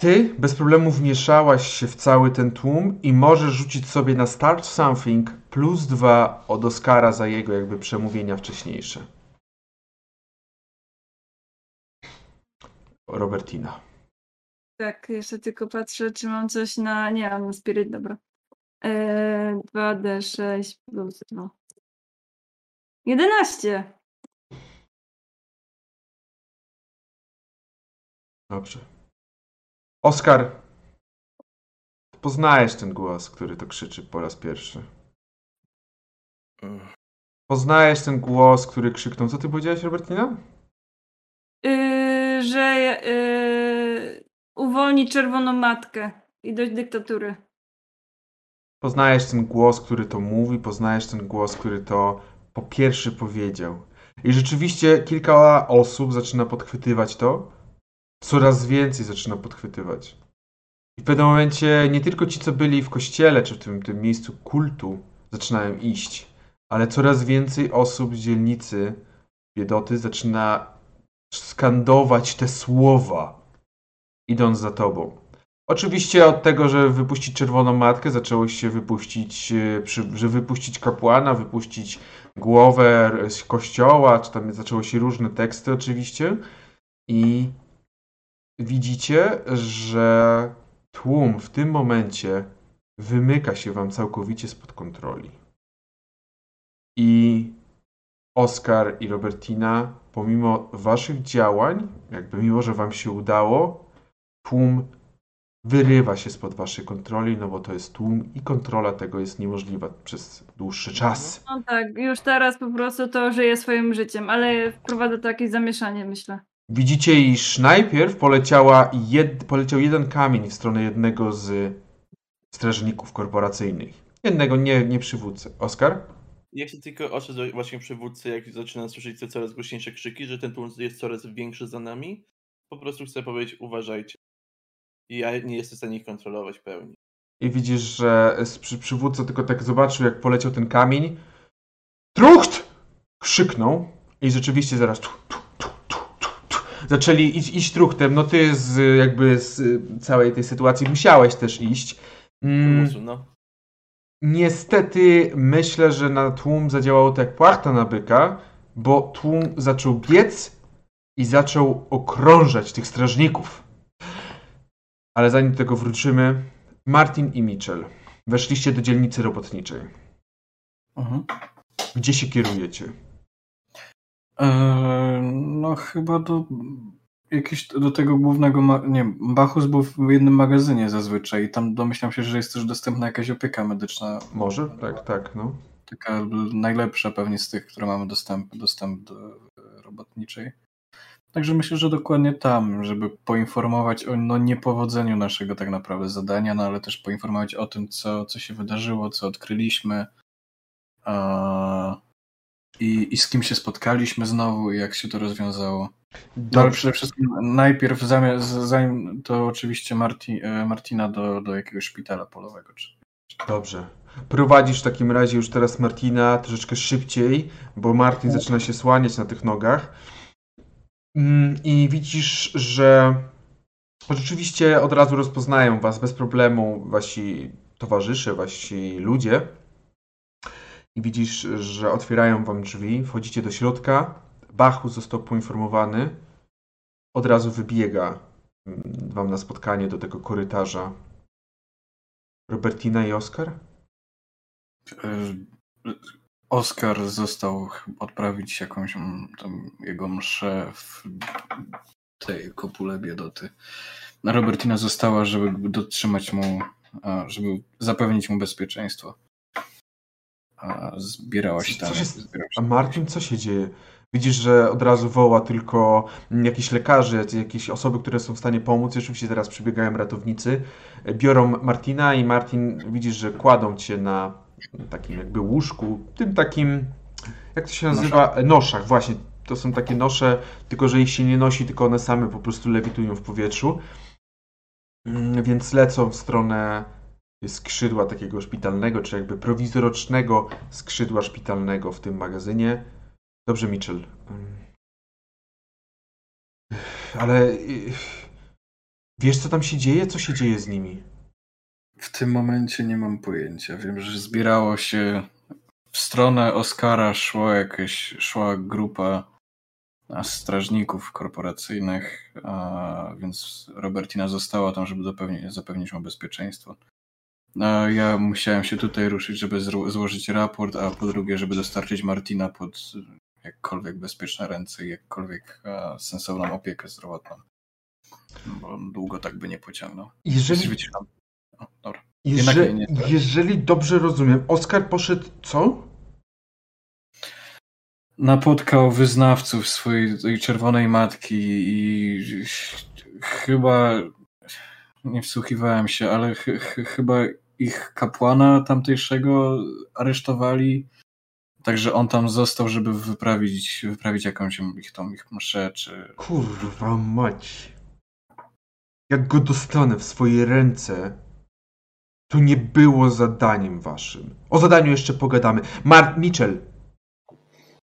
Ty bez problemu wmieszałaś się w cały ten tłum i możesz rzucić sobie na Start Something plus dwa od Oscara za jego jakby przemówienia wcześniejsze. Robertina. Tak, jeszcze tylko patrzę, czy mam coś na. Nie, mam na Spirit, dobra. Eee, 2D6 plus 2. 11! Dobrze. Oskar, poznajesz ten głos, który to krzyczy po raz pierwszy. Poznajesz ten głos, który krzyknął. Co ty powiedziałeś, Robertina? Yy, że yy, uwolni czerwoną matkę i dość dyktatury. Poznajesz ten głos, który to mówi, poznajesz ten głos, który to po pierwszy powiedział. I rzeczywiście kilka osób zaczyna podchwytywać to. Coraz więcej zaczyna podchwytywać. I w pewnym momencie nie tylko ci, co byli w kościele, czy w tym, tym miejscu kultu, zaczynają iść, ale coraz więcej osób z dzielnicy biedoty zaczyna skandować te słowa, idąc za tobą. Oczywiście od tego, że wypuścić czerwoną matkę, zaczęło się wypuścić, e, że wypuścić kapłana, wypuścić głowę z kościoła, czy tam zaczęły się różne teksty oczywiście. I widzicie, że tłum w tym momencie wymyka się wam całkowicie spod kontroli. I Oskar i Robertina, pomimo waszych działań, jakby mimo, że wam się udało, tłum wyrywa się spod waszej kontroli, no bo to jest tłum i kontrola tego jest niemożliwa przez dłuższy czas. No tak, już teraz po prostu to żyje swoim życiem, ale wprowadza to jakieś zamieszanie, myślę. Widzicie, iż najpierw poleciała jed, poleciał jeden kamień w stronę jednego z strażników korporacyjnych. Jednego, nie, nie przywódcę. Oskar? Jak się tylko oczy właśnie przywódcy, jak zaczyna słyszeć te coraz głośniejsze krzyki, że ten tłum jest coraz większy za nami, po prostu chcę powiedzieć uważajcie. I ja nie jestem w stanie ich kontrolować w pełni. I widzisz, że przy, przywódca tylko tak zobaczył, jak poleciał ten kamień. Trucht! Krzyknął i rzeczywiście zaraz tu, tu. Zaczęli iść, iść truchtem. No ty z jakby z całej tej sytuacji musiałeś też iść. Mm, no. Niestety myślę, że na tłum zadziałało to jak płachta na byka, bo tłum zaczął biec i zaczął okrążać tych strażników. Ale zanim do tego wrócimy, Martin i Mitchell weszliście do dzielnicy robotniczej. Mhm. Gdzie się kierujecie? No chyba do jakieś do tego głównego, nie Bachus był w jednym magazynie zazwyczaj i tam domyślam się, że jest też dostępna jakaś opieka medyczna, Może? Tak, tak, no. taka najlepsza pewnie z tych, które mamy dostęp, dostęp do e, robotniczej. Także myślę, że dokładnie tam, żeby poinformować o no, niepowodzeniu naszego tak naprawdę zadania, no ale też poinformować o tym, co, co się wydarzyło, co odkryliśmy a, i, i z kim się spotkaliśmy znowu i jak się to rozwiązało. No, ale przede wszystkim najpierw, zamiast, zanim to oczywiście Marti, e, Martina do, do jakiegoś szpitala polowego. Czy... Dobrze. Prowadzisz w takim razie już teraz Martina troszeczkę szybciej, bo Martin zaczyna się słaniać na tych nogach. Mm, I widzisz, że rzeczywiście od razu rozpoznają was bez problemu wasi towarzysze, wasi ludzie. I widzisz, że otwierają wam drzwi, wchodzicie do środka. Bachus został poinformowany. Od razu wybiega mm, wam na spotkanie do tego korytarza. Robertina i Oskar? E, Oskar został odprawić jakąś mm, tam jego mszę w tej kopule biedoty. Robertina została, żeby dotrzymać mu, żeby zapewnić mu bezpieczeństwo. A zbierała się tam. się- zbierała A Martin, co się dzieje? Widzisz, że od razu woła tylko jakichś lekarzy, jakieś osoby, które są w stanie pomóc. Oczywiście teraz przybiegają ratownicy. Biorą Martina i Martin, widzisz, że kładą cię na takim jakby łóżku, tym takim, jak to się nazywa? Noszach, właśnie. To są takie nosze, tylko że ich się nie nosi, tylko one same po prostu lewitują w powietrzu. Mm, Więc lecą w stronę skrzydła takiego szpitalnego, czy jakby prowizorycznego skrzydła szpitalnego w tym magazynie. Dobrze, Mitchell. Ym. Ale y, wiesz, co tam się dzieje? Co się dzieje z nimi? W tym momencie nie mam pojęcia. Wiem, że zbierało się w stronę Oskara szło jakieś, szła grupa strażników korporacyjnych, a, więc Robertina została tam, żeby zapewnić mu bezpieczeństwo. A ja musiałem się tutaj ruszyć, żeby złożyć raport, a po drugie, żeby dostarczyć Martina pod jakkolwiek bezpieczne ręce i jakkolwiek sensowną opiekę zdrowotną. Bo długo tak by nie pociągnął. Jeżeli. O, dobra. Jeżeli, nie, nie. jeżeli dobrze rozumiem, Oskar poszedł co? Napotkał wyznawców swojej czerwonej matki i chyba nie wsłuchiwałem się, ale ch ch chyba ich kapłana tamtejszego aresztowali. Także on tam został, żeby wyprawić, wyprawić jakąś ich tą ich mszę, czy... Kurwa mać. Jak go dostanę w swoje ręce, to nie było zadaniem waszym. O zadaniu jeszcze pogadamy. Mark Mitchell,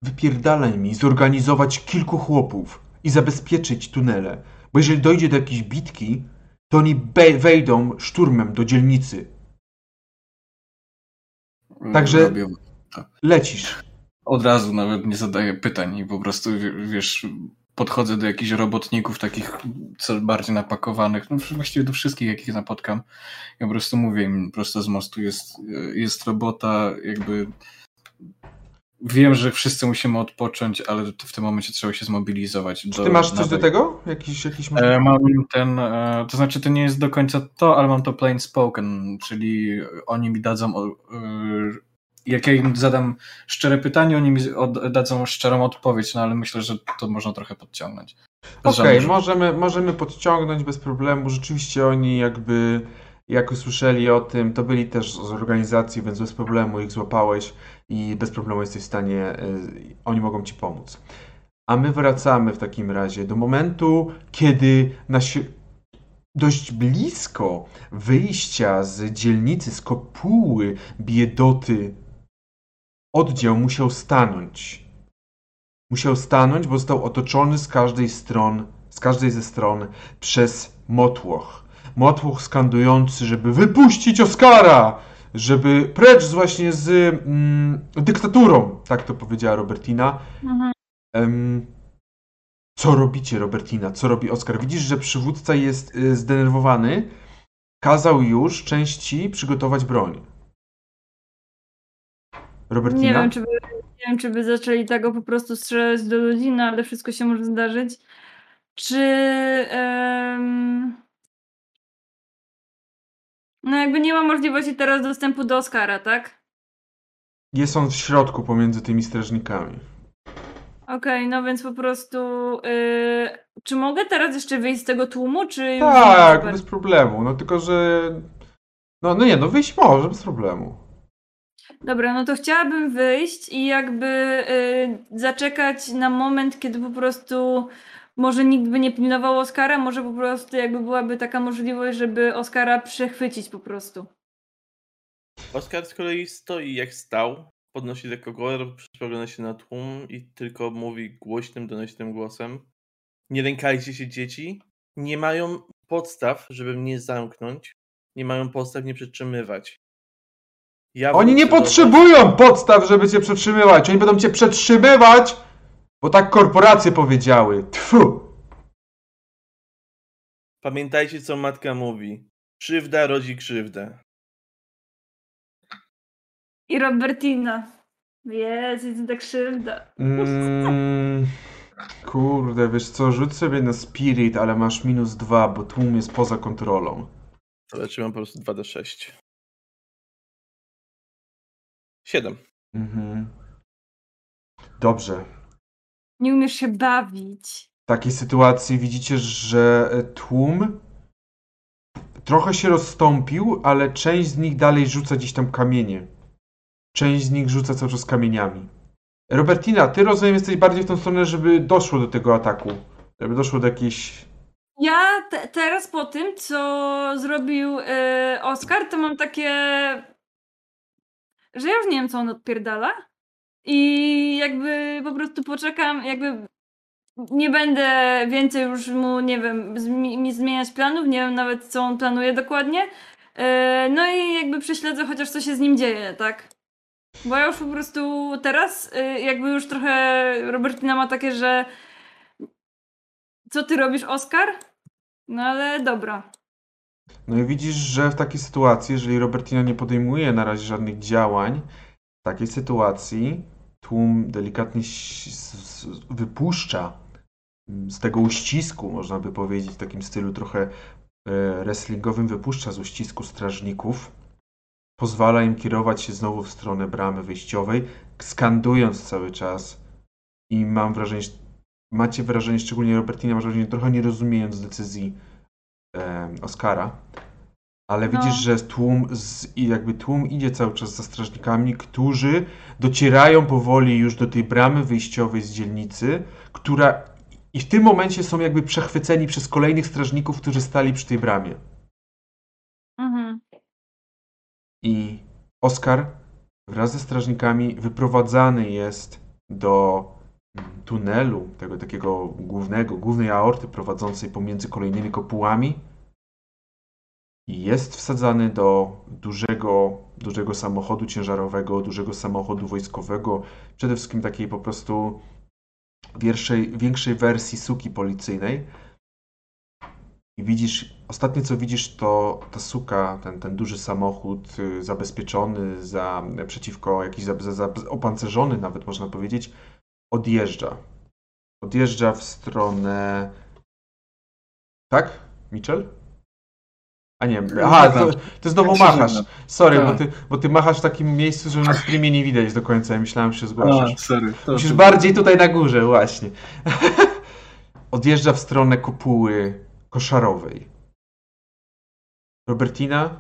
wypierdalaj mi zorganizować kilku chłopów i zabezpieczyć tunele. Bo jeżeli dojdzie do jakiejś bitki, to oni wejdą szturmem do dzielnicy. Także- Robię. Lecisz. Od razu nawet nie zadaję pytań i po prostu, wie- wiesz, podchodzę do jakichś robotników takich co bardziej napakowanych, no właściwie do wszystkich, jakich napotkam. I po prostu mówię im prosto z mostu, jest, jest robota, jakby wiem, że wszyscy musimy odpocząć, ale w tym momencie trzeba się zmobilizować. Czy ty masz coś do tego? Jakiś, jakiś... E, Mam ten, e, to znaczy to nie jest do końca to, ale mam to plain spoken, czyli oni mi dadzą, e, jak ja im zadam szczere pytanie, oni mi dadzą szczerą odpowiedź, no ale myślę, że to można trochę podciągnąć. Okej, żadnych- możemy, możemy podciągnąć bez problemu. Rzeczywiście oni jakby, jak usłyszeli o tym, to byli też z organizacji, więc bez problemu ich złapałeś i bez problemu jesteś w stanie, y, oni mogą ci pomóc. A my wracamy w takim razie do momentu, kiedy nasi dość blisko wyjścia z dzielnicy, z kopuły biedoty, oddział musiał stanąć. Musiał stanąć, bo został otoczony z każdej stron, z każdej ze stron przez motłoch. Motłoch skandujący, żeby wypuścić Oskara! Żeby precz właśnie z mm, dyktaturą, tak to powiedziała Robertina. Mhm. Em, co robicie, Robertina? Co robi Oskar? Widzisz, że przywódca jest y, zdenerwowany. Kazał już części przygotować broń. Robertina? Nie wiem, czy by, nie wiem, czy by zaczęli tego po prostu strzelać do ludzi, no ale wszystko się może zdarzyć. Czy. No, jakby nie ma możliwości teraz dostępu do Oscara, tak? Jest on w środku pomiędzy tymi strażnikami. Okej, no więc po prostu. y, czy mogę teraz jeszcze wyjść z tego tłumu, czy. Tak, bez problemu. No tylko, że. No, no nie, no wyjść może, bez problemu. Dobra, no to chciałabym wyjść i jakby y, zaczekać na moment, kiedy po prostu może nikt by nie pilnował Oscara, może po prostu jakby byłaby taka możliwość, żeby Oscara przechwycić po prostu. Oskar z kolei stoi jak stał, podnosi lekko głowę, spogląda się na tłum i tylko mówi głośnym, donośnym głosem. Nie lękajcie się dzieci. Nie mają podstaw, żeby mnie zamknąć. Nie mają podstaw nie przetrzymywać. Ja Oni nie potrzebują podstaw, żeby cię przetrzymywać. Oni będą cię przetrzymywać, bo tak korporacje powiedziały. Tfu! Pamiętajcie, co matka mówi. Krzywda rodzi krzywdę. I Robertina. Jezu, to tak krzywda. Mm, kurde, wiesz co, rzuć sobie na spirit, ale masz minus dwa, bo tłum jest poza kontrolą. Znaczy mam po prostu 2d6. 7. Mhm. Dobrze. Nie umiesz się bawić. W takiej sytuacji widzicie, że e, tłum trochę się rozstąpił, ale część z nich dalej rzuca gdzieś tam kamienie. Część z nich rzuca cały czas kamieniami. Robertina, ty rozumiem jesteś bardziej w tą stronę, żeby doszło do tego ataku. Żeby doszło do jakiejś... Ja te, teraz po tym, co zrobił y, Oscar, to mam takie, że ja już nie wiem, co on odpierdala. I jakby po prostu poczekam, jakby nie będę więcej już mu, nie wiem, zmi- mi zmieniać planów, nie wiem nawet, co on planuje dokładnie. Y, no i jakby prześledzę chociaż, co się z nim dzieje, tak? Bo ja już po prostu teraz, y, jakby już trochę Robertina ma takie, że co ty robisz, Oskar? No ale dobra. No i widzisz, że w takiej sytuacji, jeżeli Robertina nie podejmuje na razie żadnych działań, w takiej sytuacji tłum delikatnie wypuszcza mm, z tego uścisku, można by powiedzieć, w takim stylu trochę e, wrestlingowym, wypuszcza z uścisku strażników. Pozwala im kierować się znowu w stronę bramy wyjściowej, skandując cały czas. I mam wrażenie, że macie wrażenie, szczególnie Robertina, masz wrażenie, trochę nie rozumiejąc decyzji e, Oscara, ale No. widzisz, że tłum, z, i jakby tłum idzie cały czas za strażnikami, którzy docierają powoli już do tej bramy wyjściowej z dzielnicy, która i w tym momencie są jakby przechwyceni przez kolejnych strażników, którzy stali przy tej bramie. Mhm. I Oskar wraz ze strażnikami wyprowadzany jest do mm, tunelu, tego takiego głównego, głównej aorty prowadzącej pomiędzy kolejnymi kopułami i jest wsadzany do dużego, dużego samochodu ciężarowego, dużego samochodu wojskowego, przede wszystkim takiej po prostu większej, większej wersji suki policyjnej. I widzisz, ostatnie co widzisz to ta suka, ten, ten duży samochód y, zabezpieczony za, przeciwko jakiś za, za, opancerzony nawet można powiedzieć, odjeżdża. Odjeżdża w stronę... Tak? Mitchell? A nie, aha, to, to znowu Ja machasz. żegnam. Sorry, Tak. bo ty, bo ty machasz w takim miejscu, że na streamie nie widać do końca. Ja myślałem, że się A, zgłaszasz. sorry. To, Musisz to- bardziej tutaj na górze, właśnie. Odjeżdża w stronę kopuły koszarowej. Robertina?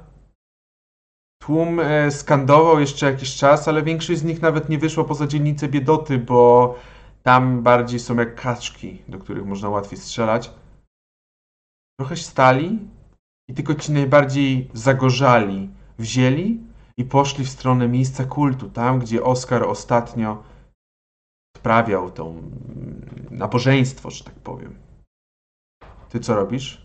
Tłum e, skandował jeszcze jakiś czas, ale większość z nich nawet nie wyszła poza dzielnicę biedoty, bo tam bardziej są jak kaczki, do których można łatwiej strzelać. Trochę stali i tylko ci najbardziej zagorzali wzięli i poszli w stronę miejsca kultu, tam gdzie Oskar ostatnio odprawiał tą nabożeństwo, że tak powiem. Ty co robisz?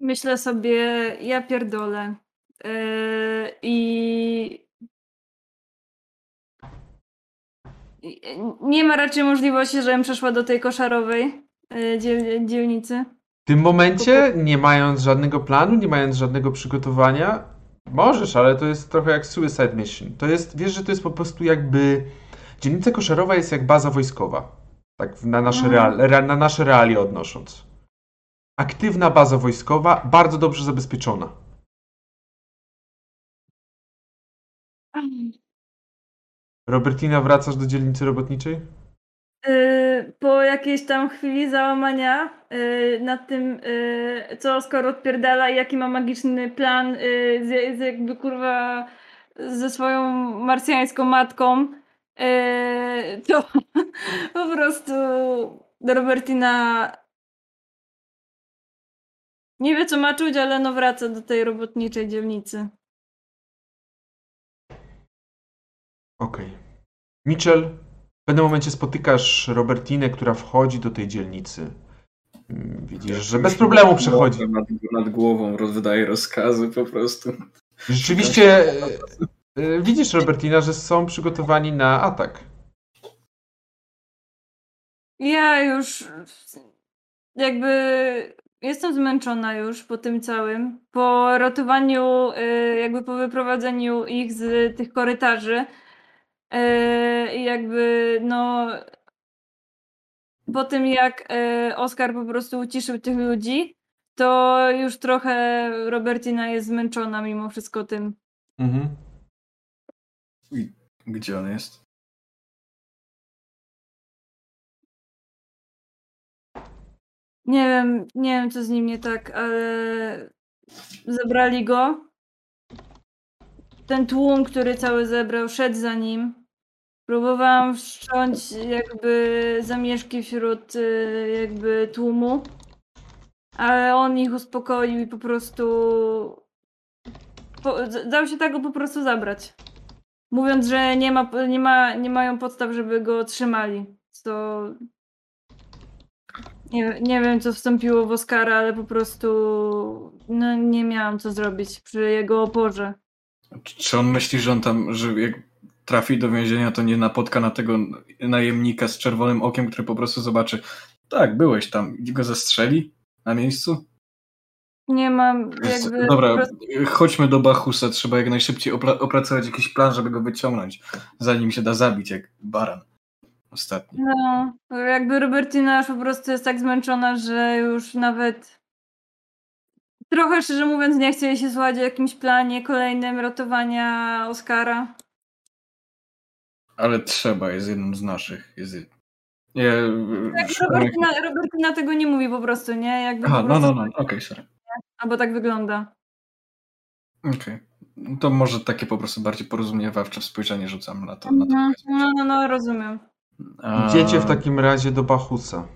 Myślę sobie, ja pierdolę. Yy, I. i- Nie ma raczej możliwości, żebym przeszła do tej koszarowej dziel, dzielnicy. W tym momencie, nie mając żadnego planu, nie mając żadnego przygotowania, możesz, ale to jest trochę jak suicide mission. To jest, wiesz, że to jest po prostu jakby... Dzielnica koszarowa jest jak baza wojskowa. Tak na nasze, Mhm. real, re, na nasze realie odnosząc. Aktywna baza wojskowa, bardzo dobrze zabezpieczona. Robertina, wracasz do dzielnicy robotniczej? Yy, po jakiejś tam chwili załamania yy, nad tym, yy, co Oskar odpierdala i jaki ma magiczny plan yy, z, z jakby kurwa ze swoją marsjańską matką, yy, to po prostu Robertina nie wie co ma czuć, ale no wraca do tej robotniczej dzielnicy. Okej. Mitchell, w pewnym momencie spotykasz Robertinę, która wchodzi do tej dzielnicy. Mm, Widzisz, że bez problemu przechodzi. Nad, nad głową wydaje rozkazy po prostu. Rzeczywiście e, e, widzisz, Robertina, że są przygotowani na atak. Ja już jakby jestem zmęczona już po tym całym. Po ratowaniu, y, jakby po wyprowadzeniu ich z tych korytarzy. I jakby no. Po tym jak y, Oskar po prostu uciszył tych ludzi, to już trochę Robertina jest zmęczona mimo wszystko tym. Mhm. Gdzie on jest? Nie wiem, nie wiem co z nim nie tak, ale zabrali go. Ten tłum, który cały zebrał, szedł za nim. Próbowałam wszcząć jakby zamieszki wśród y, jakby tłumu, ale on ich uspokoił i po prostu po, dał się tego po prostu zabrać. Mówiąc, że nie, ma, nie, ma, nie mają podstaw, żeby go trzymali. To nie, nie wiem, co wstąpiło w Oscara, ale po prostu no, nie miałam co zrobić przy jego oporze. Czy- on myśli, że on tam, że jak trafi do więzienia, to nie napotka na tego najemnika z czerwonym okiem, który po prostu zobaczy, tak, byłeś tam i go zastrzeli na miejscu? Nie mam jakby. Dobra, prostu- chodźmy do Bachusa, trzeba jak najszybciej opra- opracować jakiś plan, żeby go wyciągnąć, zanim się da zabić jak baran. ostatni. No, jakby Robertina już po prostu jest tak zmęczona, że już nawet trochę szczerze mówiąc nie jej się słuchać o jakimś planie kolejnym ratowania Oscara. Ale trzeba, jest jednym z naszych. Jest... Nie, Tak, tego nie mówi po prostu, nie? Jakby Aha, po no, prostu, no, no, okej, sorry. Albo tak wygląda. Okej. To może takie po prostu bardziej porozumiewawcze spojrzenie rzucam na to. Na to Mhm. No, no, no, rozumiem. A, Idziecie w takim razie do Bachusa.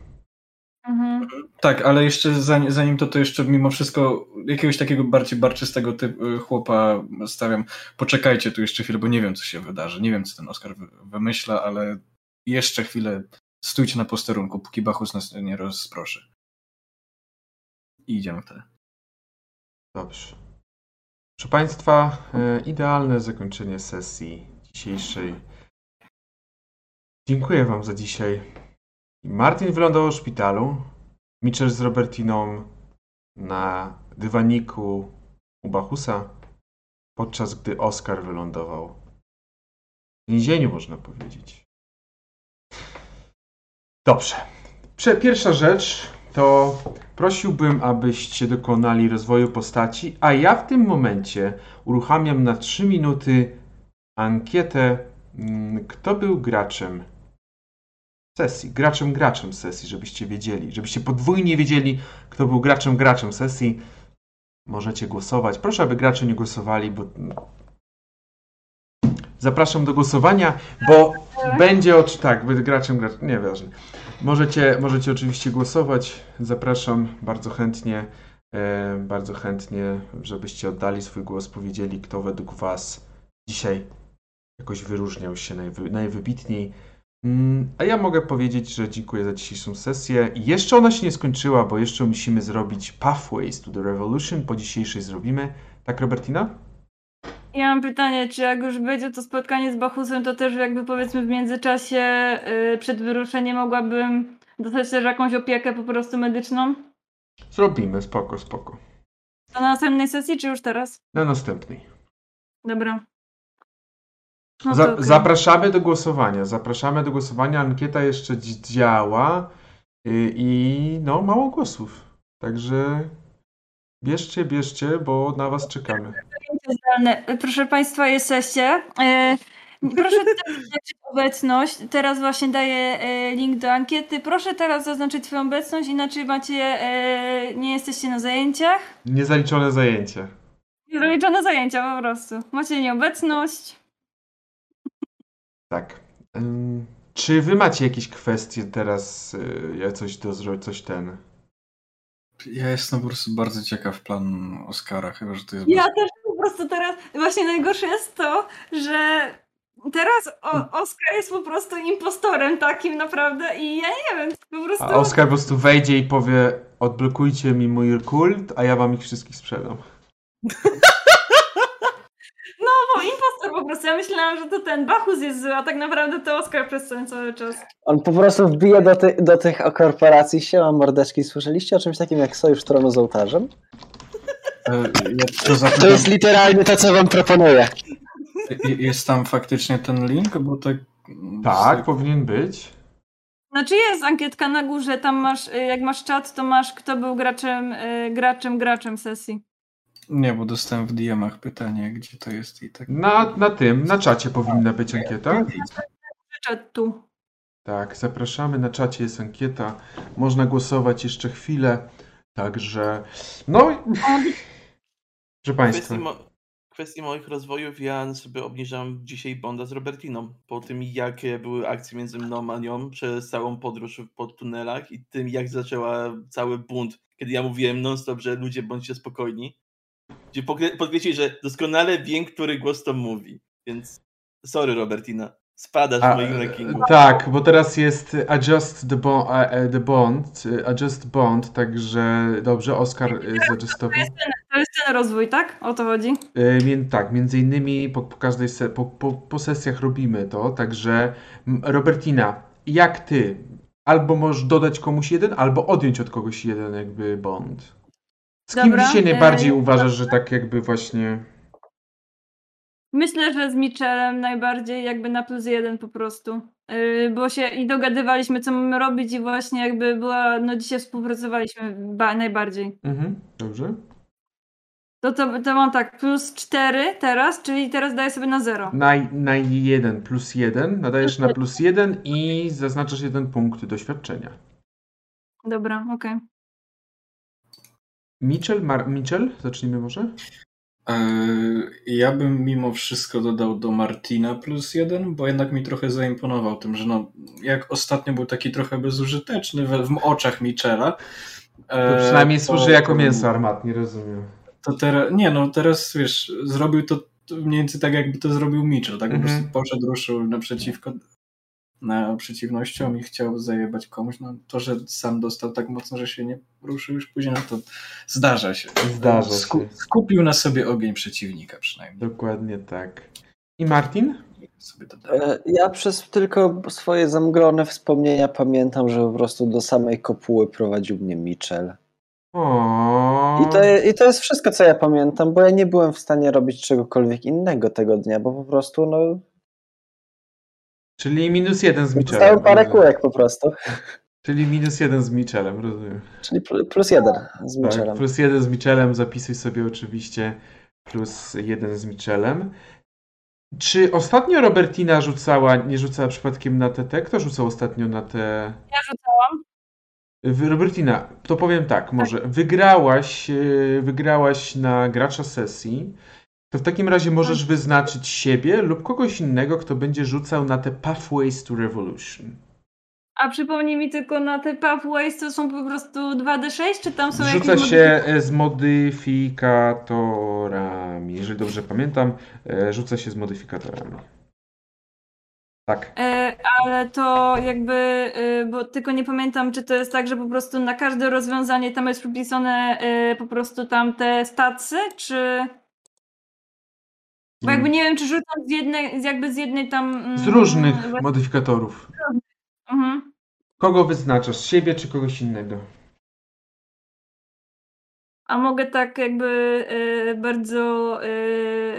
Mhm. Tak, ale jeszcze zanim, zanim to, to jeszcze mimo wszystko jakiegoś takiego bardziej barczystego typu chłopa stawiam. Poczekajcie tu jeszcze chwilę, bo nie wiem, co się wydarzy. Nie wiem, co ten Oskar wy- wymyśla, ale jeszcze chwilę stójcie na posterunku, póki Bachus nas nie rozproszy. I idziemy wtedy. Dobrze. Proszę Państwa, e, idealne zakończenie sesji dzisiejszej. Dziękuję Wam za dzisiaj. Martin wylądował w szpitalu. Mitchell z Robertiną na dywaniku u Bachusa, podczas gdy Oscar wylądował w więzieniu, można powiedzieć. Dobrze. Pierwsza rzecz to prosiłbym, abyście dokonali rozwoju postaci, a ja w tym momencie uruchamiam na 3 minuty ankietę, mm, kto był graczem sesji, graczem graczem sesji, żebyście wiedzieli, żebyście podwójnie wiedzieli, kto był graczem graczem sesji. Możecie głosować. Proszę, aby gracze nie głosowali, bo zapraszam do głosowania, bo będzie od tak, będzie graczem graczem, nieważne. Możecie, możecie oczywiście głosować. Zapraszam bardzo chętnie, e, bardzo chętnie, żebyście oddali swój głos, powiedzieli, kto według Was dzisiaj jakoś wyróżniał się najwy, najwybitniej. Mm, A ja mogę powiedzieć, że dziękuję za dzisiejszą sesję. Jeszcze ona się nie skończyła, bo jeszcze musimy zrobić Pathways to the Revolution. Po dzisiejszej zrobimy. Tak, Robertina? Ja mam pytanie, czy jak już będzie to spotkanie z Bachusem, to też jakby powiedzmy w międzyczasie y, przed wyruszeniem mogłabym dostać też jakąś opiekę po prostu medyczną? Zrobimy, spoko, spoko. To na następnej sesji, czy już teraz? Na następnej. Dobra. No Za, okej. Zapraszamy do głosowania. Zapraszamy do głosowania. Ankieta jeszcze dzi- działa y, i no mało głosów. Także bierzcie, bierzcie, bo na was czekamy. Proszę Państwa, jesteście. E, Proszę tutaj zaznaczyć obecność. Teraz właśnie daję e, link do ankiety. Proszę teraz zaznaczyć swoją obecność, inaczej macie, e, nie jesteście na zajęciach. Niezaliczone zajęcie. Zaliczone zajęcia po prostu. Macie nieobecność. Tak. Czy wy macie jakieś kwestie teraz, y, ja coś do zrobić, coś ten? Ja jestem po prostu bardzo ciekaw plan Oscara, chyba że to jest. Ja też po prostu teraz, właśnie najgorsze jest to, że teraz o, Oskar jest po prostu impostorem takim naprawdę i ja nie wiem, po prostu... A Oskar po prostu wejdzie i powie odblokujcie mi mój kult, a ja wam ich wszystkich sprzedam. Po prostu. Ja myślałam, że to ten Bachus jest zły, a tak naprawdę to Oskar przez ten cały czas. On po prostu wbije do, ty, do tych korporacji. Siema mordeczki, słyszeliście o czymś takim jak Sojusz Tronu z ołtarzem? E, to zapytam, To jest literalnie to, co wam proponuję. jest tam faktycznie ten link, bo tak. Tak, powinien być. Znaczy jest ankietka na górze, tam masz, y, jak masz czat, to masz kto był graczem, y, graczem, graczem sesji. Nie, bo dostałem w DM-ach pytanie, gdzie to jest i tak. Na, na tym, na czacie powinna być ankieta. Czat tu. Tak, zapraszamy. Na czacie jest ankieta. Można głosować jeszcze chwilę. Także, no, i- proszę W Państwa. kwestii, mo- w kwestii moich rozwojów ja sobie obniżam dzisiaj Bonda z Robertiną. Po tym, jakie były akcje między mną a nią przez całą podróż po tunelach i tym, jak zaczęła cały bunt, kiedy ja mówiłem non-stop, że ludzie bądźcie spokojni. Gdzie podkreślić, że doskonale wiem, który głos to mówi. Więc sorry, Robertina. Spadasz A, w moim rankingu. Tak, bo teraz jest Adjust the, bo, e, e, the Bond, e, Adjust Bond, także dobrze, Oscar e, zaadjustował. To jest ten rozwój, tak? O to chodzi? E, mię- Tak, między innymi po, po każdej se, po, po, po sesjach robimy to, także Robertina, jak ty? Albo możesz dodać komuś jeden, albo odjąć od kogoś jeden jakby Bond. Z kim Dobra, dzisiaj e, najbardziej uważasz, że tak jakby właśnie... Myślę, że z Michelem najbardziej jakby na plus jeden po prostu. Yy, bo się i dogadywaliśmy, co mamy robić i właśnie jakby była, no dzisiaj współpracowaliśmy ba- najbardziej. Mhm, dobrze. To, to, to mam tak, plus 4 teraz, czyli teraz daję sobie na 0. Na, na jeden plus jeden nadajesz na plus jeden i zaznaczasz jeden punkt doświadczenia. Dobra, okej. Mitchell, Mar- Mitchell, zacznijmy może? Eee, Ja bym mimo wszystko dodał do Martina plus jeden, bo jednak mi trochę zaimponował tym, że no, jak ostatnio był taki trochę bezużyteczny w, w oczach Michela. To eee, przynajmniej to- służy jako mięso armatnie, rozumiem. To teraz, nie no, teraz wiesz, zrobił to mniej więcej tak, jakby to zrobił Mitchell, tak Mhm. po prostu poszedł, ruszył naprzeciwko, na przeciwnością i chciał zajebać komuś, no to, że sam dostał tak mocno, że się nie ruszył już później, no to zdarza się. Zdarza Sku- się. Skupił na sobie ogień przeciwnika przynajmniej. Dokładnie tak. I Martin? E, Ja przez tylko swoje zamglone wspomnienia pamiętam, że po prostu do samej kopuły prowadził mnie Mitchell. O. I to, I to jest wszystko, co ja pamiętam, bo ja nie byłem w stanie robić czegokolwiek innego tego dnia, bo po prostu no, Czyli minus jeden z Mitchellem. dostałem parę kółek po prostu. Czyli minus jeden z Mitchellem, rozumiem. Czyli pl- plus jeden z Tak, Mitchellem. plus jeden z Mitchellem, zapisuj sobie oczywiście plus jeden z Mitchellem. Czy ostatnio Robertina rzucała, nie rzucała przypadkiem na TT? Kto rzucał ostatnio na te... Ja rzucałam. Robertina, to powiem tak, może wygrałaś, e, wygrałaś na gracza sesji, to w takim razie możesz wyznaczyć siebie lub kogoś innego, kto będzie rzucał na te Pathways to Revolution. A przypomnij mi tylko na te pathways, to są po prostu 2d6, czy tam są Rzuca jakieś się e, z modyfikatorami. Jeżeli dobrze pamiętam, e, rzuca się z modyfikatorami. Tak. E, ale to jakby, e, bo tylko nie pamiętam, czy to jest tak, że po prostu na każde rozwiązanie tam jest przypisane e, po prostu tam te stacy, czy... Bo jakby nie wiem, czy rzucam z jednej, jakby z jednej tam... mm, Z różnych właśnie- modyfikatorów. Mhm. Kogo wyznaczasz? Siebie czy kogoś innego? A mogę tak jakby e, bardzo e,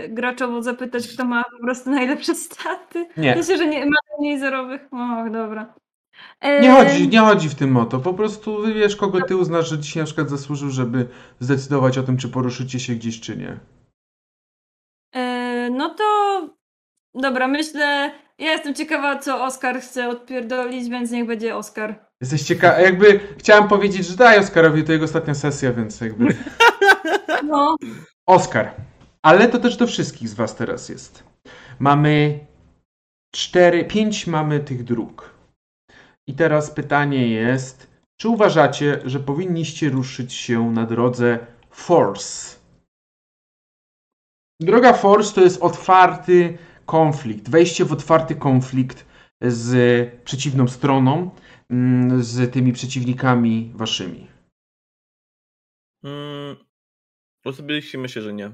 graczowo zapytać, kto ma po prostu najlepsze staty? Nie. Myślę, że nie ma mniej zerowych. O, dobra. E, Nie chodzi, nie chodzi w tym o to. Po prostu wybierz, kogo ty uznasz, że dzisiaj na przykład zasłużył, żeby zdecydować o tym, czy poruszycie się gdzieś, czy nie. No to dobra, myślę. Ja jestem ciekawa, co Oskar chce odpierdolić, więc niech będzie Oskar. Jesteś ciekaw, jakby chciałem powiedzieć, że daj Oskarowi, to jego ostatnia sesja, więc jakby... No, Oskar. Ale to też do wszystkich z was teraz jest. Mamy cztery, pięć mamy tych dróg. I teraz pytanie jest, czy uważacie, że powinniście ruszyć się na drodze Force? Droga Force to jest otwarty konflikt, wejście w otwarty konflikt z przeciwną stroną, mm, z tymi przeciwnikami waszymi. Mm, osobiście myślę, że nie.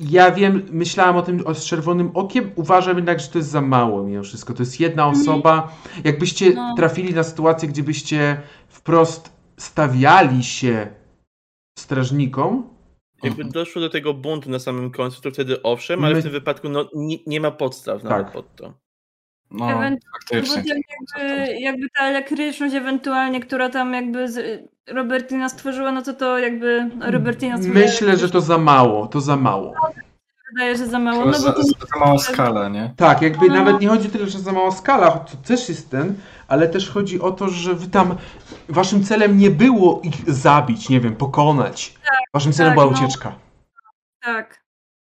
Ja wiem, myślałem o tym o, z czerwonym okiem, uważam jednak, że to jest za mało mimo wszystko. To jest jedna osoba. Jakbyście No. trafili na sytuację, gdzie byście wprost stawiali się strażnikom, Jakby Mhm. doszło do tego buntu na samym końcu, to wtedy owszem, ale My- w tym wypadku no, nie, nie ma podstaw Tak. nawet pod to. No, faktycznie. jakby, jakby ta elektryczność ewentualnie, która tam jakby z, Robertina stworzyła, no to to jakby Robertina stworzyła. myślę, że to za mało, to za mało. Wydaje, że za mało. To No za, bo to za mała skala, nie? Tak, jakby No. nawet nie chodzi tyle, że za mała skala, to też jest ten, ale też chodzi o to, że wy tam, waszym celem nie było ich zabić, nie wiem, pokonać. Waszym celem tak, była no. ucieczka. tak.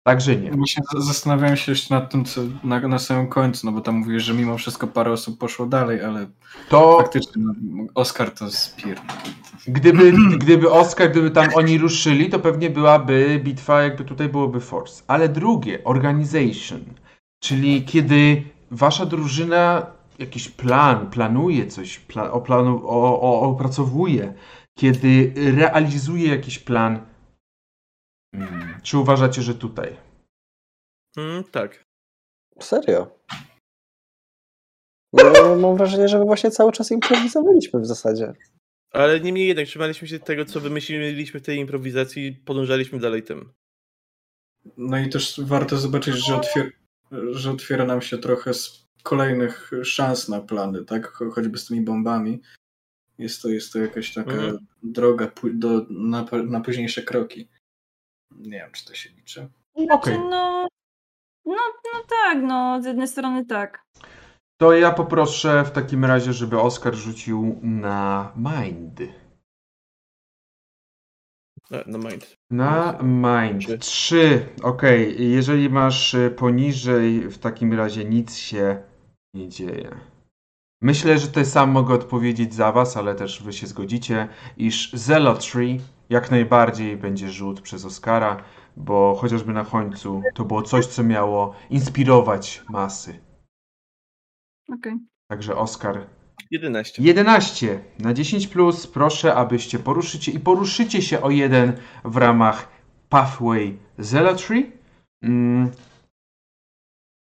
Także nie. Właśnie zastanawiałem się jeszcze nad tym, co na, na samym końcu, no bo tam mówisz, że mimo wszystko parę osób poszło dalej, ale To faktycznie no, Oskar to spier. Gdyby, gdyby Oscar, gdyby tam oni ruszyli, to pewnie byłaby bitwa, jakby tutaj byłoby Force. Ale drugie, Organization, czyli kiedy wasza drużyna jakiś plan, planuje coś, pla, oplanu, o, o, opracowuje, kiedy realizuje jakiś plan. Mm, Czy uważacie, że tutaj? Mm, tak. Serio? No, mam wrażenie, że my właśnie cały czas improwizowaliśmy w zasadzie. Ale niemniej jednak trzymaliśmy się tego, co wymyśliliśmy w tej improwizacji i podążaliśmy dalej tym. No i też warto zobaczyć, że, otwier że otwiera nam się trochę z kolejnych szans na plany, tak? Cho choćby z tymi bombami. Jest to, jest to jakaś taka Mhm. droga do, na, na późniejsze kroki. Nie wiem, czy to się liczy. Znaczy, Okej. no, no, no tak, no, z jednej strony tak. To ja poproszę w takim razie, żeby Oskar rzucił na mind. No mind. Na mind. Trzy. Okej, jeżeli masz y, poniżej, w takim razie nic się nie dzieje. Myślę, że to sam mogę odpowiedzieć za was, ale też wy się zgodzicie, iż Zealotry jak najbardziej będzie rzut przez Oscara, bo chociażby na końcu to było coś, co miało inspirować masy. Okej. Także Oscar 11. 11 na 10 plus. Proszę, abyście poruszycie i poruszycie się o jeden w ramach Pathway Zealotry. Mm.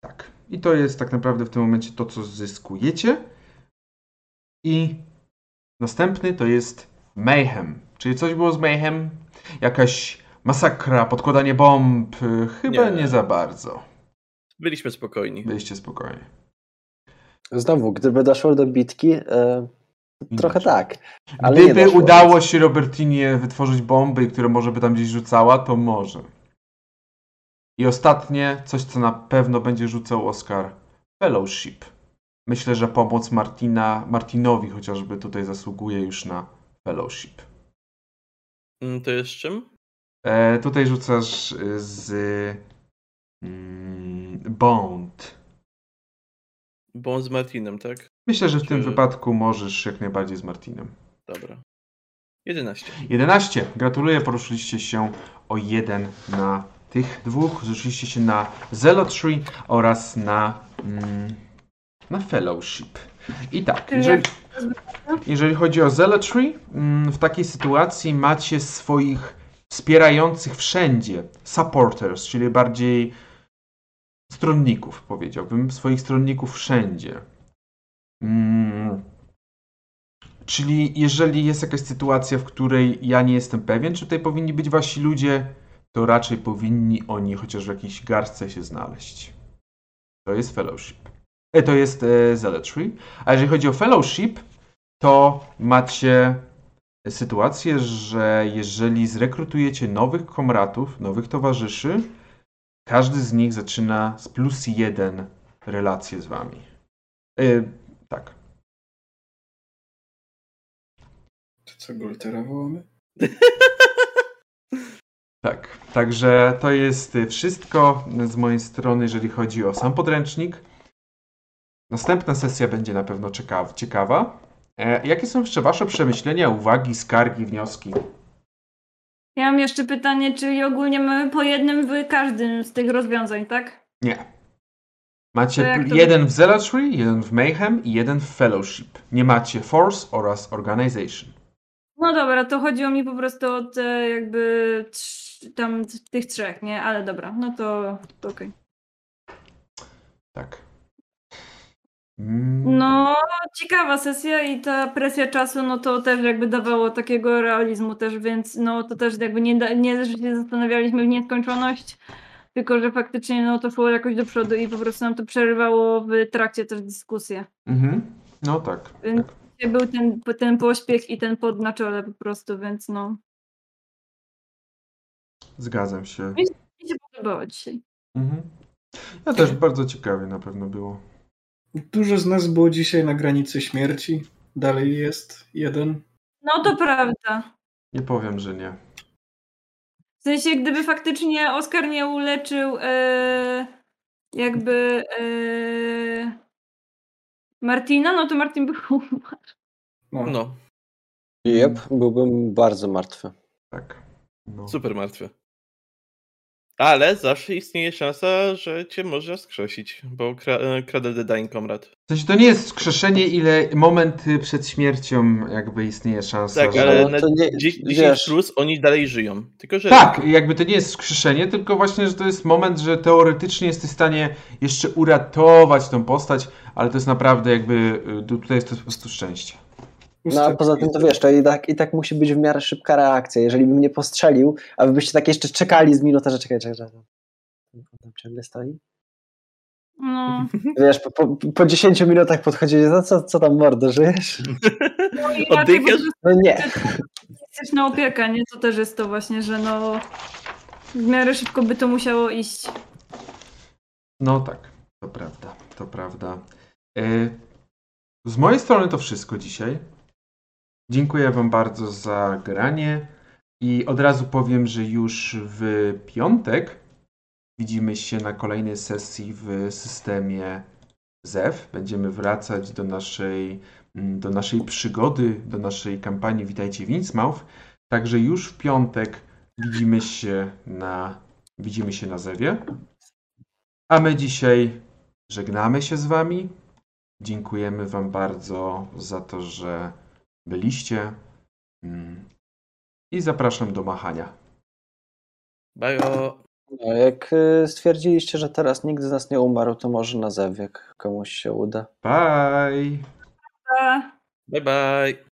Tak. I to jest tak naprawdę w tym momencie to, co zyskujecie. I następny to jest Mayhem. Czyli coś było z Mayhem? Jakaś masakra, podkładanie bomb? Chyba nie, Nie. za bardzo. Byliśmy spokojni. Byliście spokojni. Znowu, gdyby doszło do bitki, e, trochę tak. Gdyby udało się Robertinie wytworzyć bomby, które może by tam gdzieś rzucała, to może. I ostatnie, coś co na pewno będzie rzucał Oscar. Fellowship. Myślę, że pomoc Martina, Martinowi chociażby tutaj zasługuje już na Fellowship. Mm, To jest czym? E, tutaj rzucasz y, z mm, Bond. Bądź z Martinem, tak? Myślę, że w tym Czy- wypadku możesz jak najbardziej z Martinem. Dobra. 11. 11. Gratuluję, poruszyliście się o jeden na tych dwóch. Zrzuciliście się na Zealotry oraz na, mm, na Fellowship. I tak, jeżeli, jeżeli chodzi o Zealotry, mm, w takiej sytuacji macie swoich wspierających wszędzie supporters, czyli bardziej stronników, powiedziałbym, swoich stronników wszędzie. Mm. Czyli jeżeli jest jakaś sytuacja, w której ja nie jestem pewien, czy tutaj powinni być wasi ludzie, to raczej powinni oni chociaż w jakiejś garstce się znaleźć. To jest fellowship. E, to jest e, zealotry. A jeżeli chodzi o fellowship, to macie sytuację, że jeżeli zrekrutujecie nowych komratów, nowych towarzyszy, każdy z nich zaczyna z plus jeden relacje z wami. E, tak. To co, Goltera wołamy? Tak, także to jest wszystko z mojej strony, jeżeli chodzi o sam podręcznik. Następna sesja będzie na pewno ciekawa. E, jakie są jeszcze Wasze przemyślenia, uwagi, skargi, wnioski? Ja mam jeszcze pytanie, czyli ogólnie mamy po jednym w każdym z tych rozwiązań, tak? Nie. Macie to jeden w Zealotry, jeden w Mayhem i jeden w Fellowship. Nie macie Force oraz Organization. No dobra, to chodziło mi po prostu o te jakby tam tych trzech, nie? Ale dobra, no to, to okej. Tak. Mm, No, ciekawa sesja i ta presja czasu, no to też jakby dawało takiego realizmu też, więc no to też jakby nie, da- nie że się zastanawialiśmy w nieskończoność, tylko że faktycznie no to szło jakoś do przodu i po prostu nam to przerywało w trakcie też dyskusję. Mhm. No tak. Więc- tak. Był ten, ten pośpiech i ten pod na czole po prostu, więc no. Zgadzam się. Mi się podobało dzisiaj. Mhm. Ja też bardzo ciekawie na pewno było. Dużo z nas było dzisiaj na granicy śmierci. Dalej jest jeden. No to prawda. Nie powiem, że nie. W sensie, gdyby faktycznie Oskar nie uleczył e, jakby e, Martina, no to Martin by umarł. No. No, Jep, byłbym bardzo martwy. Tak. No. super martwy. Ale zawsze istnieje szansa, że cię może skrzesić, bo kra e, Cradle the Dying Comrade. W sensie to nie jest skrzeszenie, ile moment y, przed śmiercią jakby istnieje szansa. Tak, że... ale No nie- 10 wiesz- plus oni dalej żyją. Tylko, że Tak, jakby to nie jest skrzeszenie, tylko właśnie, że to jest moment, że teoretycznie jesteś w stanie jeszcze uratować tą postać, ale to jest naprawdę jakby, y, tutaj jest to po prostu szczęście. No a poza tym to wiesz, to i tak, i tak musi być w miarę szybka reakcja. Jeżeli bym nie postrzelił, a wy byście tak jeszcze czekali z minutę, że czekaj, czekaj, czekaj. Tam ciągle stoi. No, Wiesz, po, po, po 10 minutach podchodzi, no co, co tam mordo, żyjesz? no Oddychasz? No nie. jesteś na opiekę, nie? To też jest to właśnie, że no w miarę szybko by to musiało iść. No tak, to prawda, to prawda. E, Z mojej strony to wszystko dzisiaj. Dziękuję Wam bardzo za granie i od razu powiem, że już w piątek widzimy się na kolejnej sesji w systemie ZEW. Będziemy wracać do naszej, mm, do naszej przygody, do naszej kampanii Witajcie w Innsmouth. Także już w piątek widzimy się na, widzimy się na ZEWie. A my dzisiaj żegnamy się z Wami. Dziękujemy Wam bardzo za to, że byliście. Mm. I zapraszam do machania. Bajo. No, jak y, stwierdziliście, że teraz nikt z nas nie umarł, to może na zewiek komuś się uda. Bye! Bye bye.